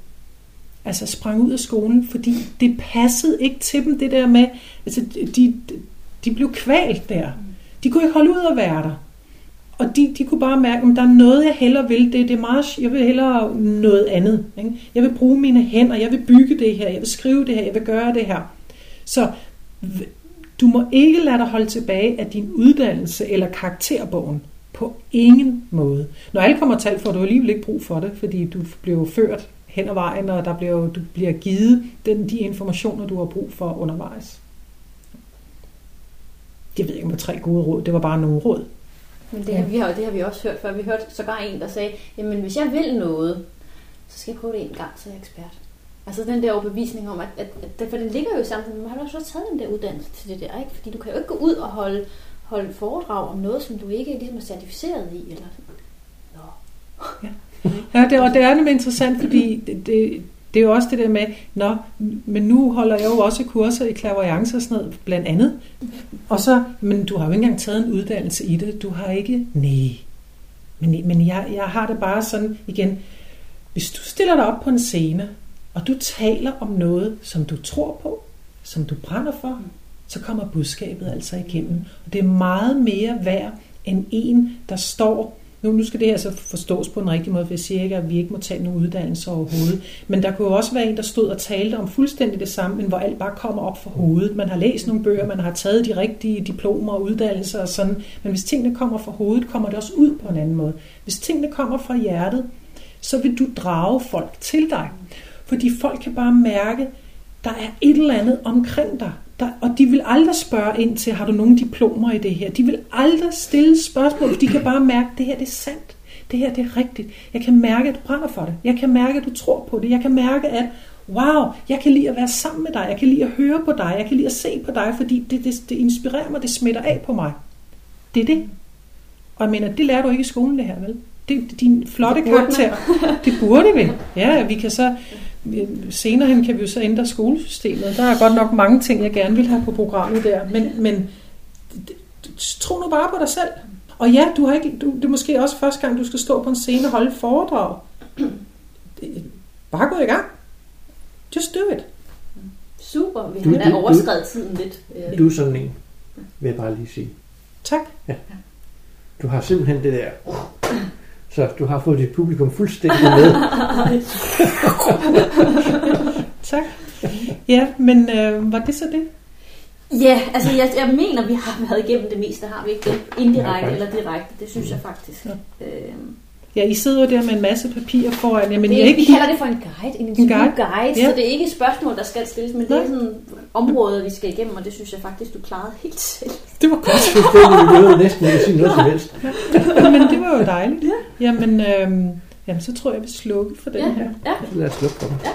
Altså sprang ud af skolen, fordi det passede ikke til dem, det der med, altså de, de blev kvalt der. De kunne ikke holde ud at være der. Og de, de kunne bare mærke, at der er noget, jeg hellere vil. Det, det er meget, jeg vil hellere noget andet. Ikke? Jeg vil bruge mine hænder, jeg vil bygge det her, jeg vil skrive det her, jeg vil gøre det her. Så du må ikke lade dig holde tilbage af din uddannelse eller karakterbogen. På ingen måde. Når alle kommer tal, får du alligevel ikke brug for det, fordi du bliver ført hen ad vejen, og der bliver, du bliver givet den, de informationer, du har brug for undervejs. Jeg ved ikke, om det var tre gode råd. Det var bare nogle råd. Men det, ja. vi har, det har vi også hørt før. Vi hørte sågar en, der sagde, jamen hvis jeg vil noget, så skal jeg prøve det en gang, så er jeg ekspert. Altså den der overbevisning om, at, at, at for den ligger jo sammen, men har du også taget den der uddannelse til det der, ikke? Fordi du kan jo ikke gå ud og holde, holde foredrag om noget, som du ikke ligesom er certificeret i, eller Nå. Ja, ja det, og det er nemlig interessant, fordi det, det, det er jo også det der med, nå, men nu holder jeg jo også kurser i klaverjance og sådan noget, blandt andet. Og så, men du har jo ikke engang taget en uddannelse i det. Du har ikke, nej. Men, men jeg, jeg har det bare sådan, igen, Hvis du stiller dig op på en scene, og du taler om noget, som du tror på, som du brænder for, så kommer budskabet altså igennem. Og det er meget mere værd end en, der står nu, nu skal det her så forstås på en rigtig måde, for jeg siger ikke, at vi ikke må tage nogen uddannelse overhovedet. Men der kunne jo også være en, der stod og talte om fuldstændig det samme, men hvor alt bare kommer op for hovedet. Man har læst nogle bøger, man har taget de rigtige diplomer og uddannelser og sådan. Men hvis tingene kommer fra hovedet, kommer det også ud på en anden måde. Hvis tingene kommer fra hjertet, så vil du drage folk til dig. Fordi folk kan bare mærke, der er et eller andet omkring dig. Der, og de vil aldrig spørge ind til, har du nogle diplomer i det her? De vil aldrig stille spørgsmål, for de kan bare mærke, at det her det er sandt. Det her det er rigtigt. Jeg kan mærke, at du brænder for det. Jeg kan mærke, at du tror på det. Jeg kan mærke, at wow, jeg kan lide at være sammen med dig. Jeg kan lide at høre på dig. Jeg kan lide at se på dig, fordi det, det, det inspirerer mig. Det smitter af på mig. Det er det. Og jeg mener, det lærer du ikke i skolen det her, vel? Det er din flotte det karakter. Det burde vi. Ja, vi kan så senere hen kan vi jo så ændre skolesystemet. Der er godt nok mange ting, jeg gerne vil have på programmet der, men, men tro nu bare på dig selv. Og ja, du har ikke, du, det er måske også første gang, du skal stå på en scene og holde foredrag. Bare gå i gang. Just do it. Super, vi har overskrevet tiden lidt. Du er sådan en, vil jeg bare lige sige. Tak. Ja. Du har simpelthen det der så du har fået dit publikum fuldstændig med. tak. Ja, men øh, var det så det? Ja, altså jeg, jeg mener, vi har været igennem det meste, har vi ikke det? Indirekte ja, eller direkte, det synes jeg faktisk. Ja. Øhm. Ja, I sidder jo der med en masse papir foran jer, men det, I er, ikke... Vi kalder det for en guide, en en guide, guide ja. så det er ikke et spørgsmål, der skal stilles, men Nej. det er sådan områder, vi skal igennem, og det synes jeg faktisk, du klarede helt selv. Det var godt. Selvfølgelig, vi nåede næsten ikke sige noget som helst. Ja. Men det var jo dejligt. Ja. Jamen, øhm, jamen, så tror jeg, vi slukker for den ja. her. Ja. Lad os slukke for den. Ja.